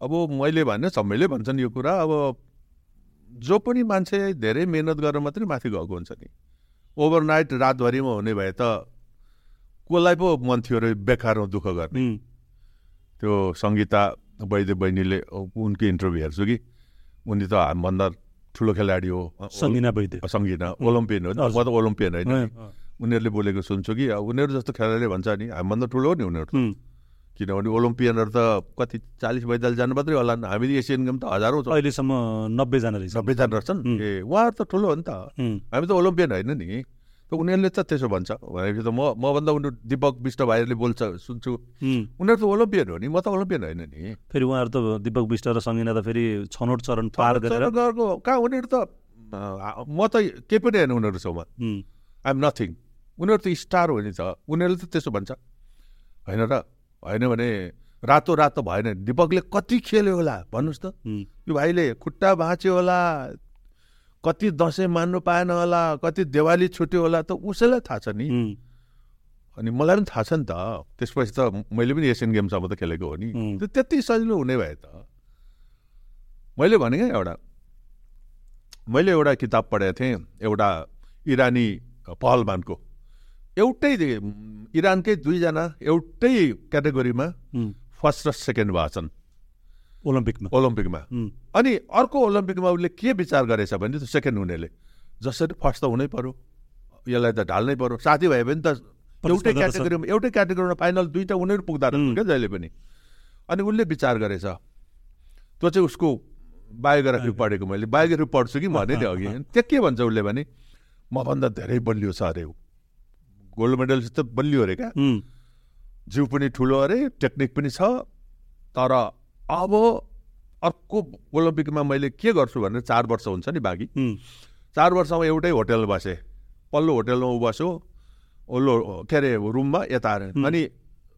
अब मैले भने सबैले भन्छन् यो कुरा अब जो पनि मान्छे धेरै मिहिनेत गरेर मात्रै माथि गएको हुन्छ नि। ओभरनाइट रातभरिमा हुने भए त कसलाई पो मन थियो अरे बेकारमा दुःख गर्ने? त्यो सङ्गीता वैद्य बहिनीले उनको इन्टरभ्यू हेर्छु कि। उनी त हामीभन्दा ठुलो खेलाडी हो। सङ्गिना वैद्य। सङ्गीना ओलम्पियन हो। म त ओलम्पियन होइन उनीहरूले बोलेको सुन्छु कि। अब उनीहरू जस्तो खेलाडीले भन्छ नि हामीभन्दा ठुलो हो नि उनीहरू किनभने ओलम्पियनहरू त कति चालिस पैँतालिस जानु मात्रै होला नि हामी एसियन गेम त हजारौँ छ। अहिलेसम्म नब्बेजना रहेछ। नब्बेजना रहेछन्. ए उहाँहरू त ठुलो हो नि त। हामी त ओलम्पियन होइन नि। त उनीहरूले त त्यसो भन्छ। भनेपछि त म मभन्दा उनीहरू दिपक विष्ट भाइहरूले बोल्छ सुन्छु। उनीहरू त ओलम्पियन हो नि। म त ओलम्पियन होइन नि। फेरि उहाँहरू त दिपक विष्ट र सङ्गिना त फेरि छनौट चरण पार गरेर कहाँ उनीहरू त म त केही पनि होइन उनीहरू छेउमा। उम्, आइएम नथिङ उनीहरू त स्टार हो नि त। उनीहरूले त त्यसो भन्छ। होइन र? होइन भने रातो रातो भएन। दिपकले कति खेल्यो होला भन्नुहोस् त। यो भाइले खुट्टा भाँच्यो होला कति दसैँ मान्नु पाएन होला कति दिवाली छुट्यो होला त उसैलाई थाहा छ नि। अनि मलाई पनि थाहा छ नि त। त्यसपछि त मैले पनि एसियन गेम्समा त खेलेको हो नि. त्यो त्यति सजिलो हुने भए त। मैले भने क्या एउटा मैले एउटा किताब पढेको थिएँ एउटा इरानी पहलवानको। एउटै इरानकै दुईजना एउटै क्याटेगोरीमा फर्स्ट र सेकेन्ड भएको छन् ओलम्पिकमा। ओलम्पिकमा अनि अर्को ओलम्पिकमा उसले के विचार गरेछ भने त्यो सेकेन्ड हुनेले जसरी फर्स्ट त हुनै पर्यो यसलाई त ढाल्नै पर्यो। साथी भए पनि त एउटै। क्याटेगोरीमा एउटै क्याटेगोरीमा फाइनल दुईवटा उनीहरू पुग्दा रहेछन् उम्. क्या जहिले पनि। अनि उसले विचार गरेछ त्यो चाहिँ उसको बायोग्राफी पढेको मैले बायोग्राफी पढ्छु कि भने नि अघि। त्यो के भन्छ उसले भने मभन्दा धेरै बलियो छ अरे ऊ गोल्ड मेडलिस्ट त बलियो अरे क्या? जिउ पनि ठुलो अरे टेक्निक पनि छ तर अब अर्को ओलम्पिकमा मैले के गर्छु भनेर चार वर्ष हुन्छ नि बाँकी। चार वर्षमा एउटै होटेलमा बसेँ। पल्लो होटेलमा ऊ बस्यो। ओल्लो के अरे रुममा यता अरे। अनि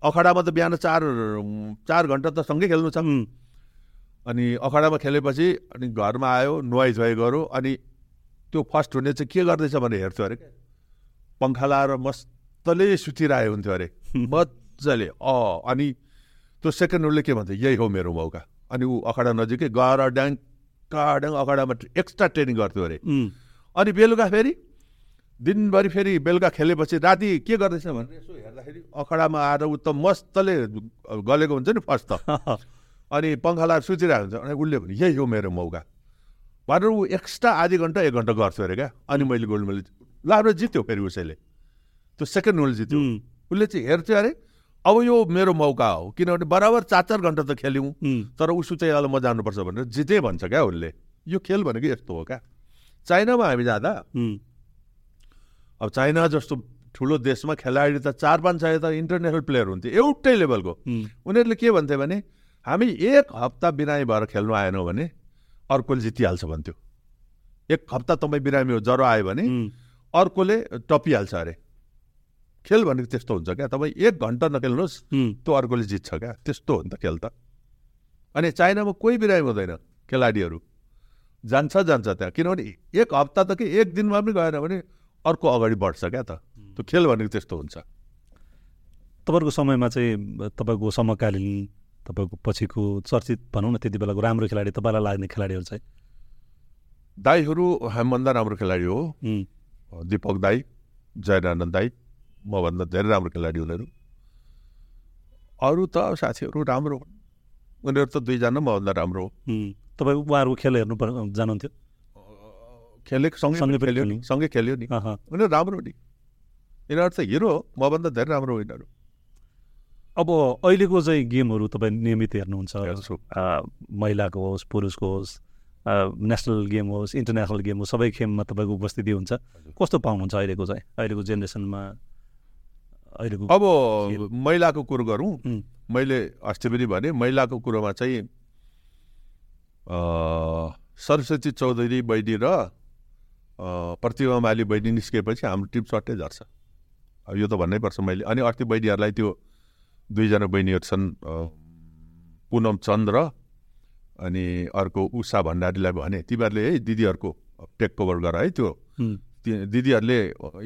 अखाडामा त बिहान चार चार घन्टा त सँगै खेल्नु छ। अनि अखाडामा खेलेपछि अनि घरमा आयो नुहाइ धुवाइ गऱ्यो। अनि त्यो फर्स्ट हुने चाहिँ के गर्दैछ भनेर हेर्थ्यो अरे पङ्खा लाएर मस्तले सुतिरहेको हुन्थ्यो अरे। मजाले अ अनि त्यो सेकेन्ड उसले के भन्छ यही हो मेरो मौका। अनि ऊ अखाडा नजिकै गएर ड्याङ ड्याङ अखाडामा एक्स्ट्रा ट्रेनिङ गर्थ्यो अरे। अनि बेलुका फेरि दिनभरि फेरि बेलुका खेलेपछि राति के गर्दैछ भनेर यसो हेर्दाखेरि अखडामा आएर ऊ त मस्तले गलेको हुन्छ नि फर्स्ट त। अनि पङ्खा लगाएर सुतिरहेको हुन्छ। अनि उसले भने यही हो मेरो मौका। भनेर ऊ एक्स्ट्रा आधी घन्टा एक घन्टा गर्थ्यो अरे क्या। अनि मैले गोल्ड मेडल लाएर जित्यो फेरि उसैले। त्यो सेकेन्ड गोल्ड जित्यो। उसले चाहिँ हेर्थ्यो अरे अब यो मेरो मौका हो। किनभने बराबर चार चार घन्टा त खेल्यौँ। तर उसो चाहिँ म जानुपर्छ भनेर जिते भन्छ क्या उसले। यो खेल भनेको यस्तो हो क्या। चाइनामा हामी जाँदा अब चाइना जस्तो ठुलो देशमा खेलाडी त चार पाँच सय त इन्टरनेसनल प्लेयर हुन्थ्यो एउटै लेभलको उनीहरूले के भन्थे भने हामी एक हप्ता बिरामी भएर खेल्नु आएनौँ भने अर्कोले जितिहाल्छ भन्थ्यो। एक हप्ता तपाईँ बिरामी हो ज्वरो आयो भने अर्कोले टपिहाल्छ अरे। खेल भनेको त्यस्तो हुन्छ क्या। तपाईँ एक घन्टा नखेल्नुहोस् त्यो अर्कोले जित्छ क्या। त्यस्तो हो नि त खेल त। अनि चाइनामा कोही बिरामी हुँदैन खेलाडीहरू। जान्छ जान्छ त्यहाँ। किनभने एक हप्ता त के एक दिनमा पनि गएन भने अर्को अगाडि बढ्छ क्या त। त्यो खेल भनेको त्यस्तो हुन्छ। तपाईँहरूको समयमा चाहिँ तपाईँको समकालीन तपाईँको पछिको चर्चित भनौँ न त्यति बेलाको राम्रो खेलाडी तपाईँलाई लाग्ने खेलाडीहरू चाहिँ? दाईहरू हामीभन्दा राम्रो खेलाडी हो। दिपक दाई जयनारायण दाई मभन्दा धेरै राम्रो खेलाडी उनीहरू अरू त साथीहरू राम्रो हुन् उनीहरू त दुईजना मभन्दा राम्रो हो तपाईँ उहाँहरूको खेल हेर्नु जानुहुन्थ्यो खेलेको सँगै खेल्यो नि। सँगै खेल्यो नि। उनीहरू राम्रो नि यिनीहरू त हिरो हो मभन्दा धेरै राम्रो हो यिनीहरू अब अहिलेको चाहिँ गेमहरू तपाईँ नियमित हेर्नुहुन्छ महिलाको होस् पुरुषको होस् नेसनल गेम होस् इन्टरनेसनल गेम होस् सबै गेममा तपाईँको उपस्थिति हुन्छ। कस्तो पाउनुहुन्छ अहिलेको चाहिँ? अहिलेको जेनेरेसनमा अहिलेको अब महिलाको कुरो गरौँ। मैले अस्ति पनि भने महिलाको कुरोमा चाहिँ सरस्वती चौधरी बहिनी र प्रतिभा माली बहिनी निस्किएपछि हाम्रो टिम सट्टै झर्छ। अब यो त भन्नैपर्छ मैले। अनि अस्ति बहिनीहरूलाई त्यो दुईजना बहिनीहरू छन् पुनम चन्द र अनि अर्को उषा भण्डारीलाई भने तिमीहरूले है दिदीहरूको टेक ओभर गर है त्यो। दिदीहरूले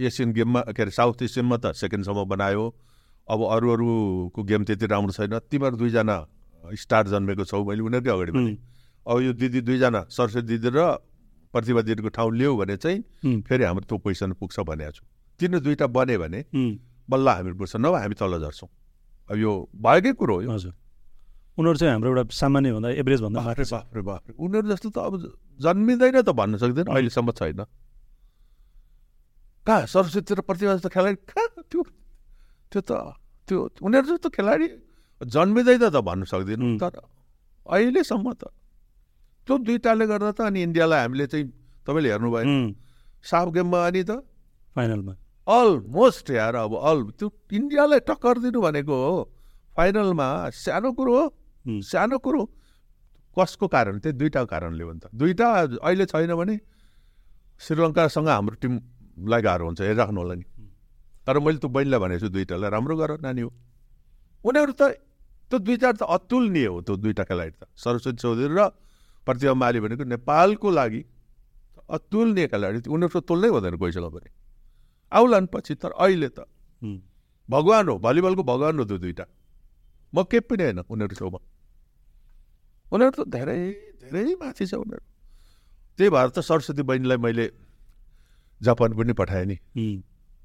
एसियन गेममा के अरे साउथ एसियनमा त सेकेन्डसम्म बनायो। अब अरू अरूको गेम त्यति राम्रो छैन। तिमीहरू दुईजना स्टार जन्मेको छौ मैले उनीहरूकै अगाडि भने। अब यो दिदी दुईजना सरस्वती दिदी र प्रतिभा दिदीको ठाउँ लियो भने चाहिँ फेरि हाम्रो त्यो पोजिसन पुग्छ भनेको छु। तिनीहरू दुइटा बने भने बल्ल हामी पुग्छ नभए हामी तल झर्छौँ। अब यो भएकै कुरो हो हजुर। उनीहरू चाहिँ हाम्रो एउटा सामान्य भन्दा एभरेज भन्दा माथि बाफ्रे छ। बाफ्रे बाफ्रे उनीहरू जस्तो त अब जन्मिँदैन त भन्न सक्दैन अहिलेसम्म छैन। कहाँ सरस्वती र प्रतिभा जस्तो खेलाडी कहाँ त्यो त्यो त त्यो उनीहरू जस्तो खेलाडी जन्मिँदैन त भन्न सक्दैन. तर अहिलेसम्म त त्यो दुइटाले गर्दा त अनि इन्डियालाई हामीले चाहिँ तपाईँले हेर्नुभयो। साफ गेममा अनि त फाइनलमा। अलमोस्ट यार अब अल त्यो इन्डियालाई टक्कर दिनु भनेको हो। फाइनलमा सानो कुरो हो। सानो कुरो कसको कारण त्यही दुइटाको कारणले हो नि त। दुइटा अहिले छैन भने श्रीलङ्कासँग हाम्रो टिमलाई गाह्रो हुन्छ हेरिराख्नु होला नि। तर मैले त बहिनीलाई भनेको छु दुइटालाई राम्रो गर नानी हो। उनीहरू त त्यो दुइटा त अतुलनीय हो त्यो दुइटा खेलाडी त। सरस्वती चौधरी र प्रतिभा माली भनेको नेपालको लागि अतुलनीय खेलाडी उनीहरू त तुल्नै हुँदैन कोहीसँग पनि। आउलान् पछि तर अहिले त। भगवान् हो भलिबलको भगवान् हो त्यो दुइटा म केही पनि होइन उनीहरू छेउमा। उनीहरू त धेरै धेरै माथि छ उनीहरू। त्यही भएर त सरस्वती बहिनीलाई मैले जापान पनि पठाएँ नि।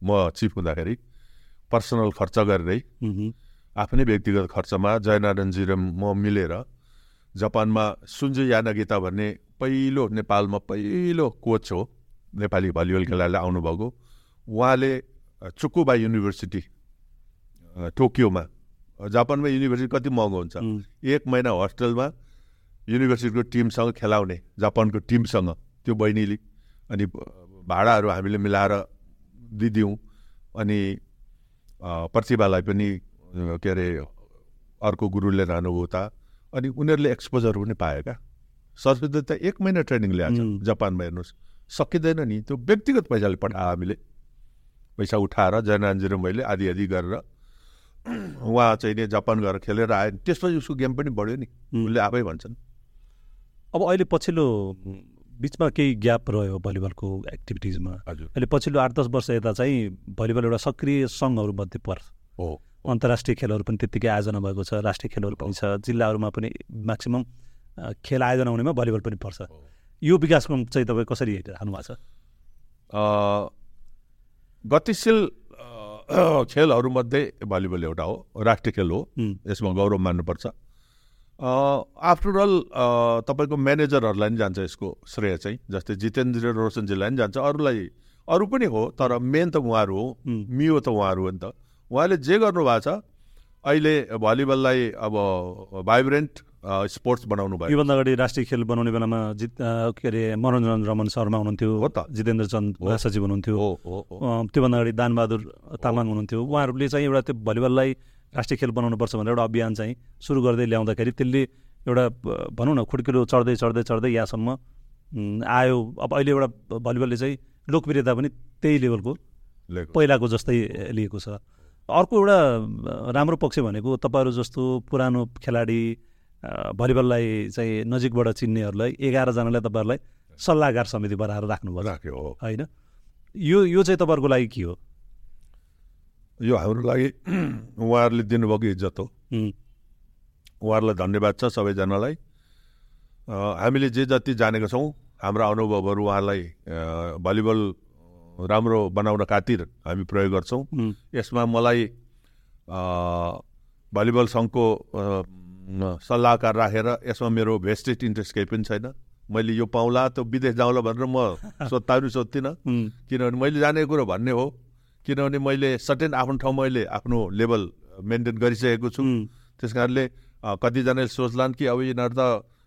म चिफ हुँदाखेरि पर्सनल खर्च गरेरै आफ्नै व्यक्तिगत खर्चमा जयनारायणजी र म मिलेर जापानमा सुन्जु यानागिता भन्ने पहिलो नेपालमा पहिलो कोच हो नेपाली भलिबल खेलाडीलाई आउनुभएको। उहाँले चुकुबा युनिभर्सिटी टोकियोमा जापानमा युनिभर्सिटी कति महँगो हुन्छ। एक महिना होस्टेलमा युनिभर्सिटीको टिमसँग खेलाउने जापानको टिमसँग त्यो बहिनीले। अनि भाडाहरू हामीले मिलाएर दिदियौँ अनि प्रतिभालाई पनि के अरे अर्को गुरुले लानुभयो उता अनि उनीहरूले एक्सपोजर पनि पायो क्या। सरस्वती त एक महिना ट्रेनिङ ल्याएको. छ जापानमा हेर्नुहोस्। सकिँदैन नि त्यो व्यक्तिगत पैसाले पठायो हामीले। पैसा उठाएर जयनारायणजी र मैले आदि आदि गरेर उहाँ चाहिँ नि जापान गएर खेलेर आयो त्यसपछि उसको गेम पनि बढ्यो नि. उसले आफै भन्छन्। अब अहिले पछिल्लो बिचमा केही ग्याप रह्यो भलिबलको एक्टिभिटिजमा। हजुर। अहिले पछिल्लो आठ दस वर्ष यता चाहिँ भलिबल एउटा सक्रिय सङ्घहरूमध्ये पर्छ। हो। अन्तर्राष्ट्रिय खेलहरू पनि त्यत्तिकै आयोजना भएको छ राष्ट्रिय खेलहरू पनि छ जिल्लाहरूमा पनि म्याक्सिमम् खेल आयोजना हुनेमा भलिबल पनि पर्छ। यो विकासक्रम चाहिँ तपाईँ कसरी हेरिरहनु भएको छ? गतिशील खेलहरूमध्ये भलिबल एउटा हो राष्ट्रिय खेल हो। यसमा गौरव मान्नुपर्छ। आफ्टर अल तपाईँको म्यानेजरहरूलाई नि जान्छ यसको श्रेय चाहिँ जस्तै जितेन्द्र रोशनजीलाई नि जान्छ अरूलाई अरू पनि हो तर मेन त उहाँहरू हो मियो त उहाँहरू हो नि त। उहाँले जे गर्नुभएको छ अहिले भलिबललाई अब भाइब्रेन्ट स्पोर्ट्स बनाउनु भयो। योभन्दा अगाडि राष्ट्रिय खेल बनाउने बेलामा जित के अरे मनोरञ्जन रमन शर्मा हुनुहुन्थ्यो हो त। जितेन्द्र चन्द हो। महासचिव हुनुहुन्थ्यो। हो हो त्योभन्दा अगाडि दानबहादुर तामाङ हुनुहुन्थ्यो। उहाँहरूले चाहिँ एउटा त्यो भलिबललाई राष्ट्रिय खेल बनाउनुपर्छ भनेर एउटा अभियान चाहिँ सुरु गर्दै ल्याउँदाखेरि त्यसले एउटा भनौँ न खुड्किलो चढ्दै चढ्दै चढ्दै यहाँसम्म आयो। अब अहिले एउटा भलिबलले चाहिँ लोकप्रियता पनि त्यही लेभलको। पहिलाको जस्तै लिएको छ। अर्को एउटा राम्रो पक्ष भनेको तपाईँहरू जस्तो पुरानो खेलाडी भलिबललाई चाहिँ नजिकबाट चिन्नेहरूलाई एघारजनालाई तपाईँहरूलाई सल्लाहकार समिति बनाएर राख्नुभयो होइन? यो यो चाहिँ तपाईँहरूको लागि के हो? यो हाम्रो लागि उहाँहरूले दिनुभएको इज्जत हो। उहाँहरूलाई धन्यवाद छ सबैजनालाई। हामीले जे जति जानेका छौँ हाम्रा अनुभवहरू उहाँलाई भलिबल राम्रो बनाउन खातिर हामी प्रयोग गर्छौँ। यसमा मलाई भलिबल सङ्घको सल्लाहकार राखेर यसमा मेरो भेस्टेड इन्ट्रेस्ट केही पनि छैन। मैले यो पाउँला त्यो विदेश जाउँला भनेर म सोध्दा पनि सोध्दिनँ। उम्, किनभने मैले जानेको कुरो भन्ने हो। किनभने मैले सर्टेन आफ्नो ठाउँमा मैले आफ्नो लेभल मेन्टेन गरिसकेको छु। त्यस कारणले कतिजनाले सोच्लान् कि अब यिनीहरू त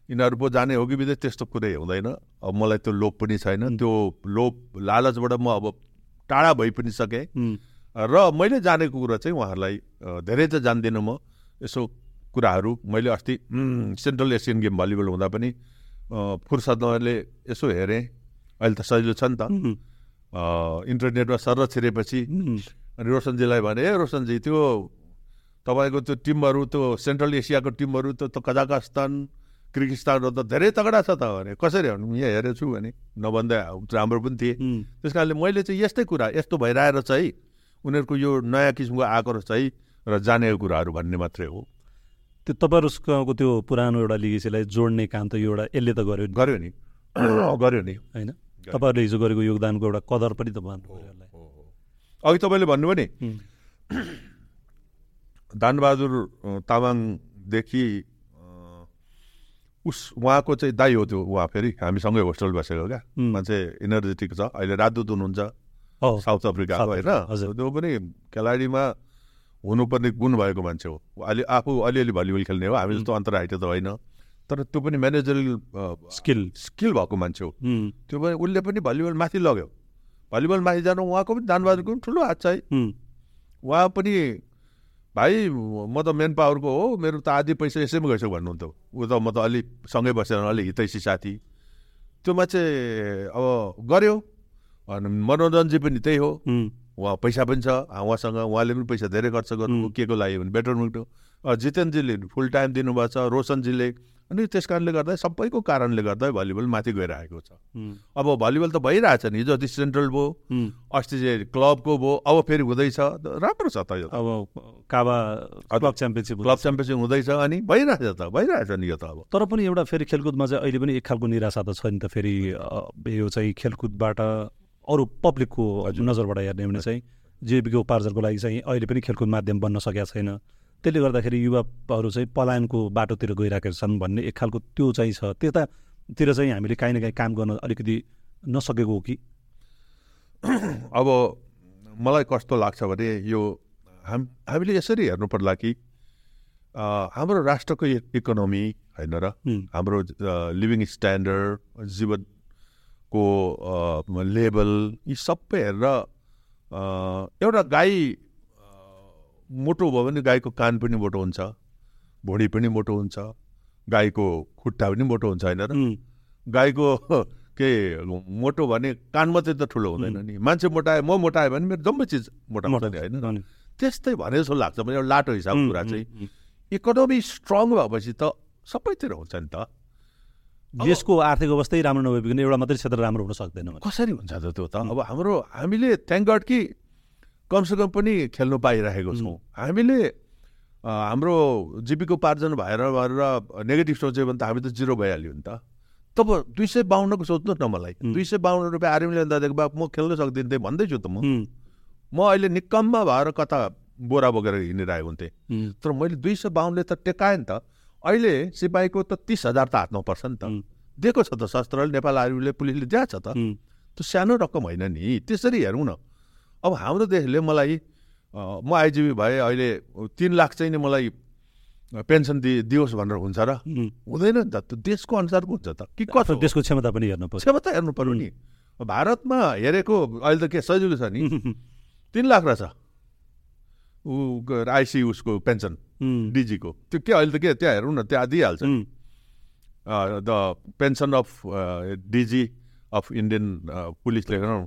यिनीहरू पो जाने हो कि विदेश त्यस्तो कुरै हुँदैन। अब मलाई त्यो लोभ पनि छैन। त्यो लोभ लालचबाट म अब टाढा भइ पनि सकेँ। र मैले जानेको कुरा चाहिँ उहाँहरूलाई धेरै त जान्दिनँ म। यसो कुराहरू मैले अस्ति सेन्ट्रल एसियन गेम भलिबल हुँदा पनि फुर्सदले यसो हेरेँ। अहिले त सजिलो छ नि त। इन्टरनेटमा सर छिरेपछि अनि रोशनजीलाई भने ए रोशनजी त्यो तपाईँको त्यो टिमहरू त्यो सेन्ट्रल एसियाको टिमहरू त्यो त कजाकस्तान किर्गिस्तानहरू त धेरै तगडा छ त भने कसरी भन्नु यहाँ हेरेको छु भने नभन्दा राम्रो पनि थिएँ। त्यस कारणले मैले चाहिँ यस्तै कुरा यस्तो भइरहेर चाहिँ उनीहरूको यो नयाँ किसिमको आक्रोश चाहिँ र जानेको कुराहरू भन्ने मात्रै हो। त्यो तपाईँहरूको त्यो पुरानो एउटा लिगेसीलाई जोड्ने काम त यो एउटा यसले त गर्यो गर्यो नि। गर्यो नि। होइन? तपाईँहरूले हिजो गरेको योगदानको एउटा कदर पनि त भन्नु पऱ्यो अघि तपाईँले भन्नुभयो नि दानबहादुर तामाङदेखि उस उहाँको चाहिँ दाई हो त्यो उहाँ फेरि हामीसँगै होस्टेल बसेको क्या। मान्छे इनर्जेटिक छ। अहिले राजदूत हुनुहुन्छ। साउथ अफ्रिकाको होइन। त्यो पनि खेलाडीमा हुनुपर्ने गुण भएको मान्छे हो। अलि आफू अलिअलि भलिबल खेल्ने हो। हामी जस्तो अन्तर्राष्ट्रिय त होइन। तर त्यो पनि म्यानेजरियल स्किल स्किल भएको मान्छे हो। त्यो पनि उसले पनि भलिबल माथि लग्यो। भलिबल माथि जानु उहाँको पनि दानबहादुरको पनि ठुलो हात छ है। उहाँ पनि भाइ म त मेन पावरको हो मेरो त आधी पैसा यसैमा गइसक्यो भन्नुहुन्थ्यो। ऊ त म त अलि सँगै बसेर अलि हितैसी साथी। त्यो मान्छे अब गर्यो। अनि मनोरञ्जनजी पनि त्यही हो। उहाँ पैसा पनि छ उहाँसँग उहाँले पनि पैसा धेरै खर्च गर्नु के को लागि भने बेटरमेन्ट जितेनजीले फुल टाइम दिनुभएको छ रोशनजीले अनि त्यस कारणले गर्दा सबैको कारणले गर्दा भलिबल माथि गइरहेको छ। अब भलिबल त भइरहेछ नि हिजो अस्ति सेन्ट्रल भयो। अस्ति चाहिँ क्लबको भयो अब फेरि हुँदैछ राम्रो छ त यो अब काबा क्लब च्याम्पियनसिप क्लब च्याम्पियनसिप हुँदैछ अनि भइरहेछ त भइरहेछ नि यो त अब। तर पनि एउटा फेरि खेलकुदमा चाहिँ अहिले पनि एक खालको निराशा त छ नि त फेरि यो चाहिँ खेलकुदबाट अरू पब्लिकको नजरबाट हेर्ने भने चाहिँ जीविका उपार्जनको लागि चाहिँ अहिले पनि खेलकुद माध्यम बन्न सकेका छैन। त्यसले गर्दाखेरि युवाहरू चाहिँ पलायनको बाटोतिर गइरहेका छन् भन्ने एक खालको त्यो चाहिँ छ। त्यतातिर चाहिँ हामीले काहीँ न काहीँ काम गर्न अलिकति नसकेको हो कि? अब मलाई कस्तो लाग्छ भने यो हाम हामीले यसरी हेर्नु पर्ला कि हाम्रो राष्ट्रको इकोनोमी होइन र हाम्रो लिभिङ स्ट्यान्डर्ड जीवनको लेभल यी सबै हेरेर एउटा गाई मोटो भयो भने गाईको कान पनि मोटो हुन्छ भुँडी पनि मोटो हुन्छ गाईको खुट्टा पनि मोटो हुन्छ होइन र? गाईको के मोटो भने कान मात्रै त ठुलो हुँदैन नि। मान्छे मोटाए म मोटाएँ भने मेरो जम्मै चिज मोटा नि होइन त्यस्तै भने जस्तो लाग्छ मलाई एउटा लाटो हिसाबको उम्, कुरा चाहिँ इकोनोमी स्ट्रङ भएपछि त सबैतिर हुन्छ नि त। देशको आर्थिक अवस्थै राम्रो नभइकन एउटा मात्रै क्षेत्र राम्रो हुन सक्दैन। कसरी हुन्छ त त्यो त? अब हाम्रो हामीले थ्याङ्क गड कि कमसेकम पनि खेल्नु पाइरहेको छौँ। हामीले हाम्रो जीविकोपार्जन भएर भएर नेगेटिभ सोच्यो भने त हामी त जिरो भइहाल्यो नि त। तब दुई सय बाहन्नको सोच्नुहोस् न मलाई. दुई सय बाहन्न रुपियाँ आर्मीले भन्दादेखि बा म खेल्न सक्दिनँ त्यही भन्दैछु त म। म अहिले निकम्मा भएर कता बोरा बोकेर हिँडिरहेको हुन्थेँ तर मैले दुई सय बाहुनले त टेकाएँ नि त। अहिले सिपाहीको त तिस हजार त हातमा पर्छ नि त। दिएको छ त शस्त्रले नेपाल आर्मीले पुलिसले दिएको छ त। त्यो सानो रकम होइन नि। त्यसरी हेरौँ न। अब हाम्रो देशले मलाई म आइजिबी भए अहिले तिन लाख चाहिँ नि मलाई पेन्सन दि दियोस् भनेर हुन्छ र। हुँदैन नि त। त्यो देशको अनुसारको हुन्छ त। कि कस्तो देशको क्षमता पनि हेर्नु पर्छ क्षमता हेर्नु पर्यो नि। भारतमा हेरेको अहिले त के सजिलो छ नि? तिन लाख रहेछ। ऊ आइसी उसको पेन्सन डिजीको। त्यो के अहिले त के त्यहाँ हेरौँ न त्यहाँ दिइहाल्छ the pension of DG of Indian पुलिसले गरौँ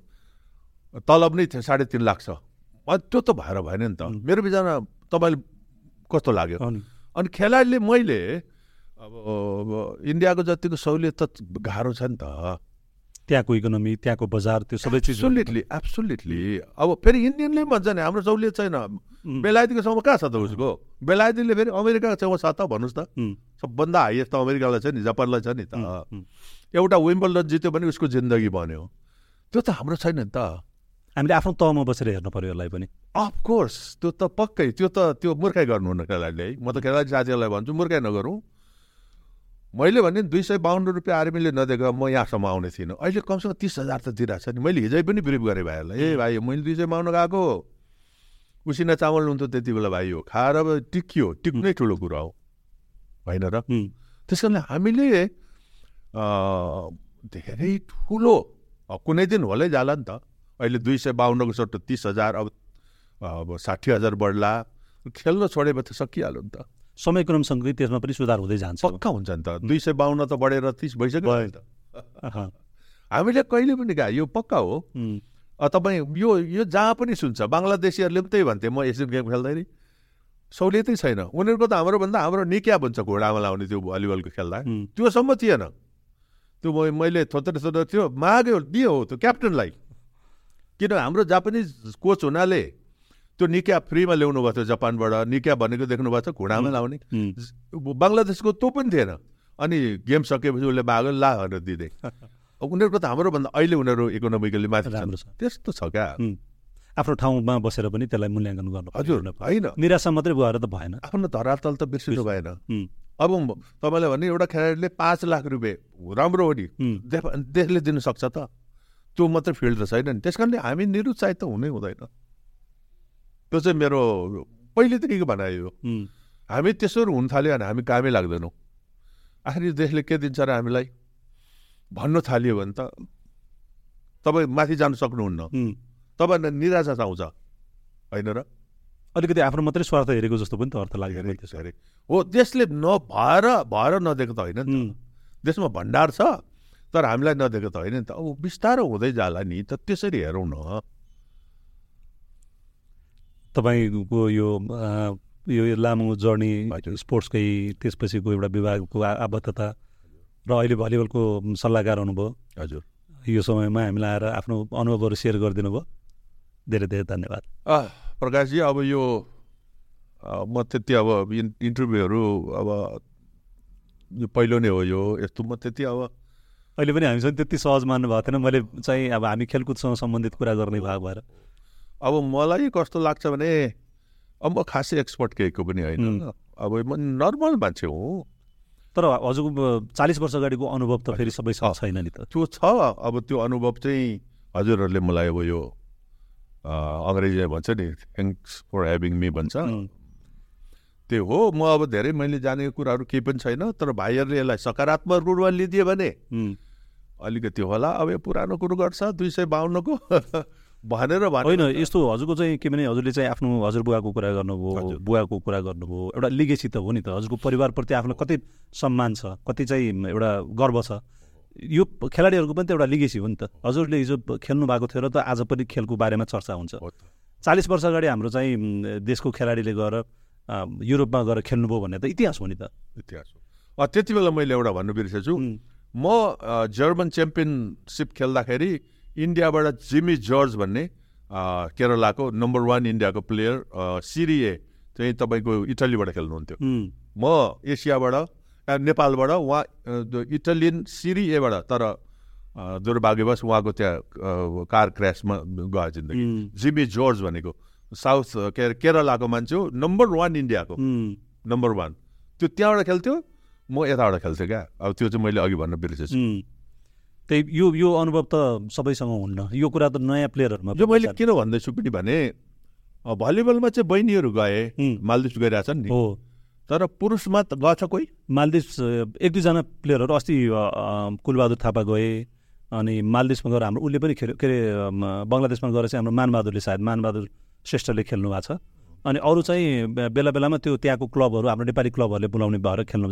तलब नै थियो साढे तिन लाख छ। त्यो त भएर भएन नि त। मेरो विचारमा तपाईँले कस्तो लाग्यो। अनि? खेलाडीले मैले अब इन्डियाको जतिको सहुलियत त गाह्रो छ नि त। त्यहाँको इकोनोमी त्यहाँको बजार त्यो सबै चिज एब्सोल्युटली एब्सोल्युटली अब फेरि इन्डियनले भन्छ नि हाम्रो सहुलियत छैन। बेलायतीको छेउमा कहाँ छ त उसको? बेलायतीले फेरि अमेरिकाको छेउमा छ त भन्नुहोस् त। सबभन्दा हाइएस्ट त अमेरिकालाई छ नि जापानलाई छ नि त। एउटा विम्बल्डन जित्यो भने उसको जिन्दगी बन्यो। त्यो त हाम्रो छैन नि त। हामीले आफ्नो तहमा बसेर हेर्नु पर्यो यसलाई पनि। अफकोर्स त्यो त पक्कै त्यो त त्यो मूर्खाइ गर्नु हुन खेलाडीले है म त खेलाडी साथीहरूलाई भन्छु मूर्खाइ नगरौँ। मैले भने दुई सय बाहन्न रुपियाँ आर्मीले नदिएको म यहाँसम्म आउने थिइनँ। अहिले कमसेकम तिस हजार त दिइरहेको छ नि। मैले हिजै पनि ब्रिफ गरेँ भाइहरूलाई ए भाइ मैले दुई सय बाहन्न गएको। उसिना चामल हुन्थ्यो त्यति बेला भाइ हो खाएर टिकियो। टिक्नै ठुलो कुरा हो। होइन र? त्यस कारणले हामीले धेरै ठुलो कुनै दिन होलै जाला नि त। अहिले दुई सय बाहन्नको सट्टो तिस हजार अब अब साठी हजार बढ्ला। खेल्न छोडेपछि सकिहाल्यो नि त। समयक्रमसँगै त्यसमा पनि सुधार हुँदै जान्छ। पक्का हुन्छ नि त। दुई सय बाहन्न त बढेर तिस भइसक्यो नि त। हामीले कहिले पनि गा यो पक्का हो। तपाईँ यो यो जहाँ पनि सुन्छ बङ्गलादेशीहरूले पनि त्यही भन्थे म एसियन गेम खेल्दाखेरि सहुलियतै छैन। उनीहरूको त हाम्रो भन्दा हाम्रो निक्या भन्छ घोडामा लाउने त्यो भलिबलको खेल्दा। त्योसम्म थिएन। त्यो मैले थोत्रे थोत्रे थियो माग्यो दियो त्यो क्याप्टनलाई। किन हाम्रो जापानिज कोच हुनाले त्यो निक्या फ्रीमा ल्याउनु भएको थियो जापानबाट। निक्या भनेको देख्नु भएको छ घुँडामा लाउने। बङ्गलादेशको त्यो पनि थिएन। अनि गेम सकेपछि उसले माग्यो ला भनेर दिँदै। उनीहरूको त हाम्रो भन्दा अहिले उनीहरू इकोनोमिकली माथि राम्रो छ। त्यस्तो छ क्या। आफ्नो ठाउँमा बसेर पनि त्यसलाई मूल्याङ्कन गर्नु। हजुर होइन। निराशा मात्रै भएर त भएन। आफ्नो धरातल त बिर्सिनु भएन। अब तपाईँलाई भने एउटा खेलाडीले पाँच लाख रुपियाँ राम्रो हो नि। देशले दिन सक्छ त। त्यो मात्रै फिल्ड त छैन नि। त्यस कारणले हामी निरुत्साहित त हुनै हुँदैन। त्यो चाहिँ मेरो पहिलेदेखिको भनाइ हो। हामी त्यसरी हुन थाल्यो भने हामी कामै लाग्दैनौँ। आखिर देशले के दिन्छ र हामीलाई? भन्नु थालियो भने त तपाईँ माथि जानु सक्नुहुन्न। तपाईँलाई निराशा आउँछ। होइन र? अलिकति आफ्नो मात्रै स्वार्थ हेरेको जस्तो पनि त अर्थ धेरै हो देशले नभएर भएर नदिएको त। होइन देशमा भण्डार छ। तर हामीलाई नदिएको त होइन नि त। अब बिस्तारो हुँदै जाला नि त त्यसरी हेरौँ न। तपाईँको यो यो लामो जर्नी। स्पोर्ट्सकै त्यसपछिको एउटा विभागको आबद्धता र अहिले भलिबलको सल्लाहकार हुनुभयो। हजुर। यो समयमा हामीलाई आएर आफ्नो अनुभवहरू सेयर गरिदिनु भयो। धेरै धेरै धन्यवाद। प्रकाशजी अब यो म त्यति अब इन्- इन्टरभ्यूहरू अब यो पहिलो नै हो यो। यस्तो म त्यति अब अहिले पनि हामीसँग त्यति सहज मान्नु भएको थिएन। मैले चाहिँ अब हामी खेलकुदसँग सम्बन्धित कुरा गर्ने भाग भएर। अब मलाई कस्तो लाग्छ भने अब म खासै एक्सपर्ट केहीको पनि होइन। अब म नर्मल मान्छे हुँ। तर हजुरको चालिस वर्ष अगाडिको अनुभव त फेरि छ। छैन नि त। त्यो छ। अब त्यो अनुभव चाहिँ हजुरहरूले मलाई अब यो अङ्ग्रेजीमा भन्छ नि थ्याङ्क्स फर ह्याभिङ मी भन्छ। त्यो हो। म अब धेरै मैले जानेको कुराहरू केही पनि छैन। तर भाइहरूले यसलाई सकारात्मक रूपमा लिदियो भने। अलिकति होला अब यो पुरानो कुरो गर्छ दुई सय बाहन्नको भनेर भने होइन यस्तो हजुरको चाहिँ के भने हजुरले चाहिँ आफ्नो हजुरबुवाको कुरा गर्नुभयो। बुवाको कुरा गर्नुभयो एउटा लिगेसी त हो नि त। हजुरको परिवारप्रति आफूलाई कति सम्मान छ कति चाहिँ एउटा गर्व छ यो खेलाडीहरूको पनि त एउटा लिगेसी हो नि त। हजुरले हिजो खेल्नु भएको थियो र त आज पनि खेलको बारेमा चर्चा हुन्छ। चालिस वर्ष अगाडि हाम्रो चाहिँ देशको खेलाडीले गएर युरोपमा गएर खेल्नुभयो भन्ने त इतिहास हो नि त। इतिहास हो। त्यति बेला मैले एउटा भन्नु बिर्सेछु। म जर्मन च्याम्पियनसिप खेल्दाखेरि इन्डियाबाट जिमी जर्ज भन्ने केरलाको नम्बर वान इन्डियाको प्लेयर सिरिए चाहिँ तपाईँको इटलीबाट खेल्नुहुन्थ्यो। म एसियाबाट नेपालबाट उहाँ इटालियन सिरिएबाट तर दुर्भाग्यवश उहाँको त्यहाँ कार क्रासमा गयो जिन्दगी। जिमी जर्ज भनेको साउथ के केरलाको मान्छे हो नम्बर वान इन्डियाको। Number one. त्यो त्यहाँबाट खेल्थ्यो। म यताबाट खेल्थेँ क्या। अब त्यो चाहिँ मैले अघि भन्न बिर्सेछु। त्यही यो यो अनुभव त सबैसँग हुन्न। यो कुरा त नयाँ प्लेयरहरूमा जो मैले किन भन्दैछु पनि भने भलिबलमा चाहिँ बहिनीहरू गए मालदिप्स गइरहेछन् नि। हो। तर पुरुषमा त गछ कोही? मालदिप्स एक दुईजना प्लेयरहरू अस्ति कुलबहादुर थापा गए अनि मालदिप्समा गएर हाम्रो उसले पनि खेल्यो। के अरे बङ्गलादेशमा गएर चाहिँ हाम्रो मानबहादुरले सायद मानबहादुर श्रेष्ठले खेल्नु भएको छ। अनि अरू चाहिँ बेला बेलामा त्यो त्यहाँको क्लबहरू हाम्रो नेपाली क्लबहरूले बोलाउने भएर खेल्नु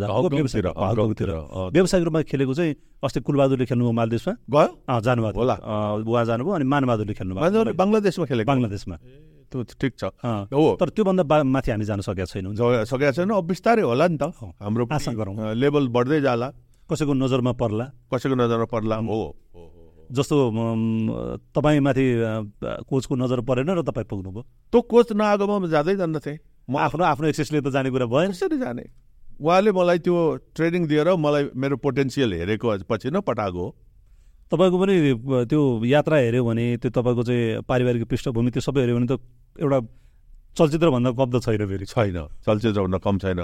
अ, व्यावसायिक रूपमा खेलेको चाहिँ अस्ति कुलबहादुरले खेल्नुभयो मालदिप्समा गयो? जानुभएको होला। उहाँ जानुभयो अनि मानबहादुरले खेल्नु मान्छेहरूले भएको बङ्गलादेशमा खेलेको बङ्गलादेशमा त्यो ठिक छ। अँ, हो। तर त्योभन्दा माथि हामी जान सकेका छैनौँ। सकेको छैन। अब बिस्तारै होला नि त। हाम्रो आशा गरौँ। लेभल बढ्दै जाला। कसैको नजरमा पर्ला। कसैको नजरमा पर्ला। हो। जस्तो तपाईँमाथि कोचको नजर परेन र तपाईँ पुग्नुभयो? त्यो कोच नआएकोमा म जाँदै जान्दैथेँ म आफ्नो आफ्नो एक्सेसले त जाने कुरा भएन। कसरी जाने? उहाँले मलाई त्यो ट्रेनिङ दिएर मलाई मेरो पोटेन्सियल हेरेको पछि न पठाएको हो। तपाईँको पनि त्यो यात्रा हेऱ्यो भने त्यो तपाईँको चाहिँ पारिवारिक पृष्ठभूमि त्यो सबै हेऱ्यो भने त एउटा चलचित्रभन्दा कम त छैन फेरि। छैन चलचित्रभन्दा कम छैन।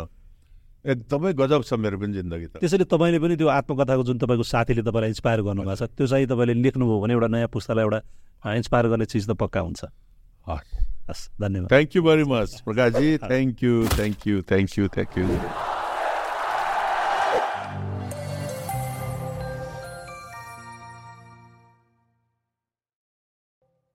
एकदमै गजब छ मेरो पनि जिन्दगी त। त्यसैले तपाईँले पनि त्यो आत्मकथाको जुन तपाईँको साथीले तपाईँलाई इन्सपायर गर्नुभएको छ त्यो चाहिँ तपाईँले लेख्नुभयो भने एउटा नयाँ पुस्तालाई एउटा इन्सपायर गर्ने चिज त पक्का हुन्छ। हस् हस् धन्यवाद। Thank you very much Prakashji. Thank you thank you thank you thank you